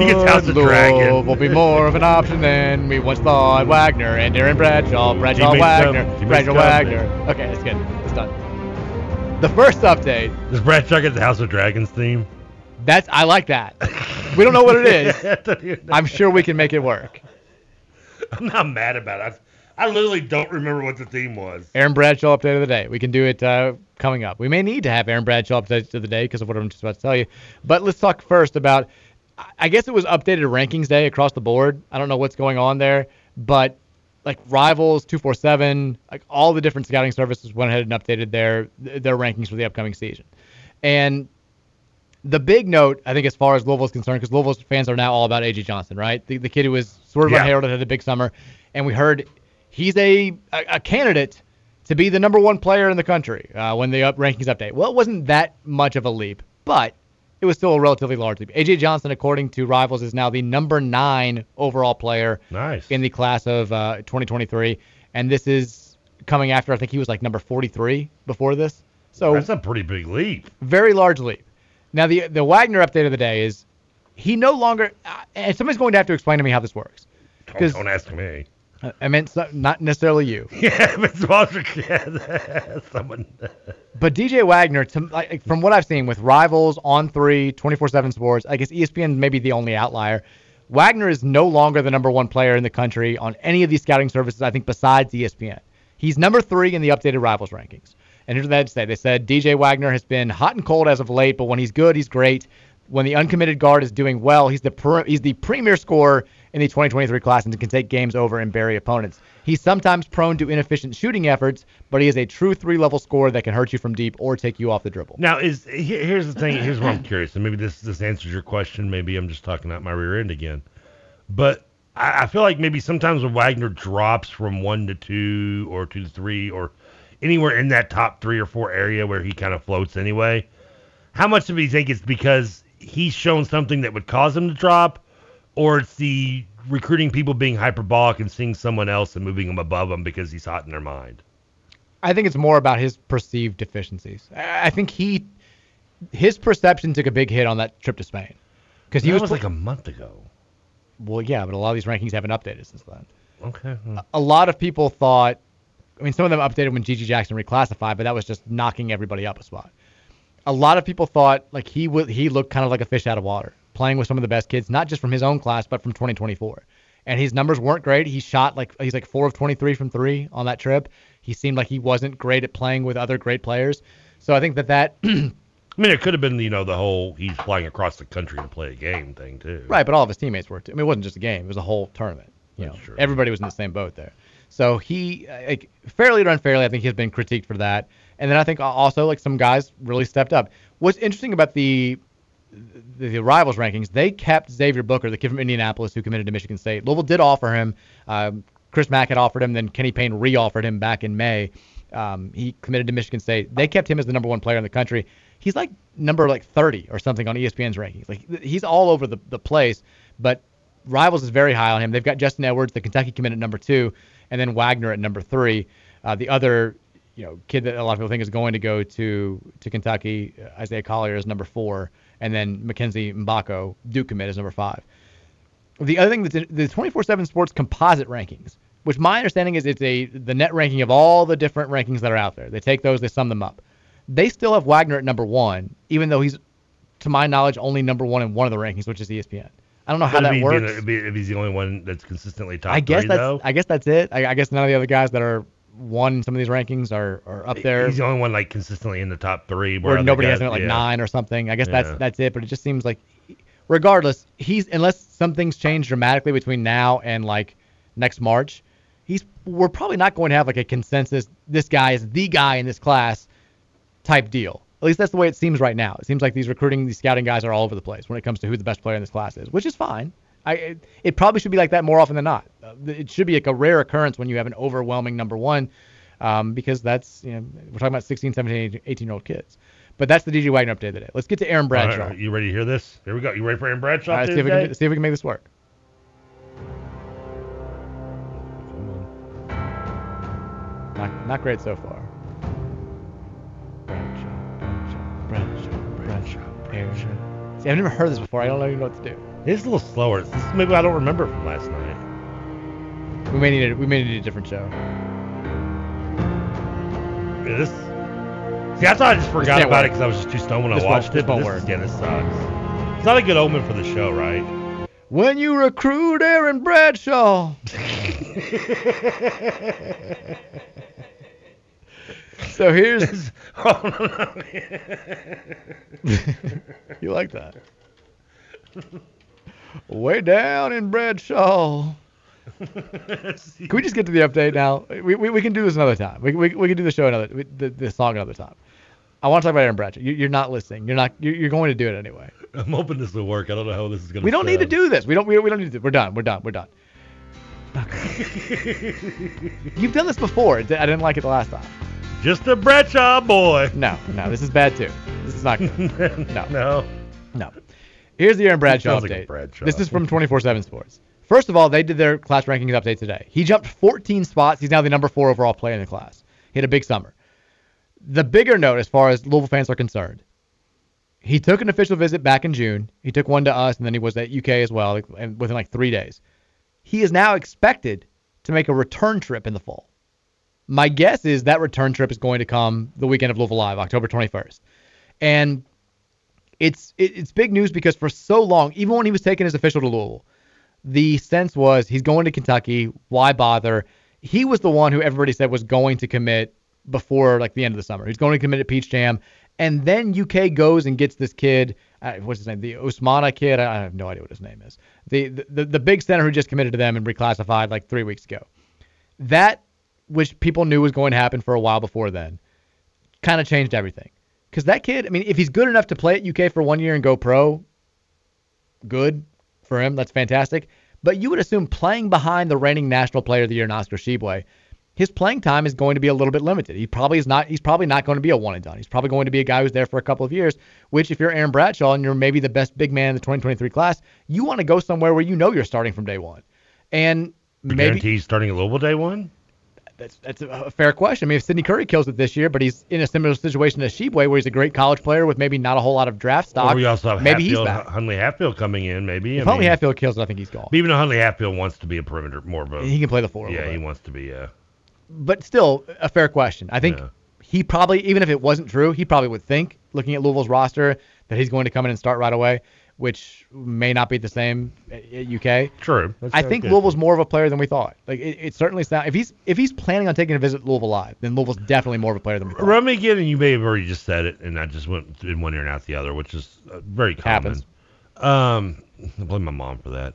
He gets House of Dragon. will be more of an option than we once thought. Wagner and Aaron Bradshaw, Bradshaw Wagner, Bradshaw Wagner. Okay, that's good. It's done. The first update. Does Bradshaw get the House of Dragons theme? That's I like that. We don't know what it is. I don't even know. I'm sure we can make it work. I'm not mad about it. I, literally don't remember what the theme was. Aaron Bradshaw update of the day. We can do it uh, coming up. We may need to have Aaron Bradshaw update of the day because of what I'm just about to tell you. But let's talk first about. I- I guess it was updated rankings day across the board. I don't know what's going on there, but like rivals 247, like all the different scouting services went ahead and updated their their rankings for the upcoming season. And the big note, I think, as far as Louisville's concerned, because Louisville's fans are now all about AJ Johnson, right? The, the kid who was sort of Yeah. unheralded, had a big summer, and we heard he's a, a, a candidate to be the number one player in the country uh, when the up rankings update. Well, it wasn't that much of a leap, but it was still a relatively large leap. AJ Johnson, according to Rivals, is now the number nine overall player Nice. in the class of uh, 2023, and this is coming after I think he was like number 43 before this. So That's a pretty big leap. very large leap. Now the the Wagner update of the day is he no longer uh, and somebody's going to have to explain to me how this works. Don't, don't ask me. I meant so- not necessarily you, Yeah, but yeah, someone. but DJ Wagner. To, like, from what I've seen with Rivals, On Three, 24/7 Sports, I guess ESPN may be the only outlier. Wagner is no longer the number one player in the country on any of these scouting services. I think besides ESPN, he's number three in the updated Rivals rankings. And here's what they had to say. They said DJ Wagner has been hot and cold as of late, but when he's good, he's great. When the uncommitted guard is doing well, he's the per, he's the premier scorer in the 2023 class and can take games over and bury opponents. He's sometimes prone to inefficient shooting efforts, but he is a true three-level scorer that can hurt you from deep or take you off the dribble. Now is here's the thing. Here's what I'm curious, and maybe this this answers your question. Maybe I'm just talking out my rear end again, but I, I feel like maybe sometimes when Wagner drops from one to two or two to three or anywhere in that top three or four area where he kind of floats anyway, how much do you think it's because he's shown something that would cause him to drop, or it's the recruiting people being hyperbolic and seeing someone else and moving him above him because he's hot in their mind? I think it's more about his perceived deficiencies. I think he, his perception took a big hit on that trip to Spain, because he was, was like a month ago. well, yeah, but a lot of these rankings haven't updated since then. Okay. hmm. a lot of people thought, I mean, some of them updated when GG Jackson reclassified, but that was just knocking everybody up a spot. A lot of people thought like he would he looked kind of like a fish out of water, playing with some of the best kids, not just from his own class, but from 2024. And his numbers weren't great. He shot like he's like four of 23 from three on that trip. He seemed like he wasn't great at playing with other great players. So I think that that I mean, it could have been, you know, the whole he's flying across the country to play a game thing too. Right, but all of his teammates were too. I mean, it wasn't just a game; it was a whole tournament. You know, everybody was in the same boat there. So he, like, fairly or unfairly, I think he's been critiqued for that. And then I think also like some guys really stepped up. What's interesting about the the, rivals rankings, they kept Xavier Booker, the kid from Indianapolis who committed to Michigan State. Louisville did offer him. Um, Chris Mack had offered him, then Kenny Payne re-offered him back in May. Um, he committed to Michigan State. They kept him as the number one player in the country. he's like number like 30 or something on ESPN's rankings. Like he's all over the, the place, but Rivals is very high on him. They've got Justin Edwards, the Kentucky commit at number two, and then Wagner at number three. Uh, the other, you know, kid that a lot of people think is going to go to to Kentucky, uh, Isaiah Collier is number four, and then Mackenzie Mgbako, Duke commit, is number five. The other thing that's in, the 24/7 Sports composite rankings, which my understanding is it's a the net ranking of all the different rankings that are out there. They take those, they sum them up. They still have Wagner at number one, even though he's, to my knowledge, only number one in one of the rankings, which is ESPN. I don't know how that works. you know, if if he's the only one that's consistently top I guess three, that's though. I guess that's it. I, I guess none of the other guys that are one some of these rankings are, are up there. He's the only one like consistently in the top three. or nobody guys- has him at like yeah. nine or something. I guess Yeah. that's that's it. But it just seems like, regardless, he's unless something's changed dramatically between now and like next March, he's we're probably not going to have like a consensus. This guy is the guy in this class type deal. At least that's the way it seems right now. It seems like these recruiting, these scouting guys are all over the place when it comes to who the best player in this class is, which is fine. I it, it probably should be like that more often than not. Uh, It should be like a rare occurrence when you have an overwhelming number one, um, because that's you know we're talking about 16, 17, 18 year old kids. But that's the DJ Wagner update today. Let's get to Aaron Bradshaw. right, you ready to hear this? Here we go. You ready for Aaron Bradshaw? All right, see if we can see if we can make this work. Not, not great so far. Bradshaw, Bradshaw, Bradshaw, Bradshaw, Aaron. See, I've never heard this before. I don't even know what to do. It's a little slower. This is maybe I don't remember from last night. We may need a, we may need a different show. Yeah, this. See, I thought I just forgot about work. it because I was just too stoned when This I won't- watched this it. but won't this is- work. Yeah, this sucks. It's not a good omen for the show, right? When you recruit Aaron Bradshaw. so here's. Oh, no, no. you like that? Way down in Bradshaw. Can we just get to the update now? We, we, we can do this another time. We, we, we can do the show another we- the, the song another time. I want to talk about Aaron Bradshaw. You, you're not listening. You're not. You're, you're going to do it anyway. I'm hoping this will work. I don't know how this is gonna. We don't need to do this. We don't. We, we don't need to. We're done. We're done. We're done. You've done this before. I didn't like it the last time. Just a Bradshaw boy. No, no, this is bad too. This is not good. No, no, no. Here's the Aaron Bradshaw sounds like update. Bradshaw. This is from 24/7 Sports. First of all, they did their class rankings update today. He jumped 14 spots. He's now the number four overall player in the class. He had a big summer. The bigger note, as far as Louisville fans are concerned, he took an official visit back in June. He took one to us, and then he was at UK as well, like, and within like three days. He is now expected to make a return trip in the fall. My guess is that return trip is going to come the weekend of Louisville Live, October 21st. And it's it, it's big news because for so long, even when he was taking his official to Louisville, the sense was he's going to Kentucky. Why bother? He was the one who everybody said was going to commit before like the end of the summer. He's going to commit at Peach Jam, and then UK goes and gets this kid. Uh, what's his name? The Osmana kid. I have no idea what his name is. The, the the the big center who just committed to them and reclassified like three weeks ago. That which people knew was going to happen for a while before then, kind of changed everything. Because that kid, I mean, if he's good enough to play at UK for one year and go pro, good for him. That's fantastic. But you would assume playing behind the reigning National Player of the Year, in Oscar Tshiebwe, his playing time is going to be a little bit limited. He probably is not. He's probably not going to be a one and done. He's probably going to be a guy who's there for a couple of years. Which, if you're Aaron Bradshaw and you're maybe the best big man in the 2023 class, you want to go somewhere where you know you're starting from day one. And maybe guarantee he's starting a Louisville day one. That's that's a, a fair question. I mean, if Sydney Curry kills it this year, but he's in a similar situation as Tshiebwe, where he's a great college player with maybe not a whole lot of draft stock. Or we also have maybe he's back. Huntley-Hatfield coming in. Maybe. If I only mean, Hatfield kills it, I think he's gone. even though Huntley-Hatfield wants to be a perimeter, more of a. He can play the four Yeah, he wants to be. Uh, But still, a fair question. I think Yeah. he probably, even if it wasn't true, he probably would think, looking at Louisville's roster, that he's going to come in and start right away, which may not be the same at, at UK. True. That I think good. Louisville's more of a player than we thought. Like it, it certainly sounds. If he's if he's planning on taking a visit to Louisville live, then Louisville's definitely more of a player than we thought. Run me again, and you may have already just said it, and I just went in one ear and out the other, which is uh, very common. Happens. Um, I blame my mom for that.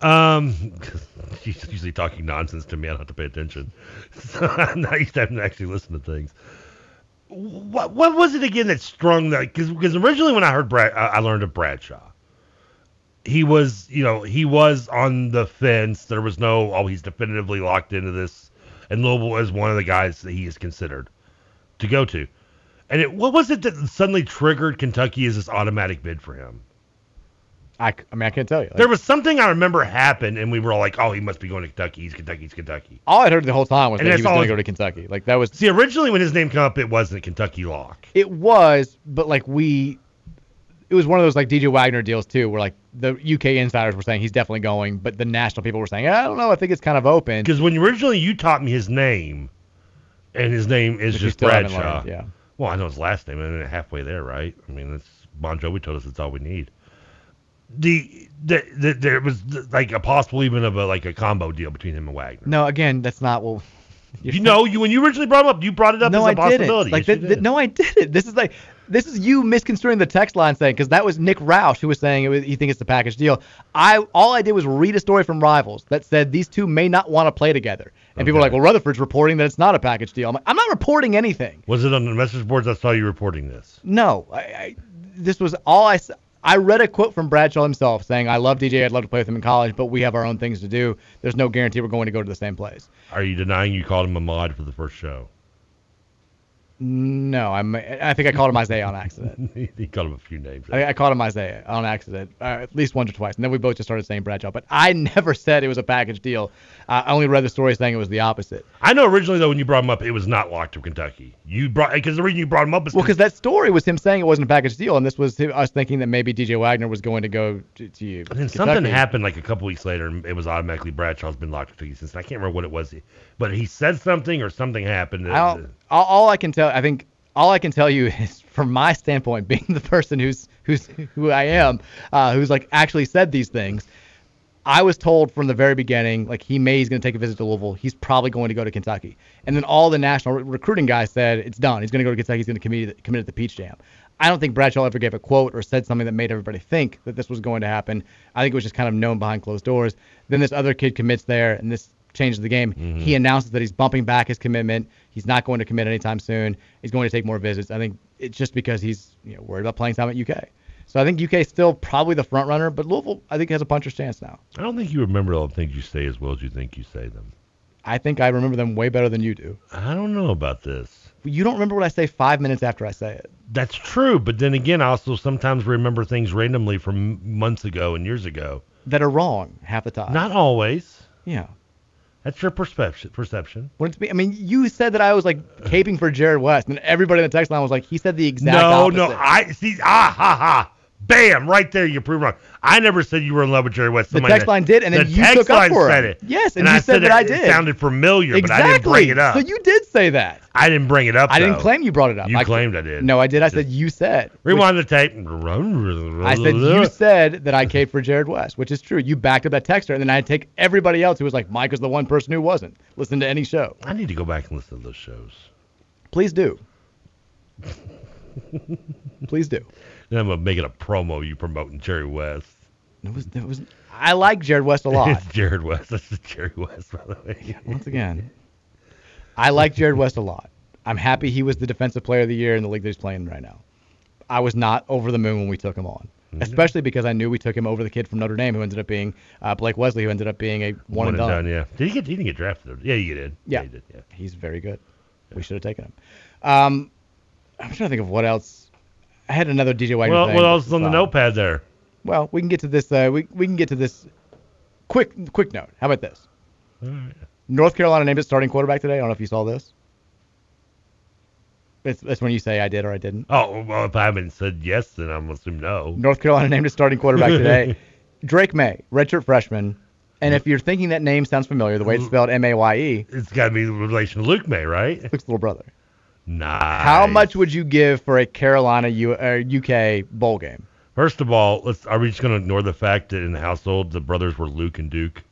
Um, 'cause she's usually talking nonsense to me. I don't have to pay attention. So I'm not used to having to actually listen to things. What what was it again that strung that? Because originally when I heard Brad, I, I learned of Bradshaw. He was, you know, he was on the fence. There was no, oh, he's definitively locked into this. And Louisville is one of the guys that he is considered to go to. And it, what was it that suddenly triggered Kentucky as this automatic bid for him? I, I mean, I can't tell you. Like, There was something I remember happened, and we were all like, "Oh, he must be going to Kentucky. He's Kentucky. He's Kentucky." all I heard the whole time was And that he was going to go to Kentucky. Like that was See, originally when his name came up, it wasn't Kentucky lock. It was, but like we, it was one of those like DJ Wagner deals too, where like the UK insiders were saying he's definitely going, but the national people were saying, I don't know, I think it's kind of open. Because when originally you taught me his name, and his name is Which just Bradshaw. learned, yeah. Well, I know his last name, and then halfway there, right? I mean, that's Bon Jovi told us it's all we need. The, the, the there was like a possible even of a like a combo deal between him and Wagner. No, again, that's not what. You know, you when you originally brought him up, you brought it up no, as a I didn't. possibility. Like Yes, th- you th- did. no, I didn't. This is like this is you misconstruing the text line saying because that was Nick Roush who was saying it was, you think it's a package deal. I all I did was read a story from Rivals that said these two may not want to play together, and people were like, well, Rutherford's reporting that it's not a package deal. I'm like, I'm not reporting anything. Was it on the message boards? I saw you reporting this. No, I, I this was all I. I read a quote from Bradshaw himself saying, "I love DJ. I'd love to play with him in college, but we have our own things to do. There's no guarantee we're going to go to the same place." Are you denying you called him a mod for the first show? No, I'm. I think I called him Isaiah on accident. he called him a few names. I, I called him Isaiah on accident, uh, at least once or twice, and then we both just started saying Bradshaw. But I never said it was a package deal. I only read the story saying it was the opposite. I know originally though when you brought him up, it was not locked to Kentucky. You brought because the reason you brought him up is Well, because that story was him saying it wasn't a package deal, and this was him, us thinking that maybe DJ Wagner was going to go to, to you. And then something happened like a couple weeks later, and it was automatically Bradshaw's been locked up to Kentucky since. I can't remember what it was, but he said something or something happened. All, all I can tell, I think, all I can tell you is, from my standpoint, being the person who's who's who I am, uh, who's like actually said these things. I was told from the very beginning, like he may he's going to take a visit to Louisville. He's probably going to go to Kentucky. And then all the national re- recruiting guys said it's done. He's going to go to Kentucky. He's going to commit commit at the Peach Jam. I don't think Bradshaw ever gave a quote or said something that made everybody think that this was going to happen. I think it was just kind of known behind closed doors. Then this other kid commits there, and this changes the game. Mm-hmm. He announces that he's bumping back his commitment. He's not going to commit anytime soon. He's going to take more visits. I think it's just because he's you know worried about playing time at UK. So I think UK is still probably the front runner, but Louisville I think has a puncher's chance now. I don't think you remember all the things you say as well as you think you say them. I think I remember them way better than you do. I don't know about this. You don't remember what I say five minutes after I say it. That's true, but then again, I also sometimes remember things randomly from months ago and years ago. That are wrong half the time. Not always. Yeah. That's your perception. Perception. When it's me, I mean, you said that I was like caping for Jarrod West, and everybody in the text line was like, he said the exact no, opposite. no. I see. Ah, ha, ha. Bam! Right there, you prove wrong. I never said you were in love with Jerry West. The Somebody text line did, and then the you took up for said it. Yes, and I you said that it, I did. It sounded familiar, exactly. but I didn't bring it up. So you did say that. I didn't bring it up. I didn't claim you brought it up. You I- claimed I did. No, I did. I said you said. Rewind the tape. I said you said that I caped for Jarrod West, which is true. You backed up that texter, and then I take everybody else who was like, Mike was the one person who wasn't. Listen to any show. I need to go back and listen to those shows. Please do. Please do. Then I'm gonna make it a promo. You promoting Jerry West. It was, it was. I like Jarrod West a lot. It's Jarrod West. That's Jerry West, by the way. Once again, I like Jarrod West a lot. I'm happy he was the defensive player of the year in the league that he's playing right now. I was not over the moon when we took him on, Mm-hmm. especially because I knew we took him over the kid from Notre Dame who ended up being uh, Blake Wesley, who ended up being a one, and done. Yeah. Did he get? He didn't get drafted. Yeah, you did. Yeah. he did. Yeah. He's very good. We should have taken him. Um, I'm trying to think of what else. I had another DJ Wagner Well, thing. what else is on the notepad there? Well, we can get to this. Uh, we we can get to this. Quick quick note. How about this? North Carolina named its starting quarterback today. I don't know if you saw this. It's, that's when you say I did or I didn't. Oh, well, if I haven't said yes, then I'm assuming no. North Carolina named its starting quarterback today. Drake Maye, redshirt freshman. And if you're thinking that name sounds familiar, the way it's spelled M A Y E, It's got to be in relation to Luke Maye, right? Luke's little brother. Nice. How much would you give for a Carolina U, uh, UK bowl game? First of all, let's. Are we just gonna ignore the fact that in the household the brothers were Luke and Duke?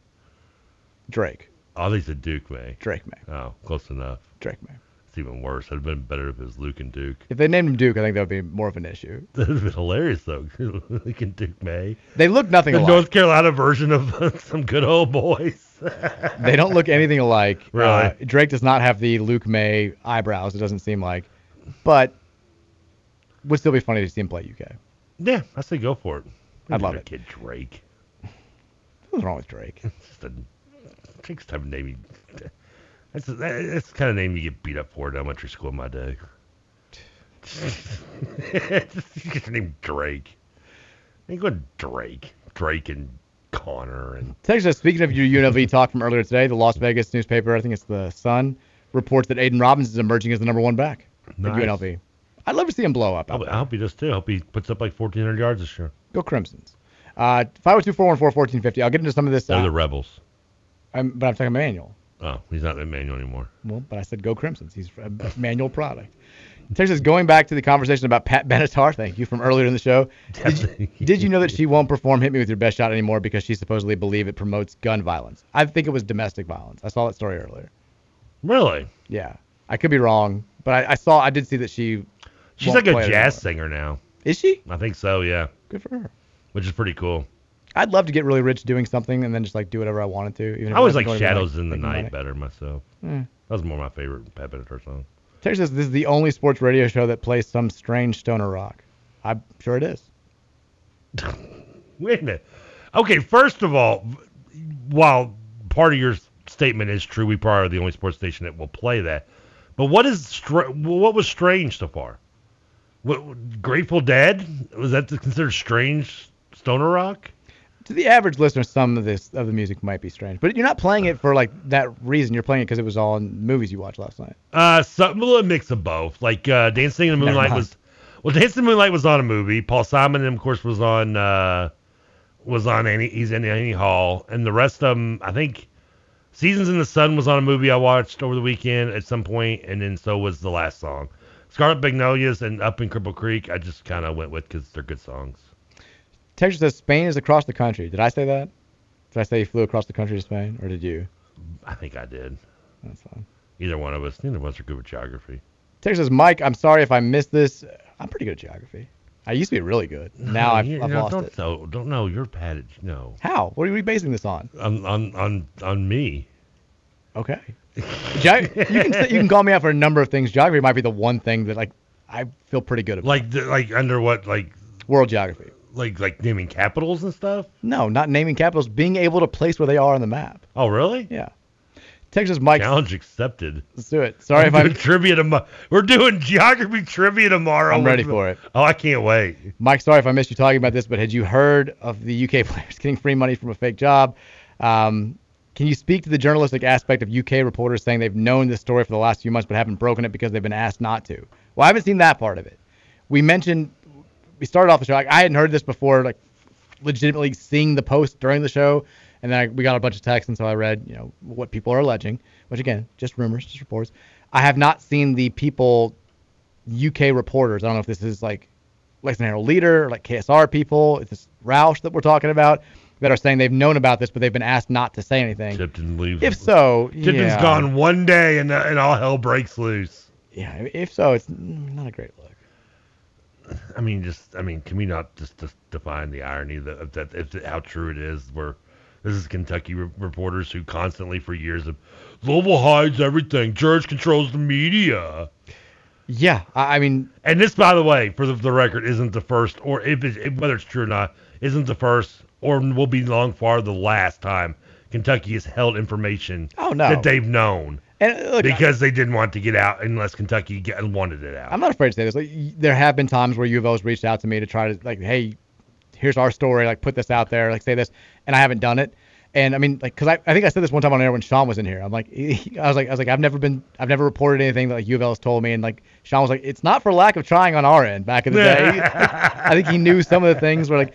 Drake. Oh, they said Duke May. Drake Maye. Oh, close enough. Drake Maye. It's even worse. It'd have been better if it was Luke and Duke. If they named him Duke, I think that would be more of an issue. That would have been hilarious though. Luke and Duke May. They look nothing like The alike. North Carolina version of some good old boys. They don't look anything alike. Really? Uh, Drake does not have the Luke Maye eyebrows. It doesn't seem like, but would still be funny to see him play UK. Yeah, I say go for it. I'd love it. Kid Drake. What's wrong with Drake? It's just a Drake's type of name. You, that's that's the kind of name you get beat up for at elementary school in my day. His name Drake. Ain't good Drake. Drake and Connor and us, speaking of your UNLV talk from earlier today, the Las Vegas newspaper, I think it's the Sun, reports that Aidan Robbins is emerging as the number one back Nice. at UNLV. I'd love to see him blow up. I hope. He does too. I hope he puts up like 1,400 yards this year. Go Crimsons. Uh, 502-414-1450. I'll get into some of this. They're uh, the Rebels. I'm, but I'm talking Manual. Oh, he's not in Manual anymore. Well, but I said go Crimsons. He's a manual product. Texas, going back to the conversation about Pat Benatar, thank you, from earlier in the show. Did you, did you know that she won't perform Hit Me With Your Best Shot anymore because she supposedly believe it promotes gun violence? I think it was domestic violence. I saw that story earlier. Really? Yeah. I could be wrong, but I, I saw, I did see that she. She's like a jazz anymore. singer now. Is she? I think so, yeah. Good for her. Which is pretty cool. I'd love to get really rich doing something and then just like do whatever I wanted to. Even if I always like wasn't going to be, Shadows in the Night better myself. Eh. That was more my favorite Pat Benatar song. Texas, this is the only sports radio show that plays some strange stoner rock. I'm sure it is. Wait a minute. Okay, first of all, while part of your statement is true, we probably are the only sports station that will play that. But what is str- what was strange so far? What, Grateful Dead was that considered strange stoner rock? To the average listener, some of this of the music might be strange, but you're not playing it for like that reason. You're playing it because it was all in movies you watched last night. Uh, some a little mix of both. Like uh, Dancing in the Moonlight was, well, Dancing in the Moonlight was on a movie. Paul Simon, of course, was on uh, was on Annie. He's in Annie Hall, and the rest of them, I think, Seasons in the Sun was on a movie I watched over the weekend at some point, and then so was the last song. Scarlet Magnolias and Up in Cripple Creek, I just kind of went with because they're good songs. Texas says Spain is across the country. Did I say that? Did I say you flew across the country to Spain, or did you? I think I did. That's fine. Either one of us. Neither of us are good with geography. Texas says Mike, I'm sorry if I missed this. I'm pretty good at geography. I used to be really good. Now I've, I've know, lost don't, it. So, don't know. You're bad at no. How? What are we basing this on? On on on on me. Okay. Ge- you can you can call me out for a number of things. Geography might be the one thing that like I feel pretty good about. Like the, like under what like world geography. Like like naming capitals and stuff. No, not naming capitals. Being able to place where they are on the map. Oh really? Yeah. Texas Mike. Challenge accepted. Let's do it. Sorry if I'm I'm. trivia tomorrow. We're doing geography trivia tomorrow. I'm ready for it. Oh, I can't wait. Mike, sorry if I missed you talking about this, but had you heard of the UK players getting free money from a fake job? Um, can you speak to the journalistic aspect of UK reporters saying they've known this story for the last few months but haven't broken it because they've been asked not to? Well, I haven't seen that part of it. We mentioned we started off the show. Like, I hadn't heard this before, like legitimately seeing the post during the show, and then I, we got a bunch of texts, and so I read, you know, what people are alleging, which again, just rumors, just reports. I have not seen the people, UK reporters. I don't know if this is like Lexington Herald Leader, or like KSR people, if it's Roush that we're talking about, that are saying they've known about this, but they've been asked not to say anything. Tipton leaves. If so, Tipton's yeah. gone one day and uh, and all hell breaks loose. Yeah, if so, it's not a great look. I mean, just I mean, can we not just, just define the irony that of that if how true it is? Where this is Kentucky re- reporters who constantly for years have Louisville hides everything. George controls the media. Yeah, I, I mean, And this, by the way, for the, the record, isn't the first, or if it, whether it's true or not, isn't the first, or will be long far the last time Kentucky has held information Oh, no. that they've known and look, because they didn't want to get out unless Kentucky get, wanted it out. I'm not afraid to say this. Like, there have been times where U of L's reached out to me to try to like, hey, here's our story. Like, put this out there. Like, say this, and I haven't done it. And I mean, like, cause I, I think I said this one time on air when Sean was in here. I'm like, I was like, I was like, I've never been, I've never reported anything that like U of L has told me. And like, Sean was like, it's not for lack of trying on our end. Back in the day, I think he knew some of the things were like.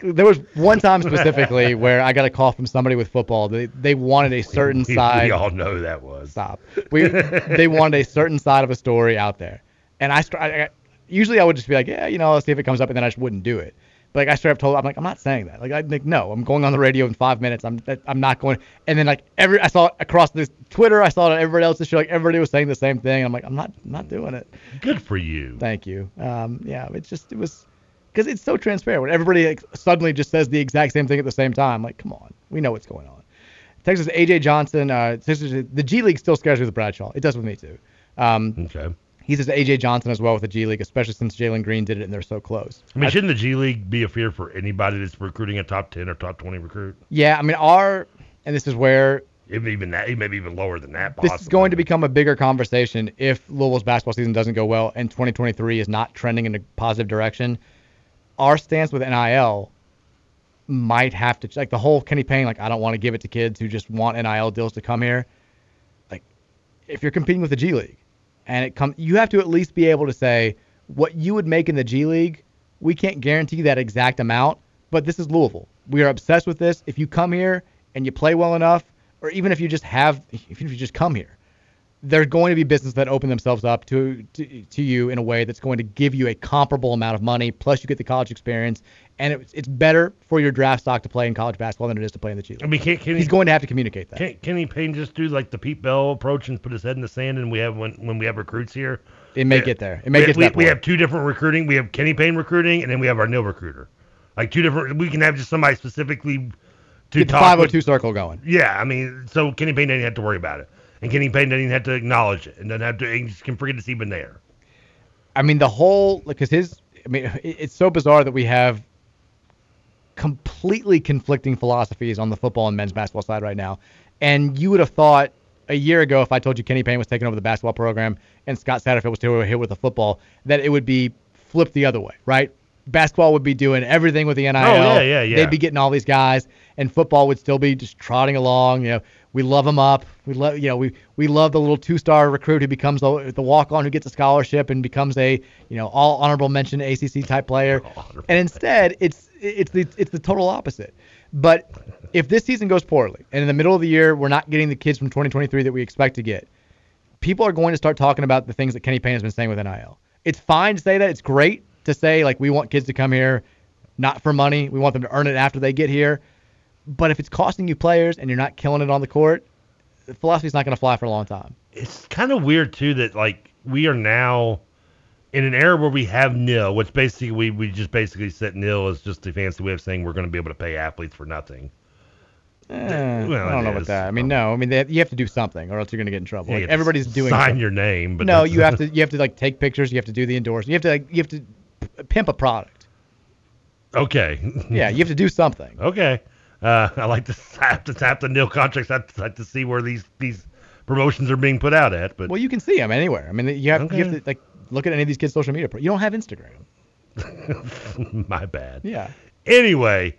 There was one time specifically where I got a call from somebody with football. They they wanted a certain we, side. we all know that was. Stop. We they wanted a certain side of a story out there, and I, I, usually I would just be like, yeah, you know, let's see if it comes up, and then I just wouldn't do it. But like I straight up told, I'm like, I'm not saying that. Like I like no, I'm going on the radio in five minutes. I'm I'm not going. And then like every I saw it across this Twitter, I saw it on everybody else's show. Like everybody was saying the same thing. I'm like, I'm not I'm not doing it. Good for you. Thank you. Um, yeah, it's just it was because it's so transparent when everybody like, suddenly just says the exact same thing at the same time. Like, come on, we know what's going on. Texas AJ Johnson. Uh, Texas, the G League still scares me with Bradshaw. It does with me too. Um, Okay. he says AJ Johnson as well with the G League, especially since Jalen Green did it and they're so close. I mean, shouldn't the G League be a fear for anybody that's recruiting a top 10 or top 20 recruit? Yeah, I mean our, and this is where Maybe even that. Maybe even lower than that. This Possibly. is going to become a bigger conversation if Louisville's basketball season doesn't go well and 2023 is not trending in a positive direction. Our stance with NIL might have to like the whole Kenny Payne like I don't want to give it to kids who just want NIL deals to come here. Like if you're competing with the G League and it come you have to at least be able to say what you would make in the G League, we can't guarantee that exact amount, but this is Louisville. We are obsessed with this. If you come here and you play well enough or even if you just have if you just come here, there's going to be businesses that open themselves up to, to to you in a way that's going to give you a comparable amount of money. Plus, you get the college experience, and it, it's better for your draft stock to play in college basketball than it is to play in the G League. I mean, can, can He's he, going to have to communicate that. Can Kenny Payne just do like the Pete Bell approach and put his head in the sand, and we have when when we have recruits here. It may get there. It may we, get we, we have two different recruiting. We have Kenny Payne recruiting, and then we have our nil recruiter. Like two different. We can have just somebody specifically to Get the talk. 502 with- oh circle going. Yeah, I mean, so Kenny Payne doesn't have to worry about it, and Kenny Payne doesn't even have to acknowledge it, and doesn't have to. He just can forget it's even there. I mean, the whole because his. I mean, it's so bizarre that we have completely conflicting philosophies on the football and men's basketball side right now. And you would have thought a year ago, if I told you Kenny Payne was taking over the basketball program and Scott Satterfield was taking over here with the football, that it would be flipped the other way, right? Basketball would be doing everything with the NIL. Oh, yeah, yeah, yeah. They'd be getting all these guys, and football would still be just trotting along. You know, we love him up. We love, you know, we we love the little two-star recruit who becomes the, the walk-on who gets a scholarship and becomes a, you know, all honorable mention ACC type player. and instead, it's it's the it's the total opposite. But if this season goes poorly, and in the middle of the year we're not getting the kids from 2023 that we expect to get, people are going to start talking about the things that Kenny Payne has been saying with NIL. It's fine to say that. It's great to say like we want kids to come here, not for money. We want them to earn it after they get here. But if it's costing you players and you're not killing it on the court, the philosophy's not going to fly for a long time. It's kind of weird too that like we are now in an era where we have nil, which basically we we just basically set nil as just a fancy way of saying we're going to be able to pay athletes for nothing. Eh, well, I don't know about that. I mean, no. I mean, they, you have to do something, or else you're going to get in trouble. Yeah, Like, everybody's doing. sign something. your name, but no, you have to. You have to like take pictures. You have to do the endorsement. You have to like, you have to p- pimp a product. Okay. Yeah, you have to do something. Okay. Uh, I like to tap to tap the nil contracts. I like to see where these these promotions are being put out at. But Well, you can see them anywhere. I mean, you have you have to like look at any of these kids' social media. pro- You don't have Instagram. my bad. Yeah. Anyway,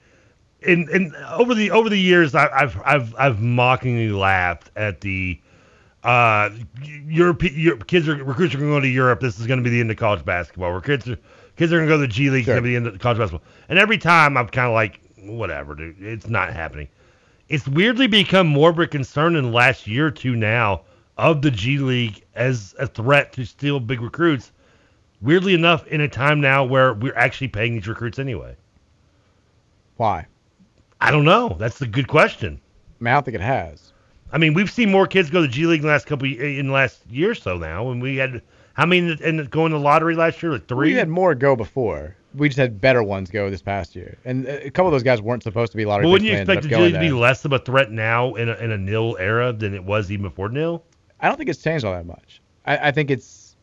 in in over the over the years, I, I've I've I've mockingly laughed at the uh Europe, Europe kids are recruits are going to go to Europe. This is going to be the end of college basketball. Where kids are kids are going to go to the G League. It's going to be the end of college basketball. And every time I'm kind of like, whatever, dude. It's not happening. It's weirdly become more of a concern in the last year or two now of the G League as a threat to steal big recruits. Weirdly enough, in a time now where we're actually paying these recruits anyway. Why? I don't know. That's a good question. I mean, I don't think it has. I mean, we've seen more kids go to G League in the last couple in the last year or so now, and we had how many in the, going to the lottery last year? Like three. We had more go before. We just had better ones go this past year, and a couple of those guys weren't supposed to be lottery. But wouldn't you picks, and they expect the G League to be there. less of a threat now in a, in a nil era than it was even before nil? I don't think it's changed all that much. I, I think it's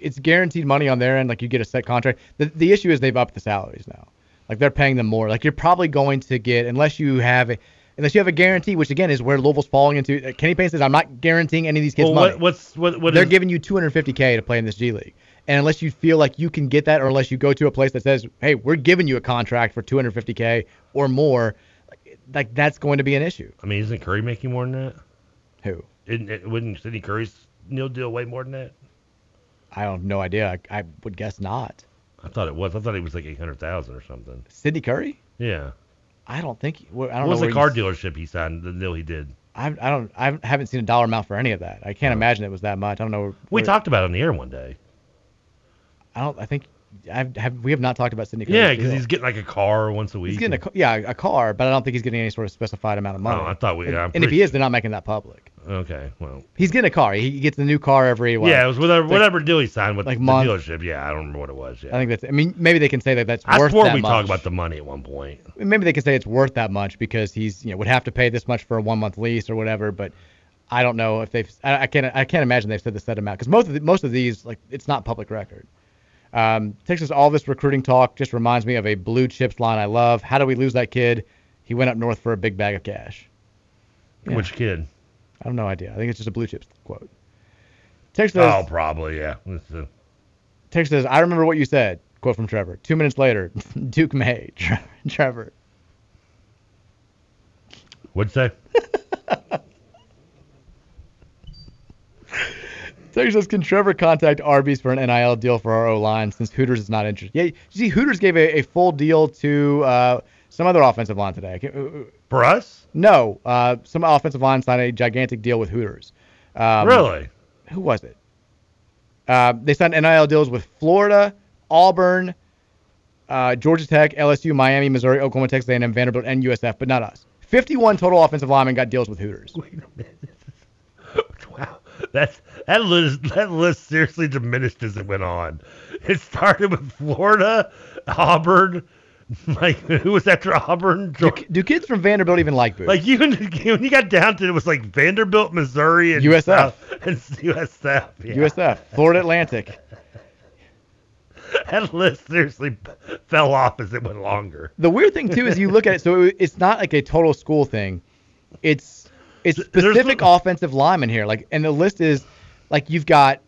it's guaranteed money on their end. Like you get a set contract. The the issue is they've upped the salaries now. Like they're paying them more. Like you're probably going to get unless you have a unless you have a guarantee, which again is where Louisville's falling into. Kenny Payne says I'm not guaranteeing any of these kids Well, money. what, what's what what they're is- giving you 250k to play in this G League. And unless you feel like you can get that, or unless you go to a place that says, "Hey, we're giving you a contract for 250k or more," like, like that's going to be an issue. I mean, isn't Curry making more than that? Who? Isn't it, wouldn't Sydney Curry's nil deal way more than that? I don't have no idea. I, I would guess not. I thought it was. I thought it was like eight hundred thousand or something. Sydney Curry? Yeah. I don't think. well, I don't was know the car dealership he signed? The deal he did. I, I don't. I haven't seen a dollar amount for any of that. I can't imagine it was that much. I don't know. We where- talked about it on the air one day. I don't. I think. I have. We have not talked about Sydney. Yeah, because he's getting like a car once a week. He's getting a yeah a car, but I don't think he's getting any sort of specified amount of money. Oh, I thought we- And, and if he is, they're not making that public. Okay, well. He's getting a car. He gets the new car every. What, yeah, it was whatever like- whatever deal he signed with like the month. dealership. Yeah, I don't remember what it was. Yeah. I think that's. I mean, maybe they can say that that's I worth swore that we much. talked about the money at one point. maybe they can say it's worth that much because he's you know would have to pay this much for a one month lease or whatever. But I don't know if they've. I, I can't. I can't imagine they've said the set amount because most of the, most of these like it's not public record. Um, Texas, all this recruiting talk just reminds me of a blue chips line I love. How do we lose that kid? He went up north for a big bag of cash. Yeah. Which kid? I have no idea. I think it's just a Blue Chips quote. Texas. Oh, probably yeah. Uh, says, I remember what you said. Quote from Trevor. Two minutes later, Duke May. Trevor. What'd you say? Text says, can Trevor contact Arby's for an NIL deal for our O line since Hooters is not interested? Yeah, you see, Hooters gave a, a full deal to uh, some other offensive line today. Uh, uh, For us? No, uh, some offensive line signed a gigantic deal with Hooters. Um, really? Who was it? Uh, they signed NIL deals with Florida, Auburn, uh, Georgia Tech, LSU, Miami, Missouri, Oklahoma, Texas A&M, Vanderbilt, and USF, but not us. 51 total offensive linemen got deals with Hooters. That's that list. That list seriously diminished as it went on. It started with Florida, Auburn. Like who was after Auburn? Do, do kids from Vanderbilt even like boots? Like you when you got down to it, it was like Vanderbilt, Missouri, and USF. South- and USF. Yeah. USF, Florida Atlantic. That list seriously fell off as it went longer. The weird thing too is you look at it, so it, it's not like a total school thing. It's it's specific offensive linemen here. Like, and the list is like you've got.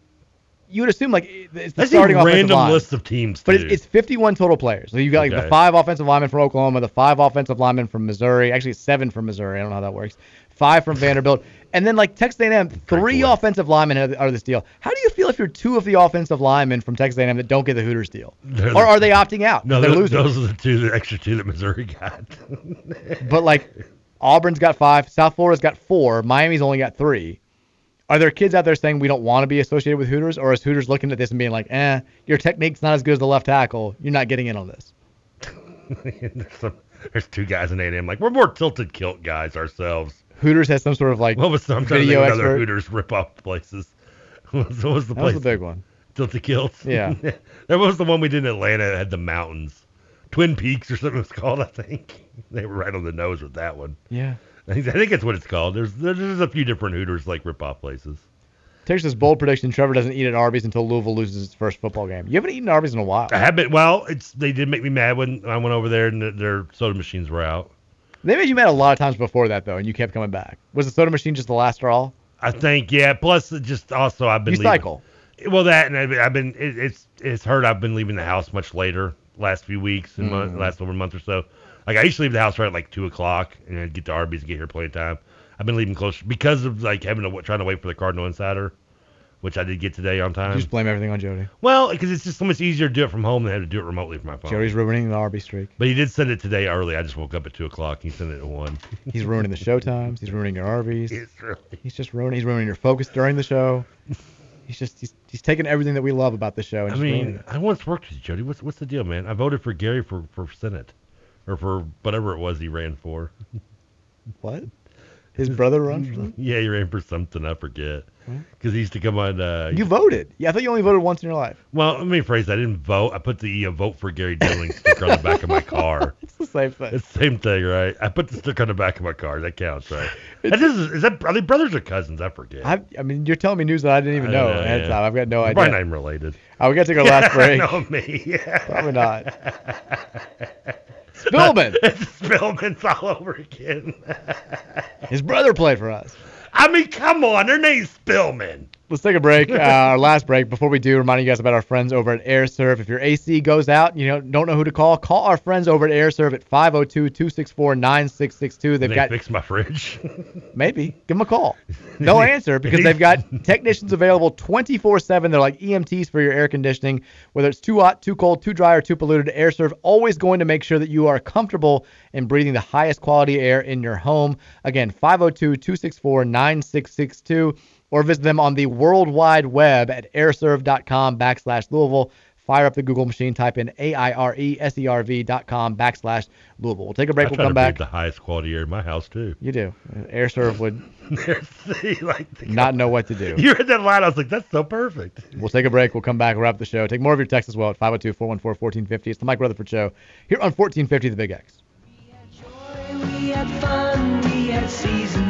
You would assume like it's the starting offensive random line. lists of teams, But it's, it's 51 total players. So you've got like Okay. the five offensive linemen from Oklahoma, the five offensive linemen from Missouri. Actually, seven from Missouri. I don't know how that works. Five from Vanderbilt, and then like Texas A&M, three offensive linemen are, are this deal. How do you feel if you're two of the offensive linemen from Texas A&M that don't get the Hooters deal, They're or the- are they opting out? No, they're those, losing. those are the two, the extra two that Missouri got. But like Auburn's got five, South Florida's got four, Miami's only got three. Are there kids out there saying we don't want to be associated with Hooters, or is Hooters looking at this and being like, eh, your technique's not as good as the left tackle, you're not getting in on this? there's, some, there's two guys in A&M. Like we're more tilted kilt guys ourselves. Hooters has some sort of like What was some I'm trying to think video of other. Hooters rip off places? What was, the That was place? the big one. Tilted kilts. Yeah. that was the one we did in Atlanta. That had the mountains, Twin Peaks or something. it's called. I think they were right on the nose with that one. Yeah. I think, I think that's what it's called. There's there's a few different Hooters like rip off places. Texas bold prediction: Trevor doesn't eat at Arby's until Louisville loses its first football game. You haven't eaten at Arby's in a while. I have been. Well, it's they did make me mad when I went over there and their, their soda machines were out. They made you mad a lot of times before that though, and you kept coming back. Was the soda machine just the last straw? I think yeah. Plus, just also I've been You leaving- cycle. Well, that and I've been, I've been it, it's it's hurt. I've been leaving the house much later last few weeks and mon- Mhm. last over a month or so. Like I used to leave the house right at like two o'clock and I'd get to Arby's and get here plenty of time. I've been leaving close because of like having to trying to wait for the Cardinal Insider, which I did get today on time. You just blame everything on Jody. Well, because it's just so much easier to do it from home than have to do it remotely from my phone. Jody's ruining the Arby's streak. But he did send it today early. I just woke up at two o'clock. He sent it at one. He's ruining the show times. He's ruining your Arby's. It's really. He's just ruining. He's ruining your focus during the show. He's just he's, he's taking everything that we love about the show and I just mean. I once worked with you, Jody. What's what's the deal, man? I voted for Gary for for Senate, or for whatever it was he ran for. What? His brother runs for? Yeah, he ran for something. I forget. Because he used to come on. Uh, You voted. Yeah, I thought you only voted once in your life. well, let me phrase that. I didn't vote. I put the uh, vote for Gary Dillon sticker on the back of my car. It's the same thing. It's the same thing, right? I put the sticker on the back of my car. That counts, right? That is, is that are they brothers or cousins? I forget. I, I mean, you're telling me news that I didn't even I know, know, yeah. time. I've got no idea. Probably not even related. Oh, we got to take our last break. no, me. Yeah. Probably not. Spillman. it's Spillman's all over again. His brother played for us. I mean, come on, their name's Spillman. Let's take a break. Uh, our last break. Before we do, reminding you guys about our friends over at Aire Serv. If your AC goes out, you know, don't know who to call, call our friends over at Aire Serv at 502-264-9662. They've they got fixed my fridge. maybe give them a call. They'll answer because they've got technicians available 24/7. They're like EMTs for your air conditioning, whether it's too hot, too cold, too dry, or too polluted. Aire Serv always going to make sure that you are comfortable in breathing the highest quality air in your home. Again, 502-264-9662 or visit them on the World Wide Web at aireserv.com backslash Louisville. Fire up the Google machine, type in E A-I-R-E-S-E-R-V dot com backslash Louisville. We'll take a break. I We'll come back. the highest quality air in my house too. You do. Aire Serv would like the- not know what to do. You read that line, I was like, that's so perfect. We'll take a break. We'll come back, wrap the show. Take more of your texts as well at 502-414-1450. It's the Mike Rutherford Show here on 1450 The Big X. We had fun, we had seasons in the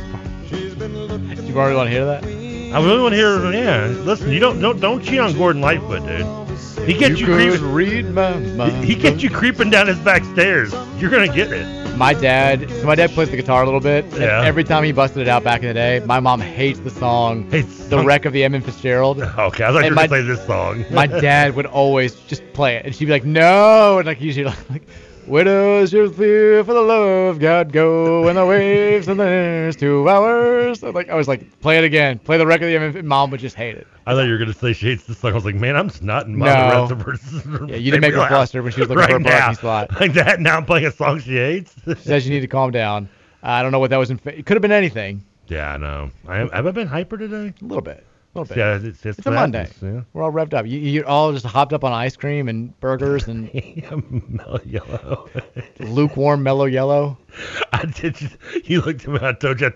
Do you already want to hear that? I really want to hear. Yeah, listen, you don't don't don't cheat on Gordon Lightfoot, dude. He gets you, could creeping. read my mind. He gets you creeping down his back stairs. You're gonna get it. My dad, so my dad plays the guitar a little bit. and Yeah. Every time he busted it out back in the day, my mom hates the song "The Wreck of the Edmund Fitzgerald." Okay, I thought you And were my- gonna play this song. my dad would always just play it, and she'd be like, "No," and like usually like, "Widows your fear for the love of God go when the waves and there's two hours." And, like I was like, "Play it again, play the record." And mom would just hate it. I thought you were gonna say she hates the song. I was like, man, I'm in my No. the rest of her. Yeah, you didn't make her fluster when she was looking right for a parking now. spot. Like that. Now I'm playing a song she hates. She says you need to calm down. I don't know what that was. In fa- it could have been anything. yeah, I know. I, have I been hyper today? A little bit. A little bit. Yeah, it's, it's, It's a Monday. Yeah. We're all revved up. You, you're all just hopped up on ice cream and burgers and mellow yellow. lukewarm mellow yellow. I did. You looked at me. I told you.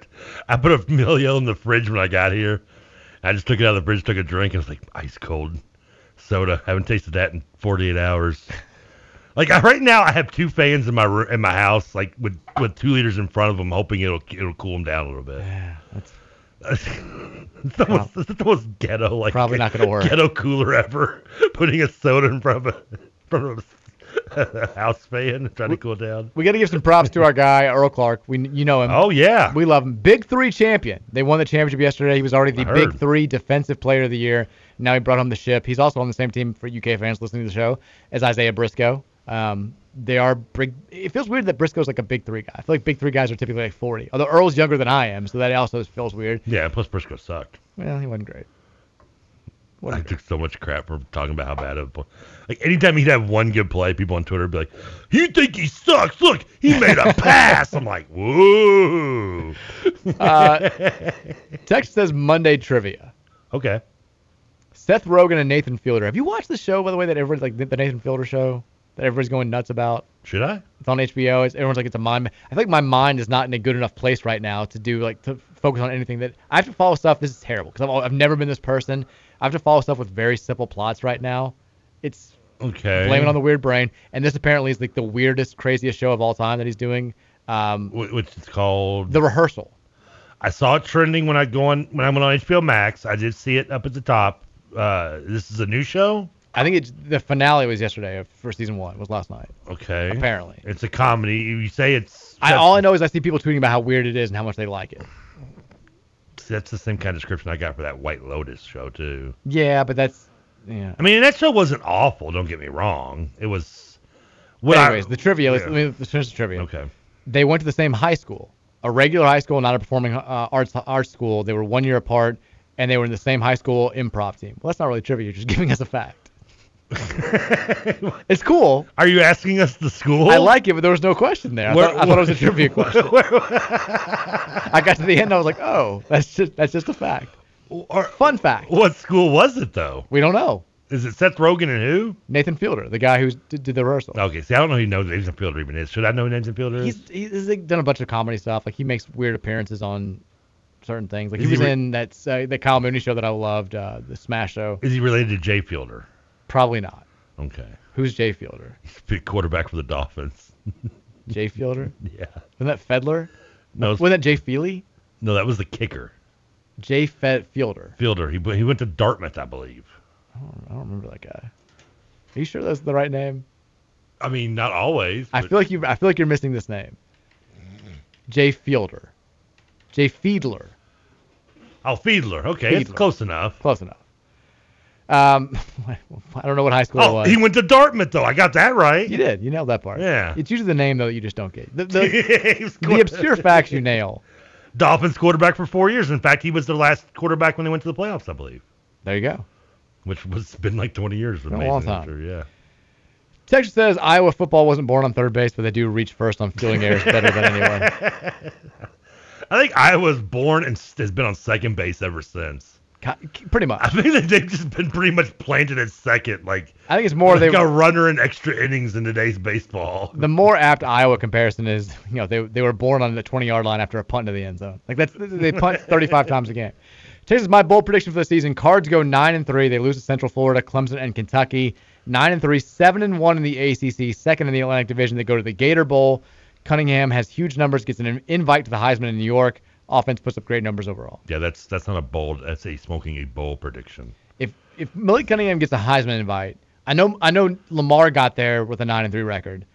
I, I put a mellow yellow in the fridge when I got here. I just took it out of the fridge, took a drink, and it was like ice cold soda. I haven't tasted that in 48 hours. Like I, right now, I have two fans in my roo- in my house, like with with two liters in front of them, hoping it'll it'll cool them down a little bit. Yeah, it's the most, it's the most ghetto, like Probably not gonna work. Ghetto cooler ever. Putting a soda in front of a of a house fan and trying to cool down. We got to give some props to our guy Earl Clark. We you know him. Oh yeah, We love him. Big Three champion. They won the championship yesterday. He was already the Big. Three Defensive Player of the Year. Now he brought home the ship. He's also on the same team for UK fans listening to the show as Isaiah Briscoe. Um, they are big. It feels weird that Briscoe's like a Big Three guy. I feel like Big Three guys are typically like 40. Although Earl's younger than I am, so that also feels weird. yeah. Plus Briscoe sucked. Well, he wasn't great. I took so much crap for talking about how bad of a like anytime he'd have one good play, people on Twitter would be like, "You think he sucks? Look, he made a pass." I'm like, "Whoa." Uh, Text says Monday trivia. okay. Seth Rogen and Nathan Fielder. Have you watched the show, by the way, that everyone's like the Nathan Fielder show that everybody's going nuts about? Should I? It's on HBO. It's, everyone's like, it's a mind. I think my mind is not in a good enough place right now to do like to focus on anything that I have to follow stuff. This is terrible because I've, I've never been this person. I have to follow stuff with very simple plots right now. It's Okay. blame it on the weird brain. And this apparently is like the weirdest, craziest show of all time that he's doing. Um, Which is called the rehearsal. I saw it trending when I go on when I went on HBO Max. I did see it up at the top. Uh, this is a new show. I think it's the finale was yesterday for season one. Was last night. Okay. Apparently. It's a comedy. You say it's I, all I know is I see people tweeting about how weird it is and how much they like it. that's the same kind of description I got for that White Lotus show too. Yeah, but that's yeah. I mean, that show wasn't awful. Don't get me wrong. It was. What I- Anyways, the trivia. Let's, yeah. let me let's finish the trivia. Okay. They went to the same high school, a regular high school, not a performing uh, arts arts school. They were one year apart, and they were in the same high school improv team. Well, that's not really trivia. You're just giving us a fact. it's cool. Are you asking us the school? I like it, but there was no question there. I, Where- thought, I thought it was a trivia question. I got to the end, I was like, oh, that's just that's just a fact. Or, Fun fact. What school was it though? We don't know. Is it Seth Rogen and who? Nathan Fielder, the guy who did, did the rehearsal. Okay, see, I don't know who knows Nathan Fielder even is. Should I know who Nathan Fielder is? He's he's like, done a bunch of comedy stuff. Like he makes weird appearances on certain things. Like Is he he was re- in that uh, the Kyle Mooney show that I loved, uh, the Smash show. Is he related to Jay Fielder? Probably not. Okay. Who's Jay Fielder? Big quarterback for the Dolphins. Jay Fielder? Yeah. Wasn't that Fedler? No, Wasn't that Jay Feely? No, that was the kicker. Jay Fed Fielder. Fielder. He he went to Dartmouth, I believe. I don't, I don't remember that guy. Are you sure that's the right name? I mean, not always. I feel like you. I feel like you're missing this name. Jay Fielder. Jay Fiedler. Oh, Fiedler. Okay, it's Fiedler. close enough. Close enough. Um, I don't know what high school it Oh, was. he went to Dartmouth though. I got that right. You did. You nailed that part. Yeah. It's usually the name though that you just don't get. The, the, the obscure facts you nail. Dolphins quarterback for four years. In fact, he was their last quarterback when they went to the playoffs, I believe. There you go. Which was been like 20 years. Been a long time. after, Yeah. Texas says Iowa football wasn't born on third base, but they do reach first on fielding errors better than anyone. I think Iowa's born and has been on second base ever since. Pretty much. I think they've just been pretty much planted at second, like I think it's more like they a runner in extra innings in today's baseball. the more apt Iowa comparison is, you know, they they were born on the 20 yard line after a punt into the end zone. Like that's they punt 35 times a game. Texas, my bold prediction for the season: Cards go nine and three. They lose to Central Florida, Clemson, and Kentucky. Nine and three, seven and one in the ACC, second in the Atlantic Division. They go to the Gator Bowl. Cunningham has huge numbers, gets an invite to the Heisman in New York. Offense puts up great numbers overall. Yeah, that's that's not a bold. That's a smoking a bold prediction. If if Malik Cunningham gets a Heisman invite, I know I know Lamar got there with a nine and three record.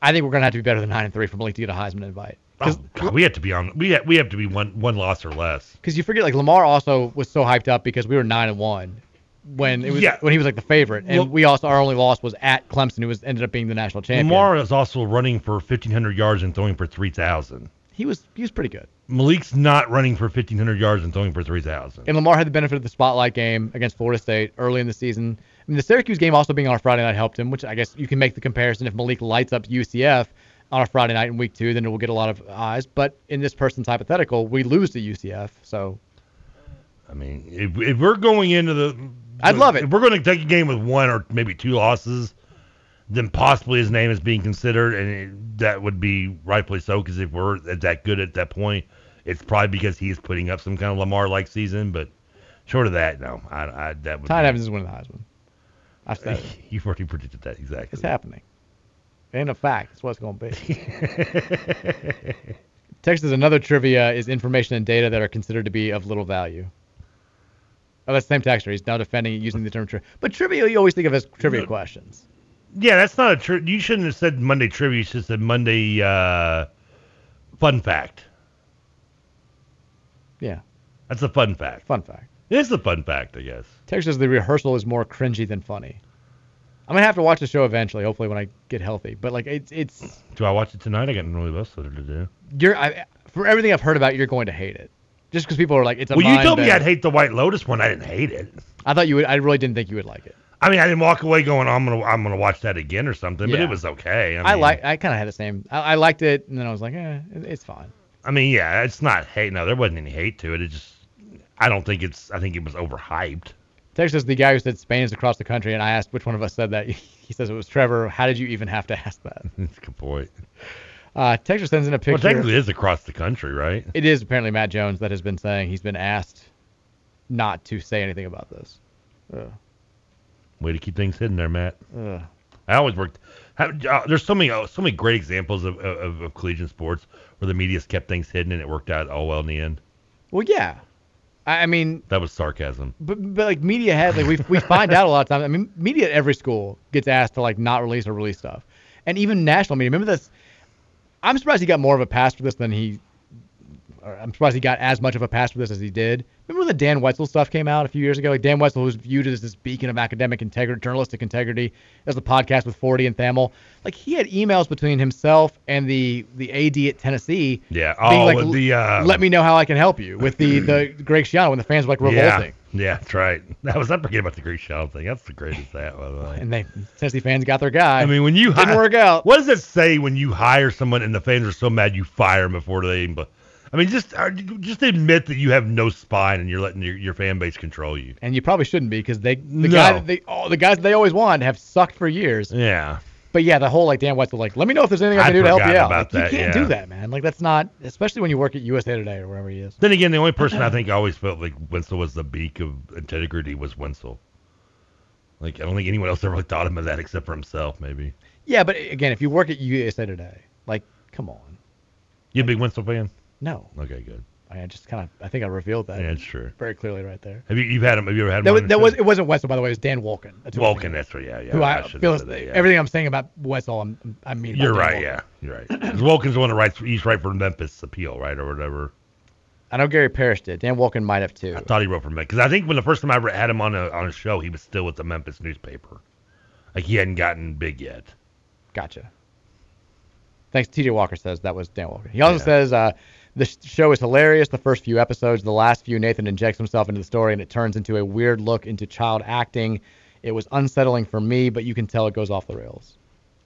I think we're gonna have to be better than nine and three for Malik to get a Heisman invite. Oh, God, we have to be on. We have, we have to be one one loss or less. Because you forget, like Lamar also was so hyped up because we were nine and one when it was Yeah. when he was like the favorite, and Well- we also our only loss was at Clemson, who was ended up being the national champion. Lamar is also running for 1,500 yards and throwing for 3,000. he was he was pretty good, Malik's not running for 1,500 yards and throwing for 3,000. and Lamar had the benefit of the spotlight game against Florida State early in the season. I mean, the Syracuse game also being on a Friday night helped him, which I guess you can make the comparison. If Malik lights up UCF on a Friday night in week two, then it will get a lot of eyes. But in this person's hypothetical, we lose to UCF, so I mean, if, if we're going into the, I'd love it. If we're going to take a game with one or maybe two losses, then possibly his name is being considered, and it, that would be rightfully so. Because if we're that good at that point, it's probably because he's putting up some kind of Lamar-like season. But short of that, no, I, I that would. Ty be- Evans is winning the Heisman. I've said. You've already predicted that exactly. It's happening. Ain't a fact. It's what's going to be. Text is another trivia is information and data that are considered to be of little value. Oh, that's the same texter. He's now defending it using the term trivia. But trivia, you always think of as trivia questions. Yeah, that's not a tri- You shouldn't have said Monday trivia. You should have said Monday uh, fun fact. Yeah, That's a fun fact. fun fact. It is a fun fact, I guess. Text says the rehearsal is more cringy than funny. I'm gonna have to watch the show eventually, hopefully when I get healthy. But like it's it's Do I watch it tonight? I got really else to do. you're I, for everything I've heard about, you're going to hate it. Just because people are like it's a Well, you told me. I'd hate the White Lotus one. I didn't hate it. I thought you would. I really didn't think you would like it. I mean, I didn't walk away going, I'm gonna, I'm gonna watch that again or something. But it was okay. I, I, like. I kind of had the same. I, I liked it, and then I was like, eh, it- it's fine. I mean, yeah, it's not hate. No, there wasn't any hate to it. It just, I don't think it's. I think it was overhyped. Texas, the guy who said Spain is across the country, and I asked which one of us said that. He says it was Trevor. How did you even have to ask that? That's a good point. Uh, Texter sends in a picture. Well, technically, it is across the country, right? It is apparently Matt Jones that has been saying he's been asked not to say anything about this. Ugh. Way to keep things hidden there, Matt. Ugh. I always worked. Uh, There's so many, uh, so many great examples of, of, of collegiate sports where the media's kept things hidden and it worked out all well in the end. Well, yeah. I, I mean, That was sarcasm. but, but like media had like we we find out a lot of times. I mean, media at every school gets asked to like not release or release stuff, and even national media. Remember this? I'm surprised he got more of a pass for this than he. Or I'm surprised he got as much of a pass for this as he did. Remember when the Dan Wetzel stuff came out a few years ago? Like Dan Wetzel was viewed as this beacon of academic integrity, journalistic integrity, as the podcast with Forde and Thamel. Like he had emails between himself and the the AD at Tennessee. Yeah. being Oh, like, the, uh, let me know how I can help you with the the Greg Schiano when the fans were like revolting. Yeah, yeah, that's right. That was I forget about the Greek shell thing. That's the greatest that by the way. And they Tennessee fans got their guy. I mean, when you didn't hi- work out. What does it say when you hire someone and the fans are so mad you fire them before they even? I mean, just uh, just admit that you have no spine and you're letting your, your fan base control you. and you probably shouldn't be because they the No. guy they oh, the guys they always want have sucked for years. Yeah. But yeah, the whole like Dan Wetzel like, let me know if there's anything I I can do to help you out. about Like, that, you can't yeah. do that, man. Like that's not especially when you work at USA Today or wherever he is. Then again, the only person I think always felt like Winslow was the beak of integrity was Winslow. Like I don't think anyone else ever really thought him of that except for himself, maybe. Yeah, but again, if you work at USA Today, like, come on. You a big Winslow fan? No. Okay, good. I just kind of I think I revealed that. Yeah, it's true. Very clearly right there. Have you you've had him? Have you ever had him? That Was, that was it wasn't Wetzel by the way. It was Dan Wolken. That's who was Wolken, thinking that's right. Yeah, yeah. Who I, should feel said that, yeah. everything I'm saying about Wetzel, I'm I mean. You're right. Wolken. Yeah, you're right. 'Cause Wolken's the one that writes. He's right for Memphis Appeal, right, or whatever. I know Gary Parrish did. Dan Wolken might have too. I thought he wrote for Memphis because I think when the first time I ever had him on a on a show, he was still with the Memphis newspaper. Like he hadn't gotten big yet. Gotcha. Thanks. TJ Walker says that was Dan Walker. He also Yeah. says uh, the show is hilarious. The first few episodes, the last few, Nathan injects himself into the story and it turns into a weird look into child acting. It was unsettling for me, but you can tell it goes off the rails.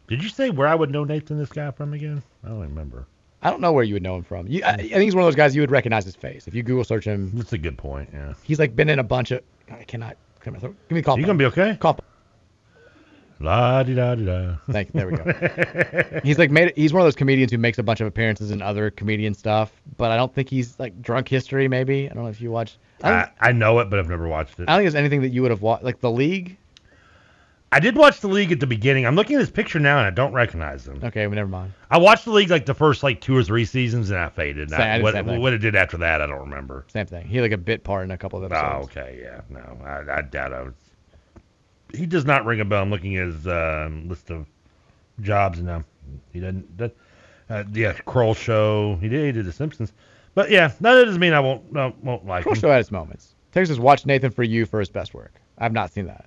Did you say where I would know Nathan this guy from again? I don't remember. I don't know where you would know him from. You, I, I think he's one of those guys you would recognize his face if you Google search him. That's a good point. Yeah. He's like been in a bunch of. I cannot. Come here, give me a call. You gonna be okay? Call. La di da di da. Thank you. There we go. he's like made. He's one of those comedians who makes a bunch of appearances in other comedian stuff, but I don't think he's like drunk history. Maybe I don't know if you watched. I, I, I know it, but I've never watched it. I don't think there's anything that you would have watched, like The League. I did watch the league at the beginning. I'm looking at this picture now and I don't recognize him. Okay, well, never mind. I watched the league like the first like two or three seasons and I faded. Same- I I, what, what it did after that, I don't remember. Same thing. He had like a bit part in a couple of oh, episodes. Oh, okay, yeah, no, I, I doubt I was. He does not ring a bell. I'm looking at his um, list of jobs now. He doesn't. That, uh, yeah, Kroll show. He did. He did The Simpsons. But yeah, that doesn't mean I won't no, won't like Kroll him. Show had its moments. Texas watch Nathan for you for his best work. I've not seen that.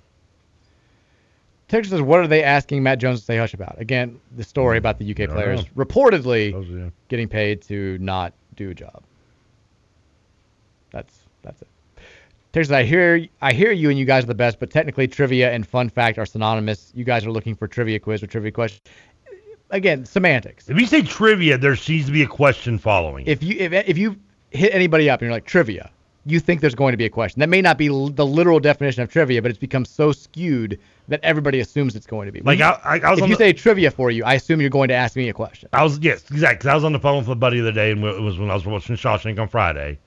Texas says, what are they asking Matt Jones to say hush about? Again, the story about the UK don't players reportedly Those, yeah. getting paid to not do a job. That's that's it. Texas, I hear I hear you and you guys are the best, but technically trivia and fun fact are synonymous. You guys are looking for trivia quiz or trivia question. Again, semantics. If you say trivia, there seems to be a question following. If you if, if you hit anybody up and you're like trivia, you think there's going to be a question. That may not be l- the literal definition of trivia, but it's become so skewed that everybody assumes it's going to be. Like, I- I- I was if you the- say trivia for you, I assume you're going to ask me a question. I was yes, exactly. I was on the phone with a buddy the other day, and it was when I was watching Shawshank on Friday,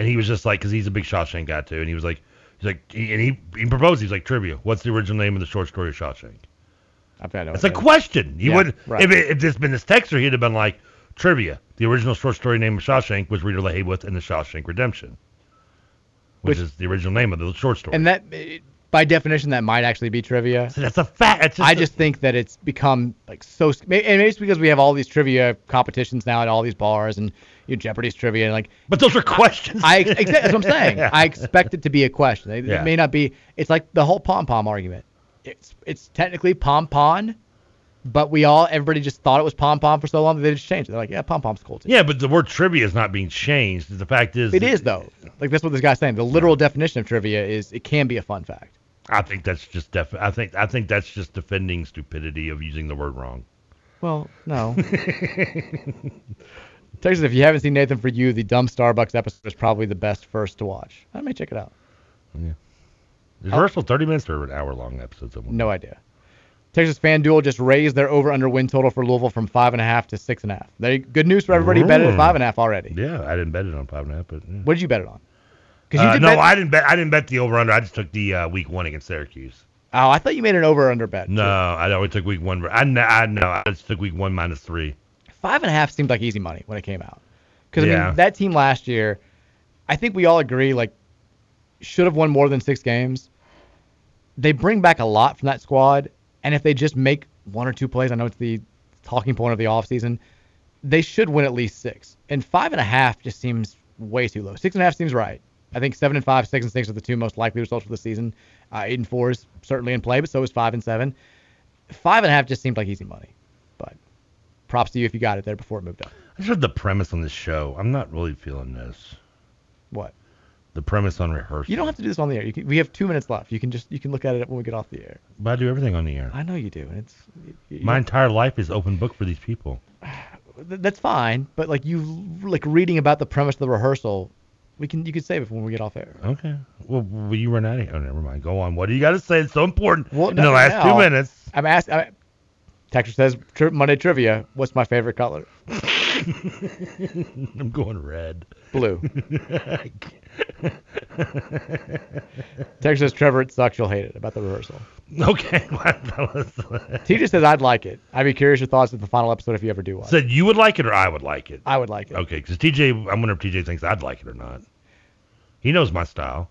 and he was just like, because he's a big Shawshank guy too, and he was like, he's like, he, and he he proposed. He's like, trivia. What's the original name of the short story of Shawshank? I've had no It's a question. He Yeah, would right. if it, if this been this texter, he'd have been like, trivia. The original short story name of Shawshank was Rita Hayworth in the Shawshank Redemption, which, Which- is the original name of the short story. And that, by definition, that might actually be trivia. that's a fact. It's just I a- just think that it's become like so, and maybe it's because we have all these trivia competitions now at all these bars and you know, Jeopardy's trivia and like. But those are questions. I exactly that's what I'm saying. Yeah. I expect it to be a question. It, it may not be. It's like the whole pom pom argument. It's it's technically pom pom, but we all everybody just thought it was pom pom for so long that they just changed it. They're like, yeah, pom pom's cool too. yeah, but the word trivia is not being changed. The fact is, It is though. Like that's what this guy's saying. The literal definition of trivia is it can be a fun fact. I think that's just def- I think I think that's just defending stupidity of using the word wrong. Well, no. Texas, if you haven't seen Nathan for You, the dumb Starbucks episode is probably the best first to watch. I may check it out. Yeah. Is rehearsal 30 minutes or an hour long episode? Somewhere? No idea. Texas FanDuel just raised their over under win total for Louisville from five and a half to six and a half. There, good news for everybody. who Bet it at mm. five and a half already. Yeah, I didn't bet it on five and a half, but yeah. What did you bet it on? Because you Uh, no, bet. I didn't bet. I didn't bet the over under. I just took the uh, week one against Syracuse. oh, I thought you made an over under bet. No, I only took week one. I know. I know. I just took week one minus three. Five and a half seemed like easy money when it came out. Because I mean, that team last year, I think we all agree like should have won more than six games. They bring back a lot from that squad, and if they just make one or two plays, I know it's the talking point of the offseason, they should win at least six. And five and a half just seems way too low. Six and a half seems right. I think seven and five, six and six are the two most likely results for the season. Uh, eight and four is certainly in play, but so is five and seven. Five and a half just seemed like easy money. But props to you if you got it there before it moved up. I just heard the premise on this show. I'm not really feeling this. What? The premise on rehearsal. You don't have to do this on the air. You can, we have two minutes left. You can just you can look at it when we get off the air. But I do everything on the air. I know you do, and it's you- My entire life is open book for these people. that's fine. But like you like reading about the premise of the rehearsal, we can you can save it for when we get off air. Okay. Well, will you run out of here? Oh, never mind. Go on. What do you got to say? It's so important Well, in the last now, two minutes. I'm asking. I, Texture says tri- Monday trivia. What's my favorite color? I'm going red. Blue. Says Trevor, it sucks. You'll hate it about the rehearsal. Okay. TJ says I'd like it. I'd be curious your thoughts at the final episode if you ever do watch. Said you would like it or I would like it. I would like it. Okay, because TJ, I wonder if TJ thinks I'd like it or not. He knows my style.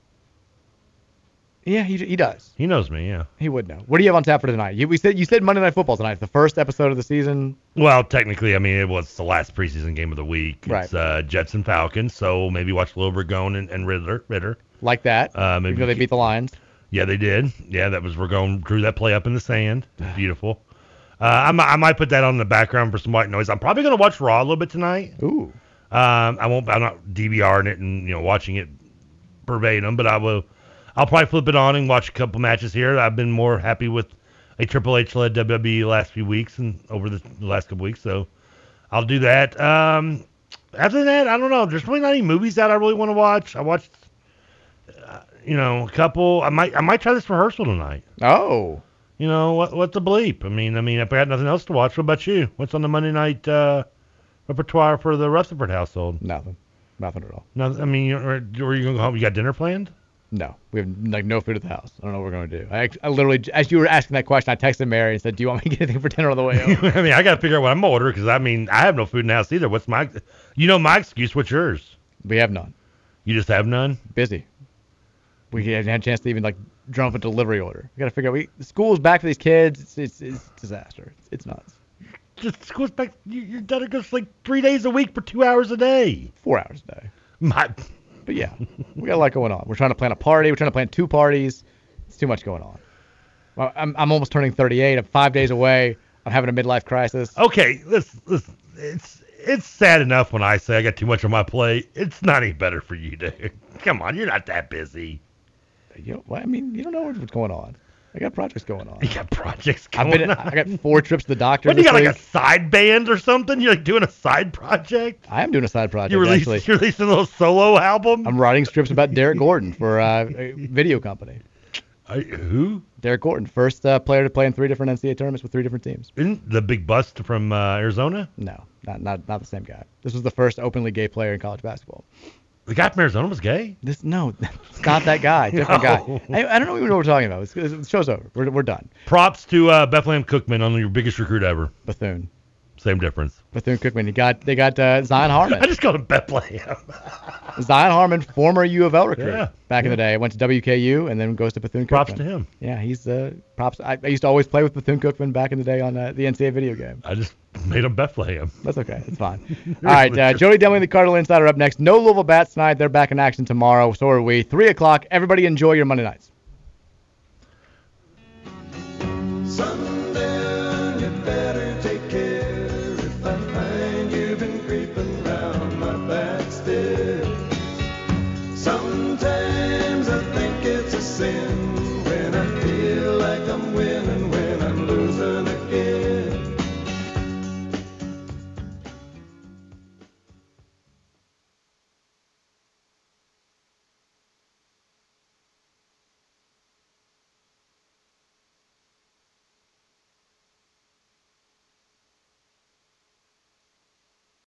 Yeah, he, he does. He knows me, yeah. He would know. What do you have on tap for tonight? You, we said you said Monday Night Football tonight. The first episode of the season. Well, technically, I mean, it was the last preseason game of the week. Right. It's uh, Jets and Falcons, so maybe watch a little Vergone and, and Ridder. Ridder. Like that. Uh, maybe they beat the Lions. Yeah, they did. Yeah, that was Vergone drew that play up in the sand. Beautiful. Uh, I, I might put that on the background for some white noise. I'm probably gonna watch Raw a little bit tonight. Ooh. Um, I won't. I'm not DVRing it and you know watching it verbatim, but I will. I'll probably flip it on and watch a couple matches here. I've been more happy with a Triple H led WWE last few weeks and over the, last couple weeks. So I'll do that. Um, after that, I don't know. There's really not any movies that I really want to watch. I watched, uh, you know, a couple. I might I might try this rehearsal tonight. Oh. You know what? What's the bleep? I mean, I mean, if I got nothing else to watch, what about you? What's on the Monday night uh, repertoire for the Rutherford household? Nothing. Nothing at all. No, I mean, are, or you gonna go home? You got dinner planned? No, we have like no food at the house. I don't know what we're gonna do. I, I literally, as you were asking that question, I texted Mary and said, "Do you want me to get anything for dinner on the way home?" I mean, I got to figure out what I'm gonna order because I mean, I have no food in the house either. What's my, you know, my excuse? What's yours? we have none. You just have none. Busy. We haven't had a chance to even like drum up a delivery order. We gotta figure out. We school's back for these kids. It's it's, it's disaster. It's, it's nuts. Just school's back. You, your daughter goes like three days a week for two hours a day. Four hours a day. My, But yeah, we got a lot going on. We're trying to plan a party. We're trying to plan two parties. It's too much going on. Well, I'm I'm almost turning 38. I'm five days away. I'm having a midlife crisis. okay, listen, listen. It's it's sad enough when I say I got too much on my plate. It's not any better for you, dude. Come on, you're not that busy. You know, I mean, you don't know what's going on. I got projects going on. You got projects I've going been. on. I got four trips to the doctor. What do you got like a side band or something? You're like doing a side project. I am doing a side project. You release, actually. you're releasing a little solo album. I'm writing strips about Derrick Gordon for uh, a video company. I, who? Derrick Gordon, first uh, player to play in three different NCAA tournaments with three different teams. Isn't the big bust from uh, Arizona? No, not not not the same guy. This was the first openly gay player in college basketball. The guy from Arizona was gay. This no, it's not that guy. Different No. guy. I, I don't know what we're talking about. It's, it's, the show's over. We're, we're done. Props to uh, Bethlehem Cookman on your biggest recruit ever. Bethune. Same difference. Bethune Cookman. He got they got uh, Zion Harmon. I just called him Bethlehem. Zion Harmon, former U of L recruit Yeah, back in the day. Went to WKU and then goes to Bethune Cookman. Props to him. Yeah, he's uh, props. I, I used to always play with Bethune Cookman back in the day on uh, the NCAA video game. I just made him Bethlehem. That's okay. It's fine. All right, uh, Jody Demling, the Cardinal Insider, up next. No Louisville Bats tonight. They're back in action tomorrow. So are we. Three o'clock. Everybody enjoy your Monday nights. Sundown,